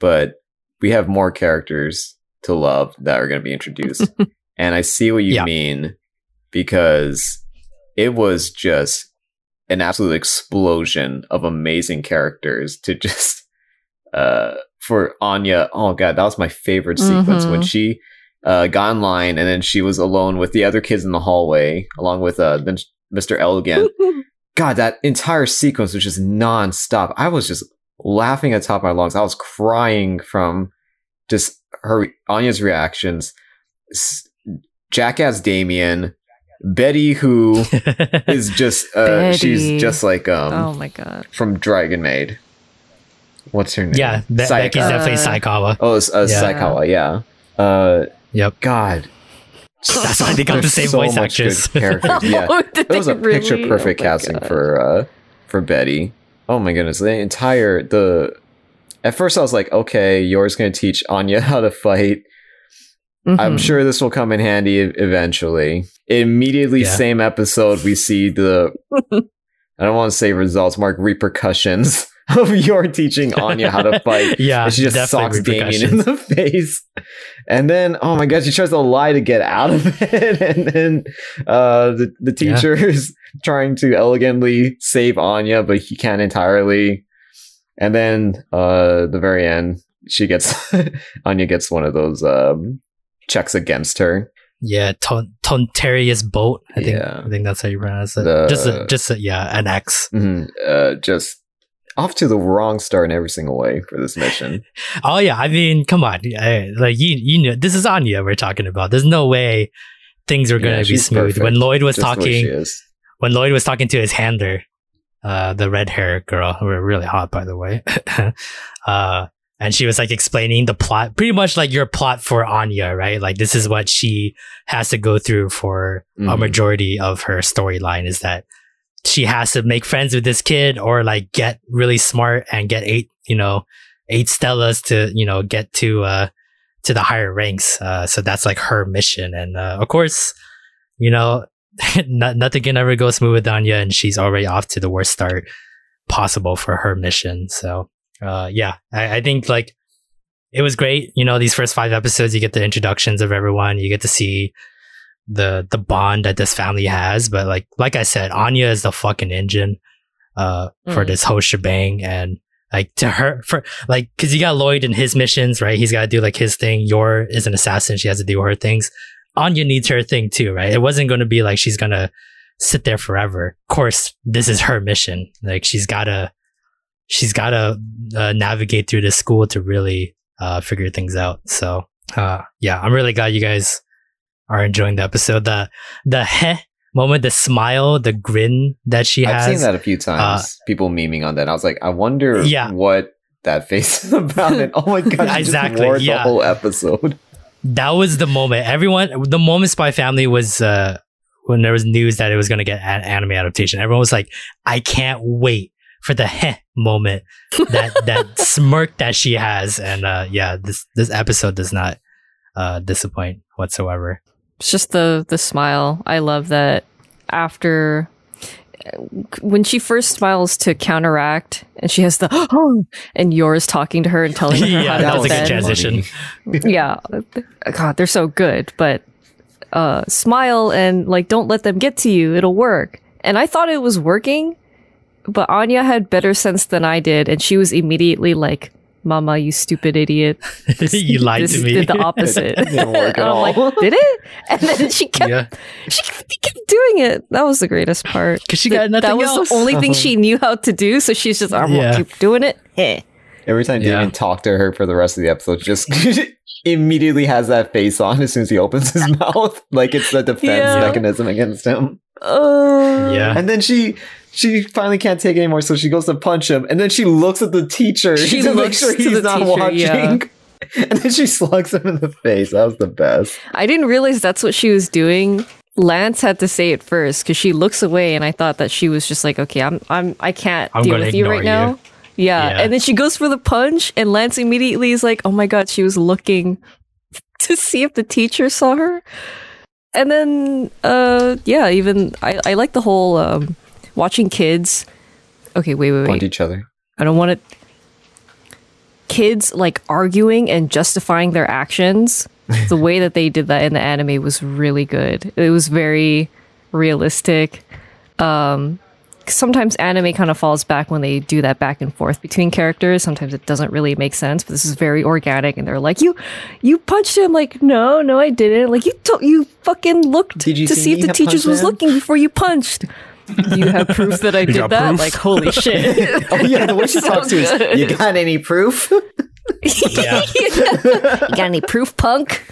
[SPEAKER 2] but we have more characters to love that are going to be introduced. and I see what you
[SPEAKER 4] Yeah.
[SPEAKER 2] mean because it was just an absolute explosion of amazing characters to just uh for Anya. Oh god, that was my favorite sequence when
[SPEAKER 1] Mhm.
[SPEAKER 2] she uh got in line and then she was alone with the other kids in the hallway along with uh then Mr. Elegant. God, that entire sequence was just non-stop. I was just laughing at the top of my lungs. I was crying from just her Anya's reactions. S- Jackass Damien, Becky, who is just uh,
[SPEAKER 1] Becky.
[SPEAKER 2] she's just like um
[SPEAKER 1] oh my god.
[SPEAKER 2] from Dragon Maid. What's her name?
[SPEAKER 4] yeah, Be-
[SPEAKER 2] Sayaka.
[SPEAKER 4] Becky's definitely
[SPEAKER 1] Uh,
[SPEAKER 4] Saikawa.
[SPEAKER 2] Oh, it's, uh,
[SPEAKER 4] Yeah.
[SPEAKER 2] Saikawa. Yeah. Uh,
[SPEAKER 4] Yep.
[SPEAKER 2] God.
[SPEAKER 4] That's why they got the same
[SPEAKER 2] so
[SPEAKER 4] voice
[SPEAKER 2] much
[SPEAKER 4] actress.
[SPEAKER 2] good characters. Yeah.
[SPEAKER 1] Did
[SPEAKER 2] That was
[SPEAKER 1] they
[SPEAKER 2] a picture perfect
[SPEAKER 1] Oh
[SPEAKER 2] casting
[SPEAKER 1] God.
[SPEAKER 2] for uh for Becky. Oh my goodness, the entire the. At first, I was like, okay, Yor's gonna teach Anya how to fight. I'm
[SPEAKER 1] Mhm.
[SPEAKER 2] sure this will come in handy eventually. Immediately,
[SPEAKER 4] Yeah.
[SPEAKER 2] same episode, we see the. I don't want to say results, mark repercussions of Yor teaching Anya how to fight.
[SPEAKER 4] yeah,
[SPEAKER 2] and she just socks Damien in the face. And then, oh my god, she tries to lie to get out of it. And then uh, the, the
[SPEAKER 4] Yeah.
[SPEAKER 2] teacher is trying to elegantly save Anya, but he can't entirely. And then uh, the very end, she gets Anya gets one of those um, checks against her.
[SPEAKER 4] Yeah, Ton- Tonitrus Bolt. I think
[SPEAKER 2] Yeah.
[SPEAKER 4] I think that's how you pronounce it.
[SPEAKER 2] The-
[SPEAKER 4] just a, just a, yeah, an X.
[SPEAKER 2] Mhm. Uh, just off to the wrong start in every single way for this mission.
[SPEAKER 4] Oh yeah, I mean, come on, like you you know, this is Anya we're talking about. There's no way things were
[SPEAKER 2] Yeah,
[SPEAKER 4] gonna be smooth.
[SPEAKER 2] perfect.
[SPEAKER 4] When Lloyd was
[SPEAKER 2] Just the way she
[SPEAKER 4] talking, when Lloyd was talking to his handler, uh, the red hair girl, who were really hot by the way, uh, and she was like explaining the plot, pretty much like your plot for Anya, right? Like this is what she has to go through for a
[SPEAKER 2] Mhm.
[SPEAKER 4] majority of her storyline is that she has to make friends with this kid or like get really smart and get eight, you know, eight Stellas to, you know, get to, uh, to the higher ranks. Uh, so that's like her mission. And, uh, of course, you know, no- nothing can ever go smooth with Anya and she's already off to the worst start possible for her mission. So, uh, yeah, I, I think like it was great. You know, these first five episodes, you get the introductions of everyone. You get to see the the bond that this family has. But like like I said, Anya is the fucking engine uh for
[SPEAKER 1] Mm.
[SPEAKER 4] this whole shebang and like to her for like because you got Lloyd and his missions, right? He's got to do like his thing. Yor is an assassin; she has to do her things. Anya needs her thing too, right? It wasn't going to be like she's gonna sit there forever. Of course, this is her mission. Like she's gotta she's gotta uh, navigate through the school to really uh figure things out. So uh yeah, I'm really glad you guys are enjoying the episode. The the heh moment, the smile, the grin that she has.
[SPEAKER 2] I've seen that a few times. people memeing on that. I was like, I wonder
[SPEAKER 4] Yeah.
[SPEAKER 2] what that face is about. And oh my god,
[SPEAKER 4] Exactly,
[SPEAKER 2] just wore the
[SPEAKER 4] yeah.
[SPEAKER 2] whole episode.
[SPEAKER 4] that was the moment. Everyone, the moment Spy Family was uh when there was news that it was going to get an anime adaptation. Everyone was like, "I can't wait for the heh moment that that smirk that she has." And uh yeah, this this episode does not uh disappoint whatsoever.
[SPEAKER 1] It's just the the smile. I love that after when she first smiles to counteract and she has the oh and Yor's talking to her and telling her
[SPEAKER 4] Yeah,
[SPEAKER 1] how
[SPEAKER 4] that
[SPEAKER 1] to
[SPEAKER 4] was a good transition.
[SPEAKER 1] yeah god they're so good but uh smile and like don't let them get to you it'll work and i thought it was working but anya had better sense than i did and she was immediately like mama you stupid idiot This,
[SPEAKER 4] you lied
[SPEAKER 1] this
[SPEAKER 4] to me.
[SPEAKER 1] did the opposite
[SPEAKER 2] It didn't work at
[SPEAKER 1] And I'm
[SPEAKER 2] all.
[SPEAKER 1] like did it and then she kept
[SPEAKER 4] yeah,
[SPEAKER 1] she kept doing it that was the greatest part
[SPEAKER 4] because she
[SPEAKER 1] That-
[SPEAKER 4] got nothing else.
[SPEAKER 1] that was
[SPEAKER 4] else.
[SPEAKER 1] the only thing she knew how to do so she's just i'm
[SPEAKER 4] Yeah.
[SPEAKER 1] gonna keep doing it Heh.
[SPEAKER 2] Every time
[SPEAKER 4] Yeah.
[SPEAKER 2] Damien talked to her for the rest of the episode, just immediately has that face on as soon as he opens his mouth, like it's a defense
[SPEAKER 1] Yeah.
[SPEAKER 2] mechanism against him.
[SPEAKER 1] Uh,
[SPEAKER 4] yeah.
[SPEAKER 2] And then she she finally can't take it anymore, so she goes to punch him, and then she looks at the teacher
[SPEAKER 1] She
[SPEAKER 2] to make sure
[SPEAKER 1] to
[SPEAKER 2] he's not
[SPEAKER 1] teacher,
[SPEAKER 2] watching.
[SPEAKER 1] yeah.
[SPEAKER 2] And then she slugs him in the face. That was the best.
[SPEAKER 1] I didn't realize that's what she was doing. Lance had to say it first because she looks away, and I thought that she was just like, "Okay, I'm, I'm, I can't
[SPEAKER 4] I'm
[SPEAKER 1] deal with you
[SPEAKER 4] ignore
[SPEAKER 1] right now." Yeah.
[SPEAKER 4] Yeah.
[SPEAKER 1] and then she goes for the punch, and Lance immediately is like, "Oh my god, she was looking to see if the teacher saw her." And then, uh, yeah, even I, I like the whole um, watching kids. Okay, wait, wait,
[SPEAKER 2] Punch
[SPEAKER 1] wait.
[SPEAKER 2] each other.
[SPEAKER 1] I don't want it. Kids like arguing and justifying their actions. the way that they did that in the anime was really good. It was very realistic. Um, sometimes anime kind of falls back when they do that back and forth between characters. Sometimes it doesn't really make sense, but this is very organic. And they're like, "You, you punched him." Like, no, no, I didn't. Like, you, to- you fucking looked to
[SPEAKER 2] see
[SPEAKER 1] see if the teacher was
[SPEAKER 2] him?
[SPEAKER 1] looking before you punched. Do you have proof that I did that?
[SPEAKER 3] proof?
[SPEAKER 1] Like, holy shit.
[SPEAKER 2] Oh yeah, the way she
[SPEAKER 1] So
[SPEAKER 2] talks to us.
[SPEAKER 1] good.
[SPEAKER 2] You got any proof?
[SPEAKER 4] Yeah.
[SPEAKER 1] you got any proof, punk?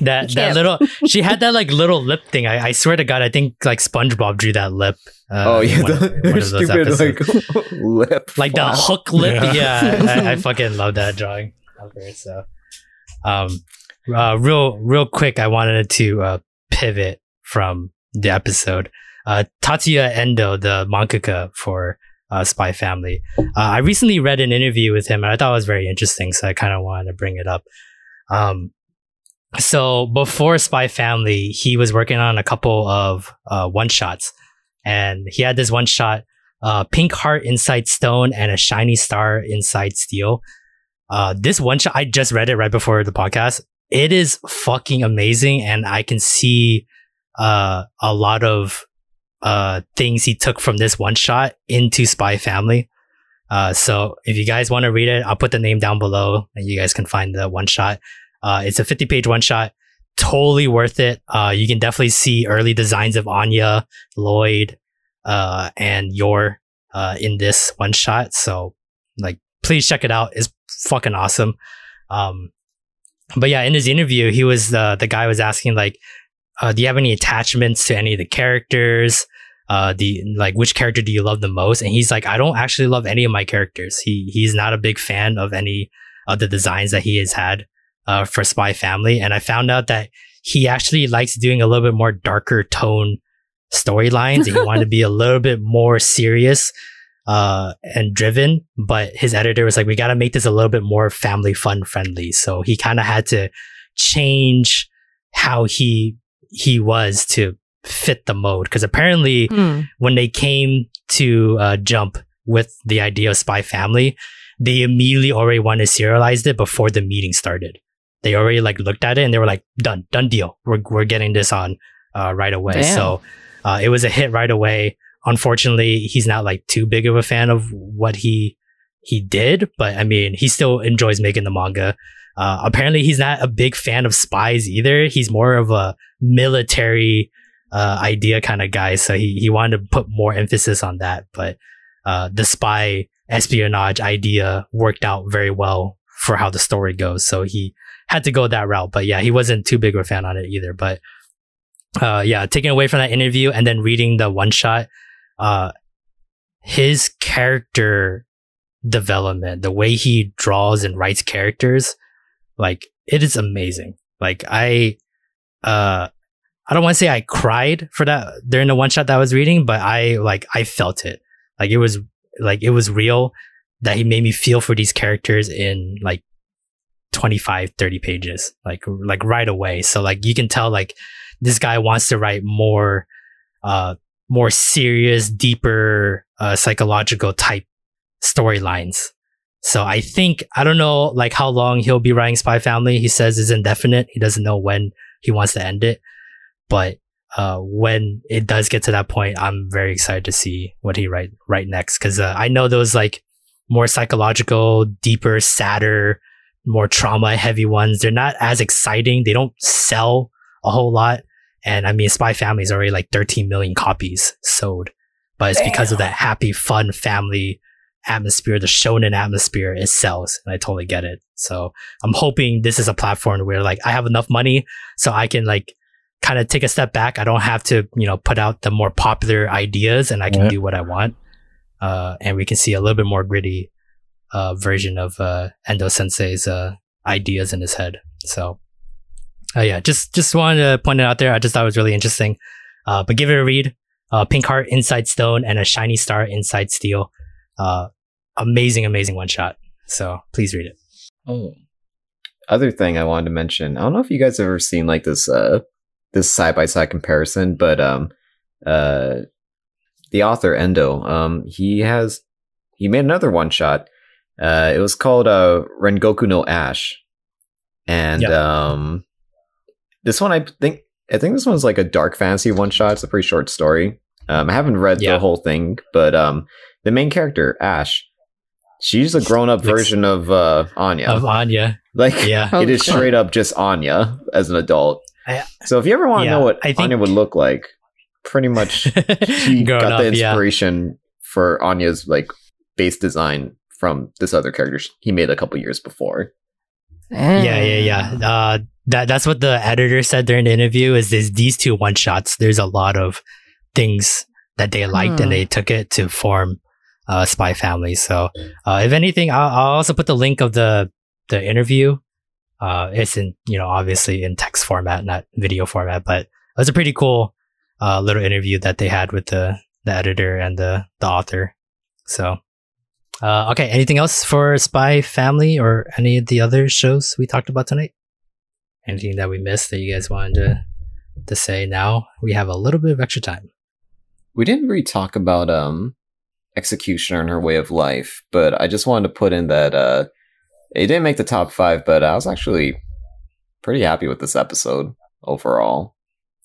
[SPEAKER 4] that that
[SPEAKER 1] can't-
[SPEAKER 4] little she had that like little lip thing. I, I swear to God, I think like SpongeBob drew that lip. Uh,
[SPEAKER 2] oh yeah,
[SPEAKER 4] in one,
[SPEAKER 2] the,
[SPEAKER 4] one of those
[SPEAKER 2] stupid
[SPEAKER 4] episodes.
[SPEAKER 2] like lip.
[SPEAKER 4] like the hook lip.
[SPEAKER 3] Yeah.
[SPEAKER 4] Yeah, I, I fucking love that drawing. of her, So, um, uh, real real quick, I wanted to uh, pivot from the episode. Uh, Tatsuya Endo, the mangaka for uh, Spy Family. Uh, I recently read an interview with him, and I thought it was very interesting. So I kind of wanted to bring it up. Um, so before Spy Family, he was working on a couple of uh, one shots, and he had this one shot uh, pink heart inside stone and a shiny star inside steel. Uh, this one shot, I just read it right before the podcast. It is fucking amazing. And I can see, uh, a lot of, uh, things he took from this one shot into Spy Family. Uh, so if you guys want to read it, I'll put the name down below and you guys can find the one shot. Uh, it's a 50 page one shot. totally worth it. Uh, you can definitely see early designs of Anya, Lloyd, uh, and Yor uh, in this one shot. So, like, please check it out. It's fucking awesome. Um, but yeah, in his interview, he was uh, the guy was asking like, uh, "Do you have any attachments to any of the characters? Uh, the like, which character do you love the most?" And he's like, "I don't actually love any of my characters. He he's not a big fan of any of the designs that he has had uh, for Spy Family." And I found out that he actually likes doing a little bit more darker tone storylines. he wanted to be a little bit more serious uh, and driven, but his editor was like, we got to make this a little bit more family fun friendly. So he kind of had to change how he he was to fit the mode. Because apparently
[SPEAKER 1] Hmm.
[SPEAKER 4] when they came to uh, jump with the idea of spy family they immediately already wanted to serialize it before the meeting started. They already like looked at it and they were like done done deal. We're, we're getting this on uh, right away.
[SPEAKER 1] Damn.
[SPEAKER 4] so uh, it was a hit right away. Unfortunately he's not like too big of a fan of what he he did but i mean he still enjoys making the manga uh, apparently he's not a big fan of spies either he's more of a military uh, idea kind of guy. So he, he wanted to put more emphasis on that. But uh, the spy espionage idea worked out very well for how the story goes. So he had to go that route. But yeah, he wasn't too big of a fan on it either. But uh, yeah, taking away from that interview and then reading the one shot, uh, his character development, the way he draws and writes characters, like it is amazing. Like I, uh, I don't want to say I cried for that during the one shot that I was reading, but I like I felt it. Like it was like it was real that he made me feel for these characters in like 25 30 pages like like right away so like you can tell like this guy wants to write more uh more serious deeper uh psychological type storylines so i think i don't know like how long he'll be writing spy family he says is indefinite he doesn't know when he wants to end it but uh, when it does get to that point, I'm very excited to see what he write write next because uh, I know those like more psychological, deeper, sadder, more trauma heavy ones. They're not as exciting. They don't sell a whole lot. And I mean, Spy Family is already like 13 million copies sold, but it's because of that happy, fun family atmosphere, the shonen atmosphere, it sells. And I totally get it. So I'm hoping this is a platform where like I have enough money so I can like kind of take a step back. I don't have to, you know, put out the more popular ideas and I can
[SPEAKER 3] Yeah.
[SPEAKER 4] do what I want. Uh, and we can see a little bit more gritty, uh, version of, uh, Endo Sensei's, uh, ideas in his head. So, uh, yeah, just, just wanted to point it out there. I just thought it was really interesting. Uh, but give it a read. Uh, Pink Heart Inside Stone and a Shiny Star Inside Steel. Uh, amazing, amazing one shot. So please read it.
[SPEAKER 2] Oh. Other thing I wanted to mention, I don't know if you guys have ever seen like this uh this side by side comparison, but um uh the author Endo, um he has he made another one shot. Uh it was called uh Rengoku no Ash. And
[SPEAKER 4] Yeah.
[SPEAKER 2] um this one I think I think this one's like a dark fantasy one shot. It's a pretty short story. Um I haven't read
[SPEAKER 4] Yeah.
[SPEAKER 2] the whole thing, but um the main character, Ash, she's a grown up
[SPEAKER 4] Looks-
[SPEAKER 2] version of uh Anya.
[SPEAKER 4] Of Anya.
[SPEAKER 2] Like
[SPEAKER 4] Yeah.
[SPEAKER 2] it is straight up just Anya as an adult.
[SPEAKER 4] I-
[SPEAKER 2] so if you ever want to
[SPEAKER 4] yeah,
[SPEAKER 2] know what
[SPEAKER 4] I think-
[SPEAKER 2] Anya would look like, pretty much
[SPEAKER 4] she
[SPEAKER 2] got
[SPEAKER 4] up,
[SPEAKER 2] the
[SPEAKER 4] yeah.
[SPEAKER 2] inspiration for Anya's like base design from this other character sh- he made a couple years before.
[SPEAKER 4] Yeah, yeah, yeah. Uh, that that's what the editor said during the interview. Is this these two one shots? There's a lot of things that they liked,
[SPEAKER 1] Hmm.
[SPEAKER 4] and they took it to form uh, Spy Family. So, uh, if anything, I'll, I'll also put the link of the the interview. Uh, it's in you know obviously in text format, not video format, but it was a pretty cool uh, little interview that they had with the the editor and the the author. So. Uh, okay. Anything else for Spy Family or any of the other shows we talked about tonight? Anything that we missed that you guys wanted to to say? Now we have a little bit of extra time.
[SPEAKER 2] We didn't really talk about um Executioner and her way of life, but I just wanted to put in that uh it didn't make the top five, but I was actually pretty happy with this episode overall.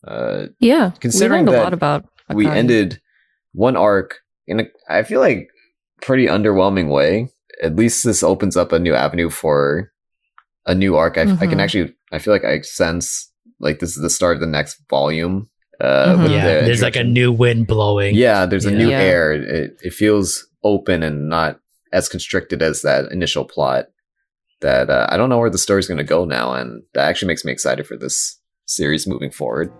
[SPEAKER 2] Uh
[SPEAKER 1] Yeah.
[SPEAKER 2] Considering that
[SPEAKER 1] a lot about
[SPEAKER 2] we ended one arc in a I feel like pretty underwhelming way. At least this opens up a new avenue for a new arc. I, I can
[SPEAKER 1] Mhm.
[SPEAKER 2] actually I feel like I sense like this is the start of the next volume. Uh,
[SPEAKER 1] Mhm.
[SPEAKER 2] with
[SPEAKER 4] yeah,
[SPEAKER 2] the
[SPEAKER 4] there's like a new wind blowing.
[SPEAKER 2] Yeah, there's a new
[SPEAKER 1] Yeah.
[SPEAKER 2] air. It, it feels open and not as constricted as that initial plot. That uh, I don't know where the story's going to go now, and that actually makes me excited for this series moving forward.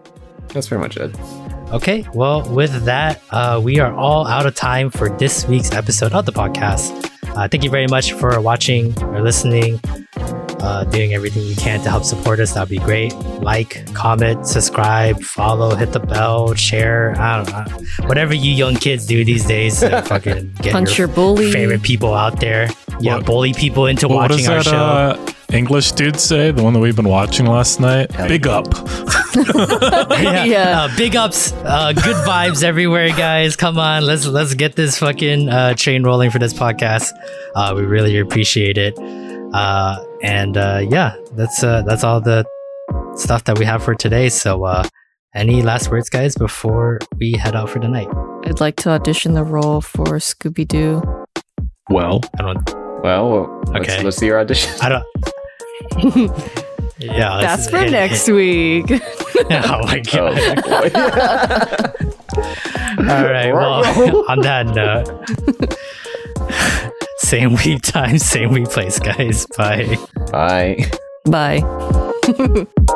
[SPEAKER 2] That's pretty much it.
[SPEAKER 4] Okay, well, with that, uh, we are all out of time for this week's episode of the podcast. Uh, thank you very much for watching or listening, uh, doing everything you can to help support us. That'd be great. Like, comment, subscribe, follow, hit the bell, share. I don't know. Whatever you young kids do these days to fucking get
[SPEAKER 1] Punch
[SPEAKER 4] your
[SPEAKER 1] your bully.
[SPEAKER 4] favorite people out there. Yeah,
[SPEAKER 3] What-
[SPEAKER 4] bully people into
[SPEAKER 3] what
[SPEAKER 4] watching
[SPEAKER 3] does
[SPEAKER 4] our
[SPEAKER 3] that
[SPEAKER 4] show.
[SPEAKER 3] uh, English dude say? The one that we've been watching last night?
[SPEAKER 2] Hell
[SPEAKER 3] Big up.
[SPEAKER 4] yeah.
[SPEAKER 1] Yeah.
[SPEAKER 4] Uh, big ups, uh, good vibes everywhere, guys. Come on, let's let's get this fucking uh, train rolling for this podcast. Uh, we really appreciate it. Uh, and uh, yeah, that's uh, that's all the stuff that we have for today. So, uh, any last words, guys, before we head out for the night?
[SPEAKER 1] I'd like to audition the role for Scooby Doo.
[SPEAKER 3] Well,
[SPEAKER 4] I don't.
[SPEAKER 2] Well, let's,
[SPEAKER 4] Okay.
[SPEAKER 2] let's see your audition.
[SPEAKER 4] I don't. Yeah,
[SPEAKER 1] That's
[SPEAKER 4] let's-
[SPEAKER 1] for
[SPEAKER 4] hit-
[SPEAKER 1] next week.
[SPEAKER 4] hit- oh my god!
[SPEAKER 2] Oh.
[SPEAKER 4] All right. Well, on that note, same week time, same week place, guys. Bye.
[SPEAKER 2] Bye.
[SPEAKER 1] Bye.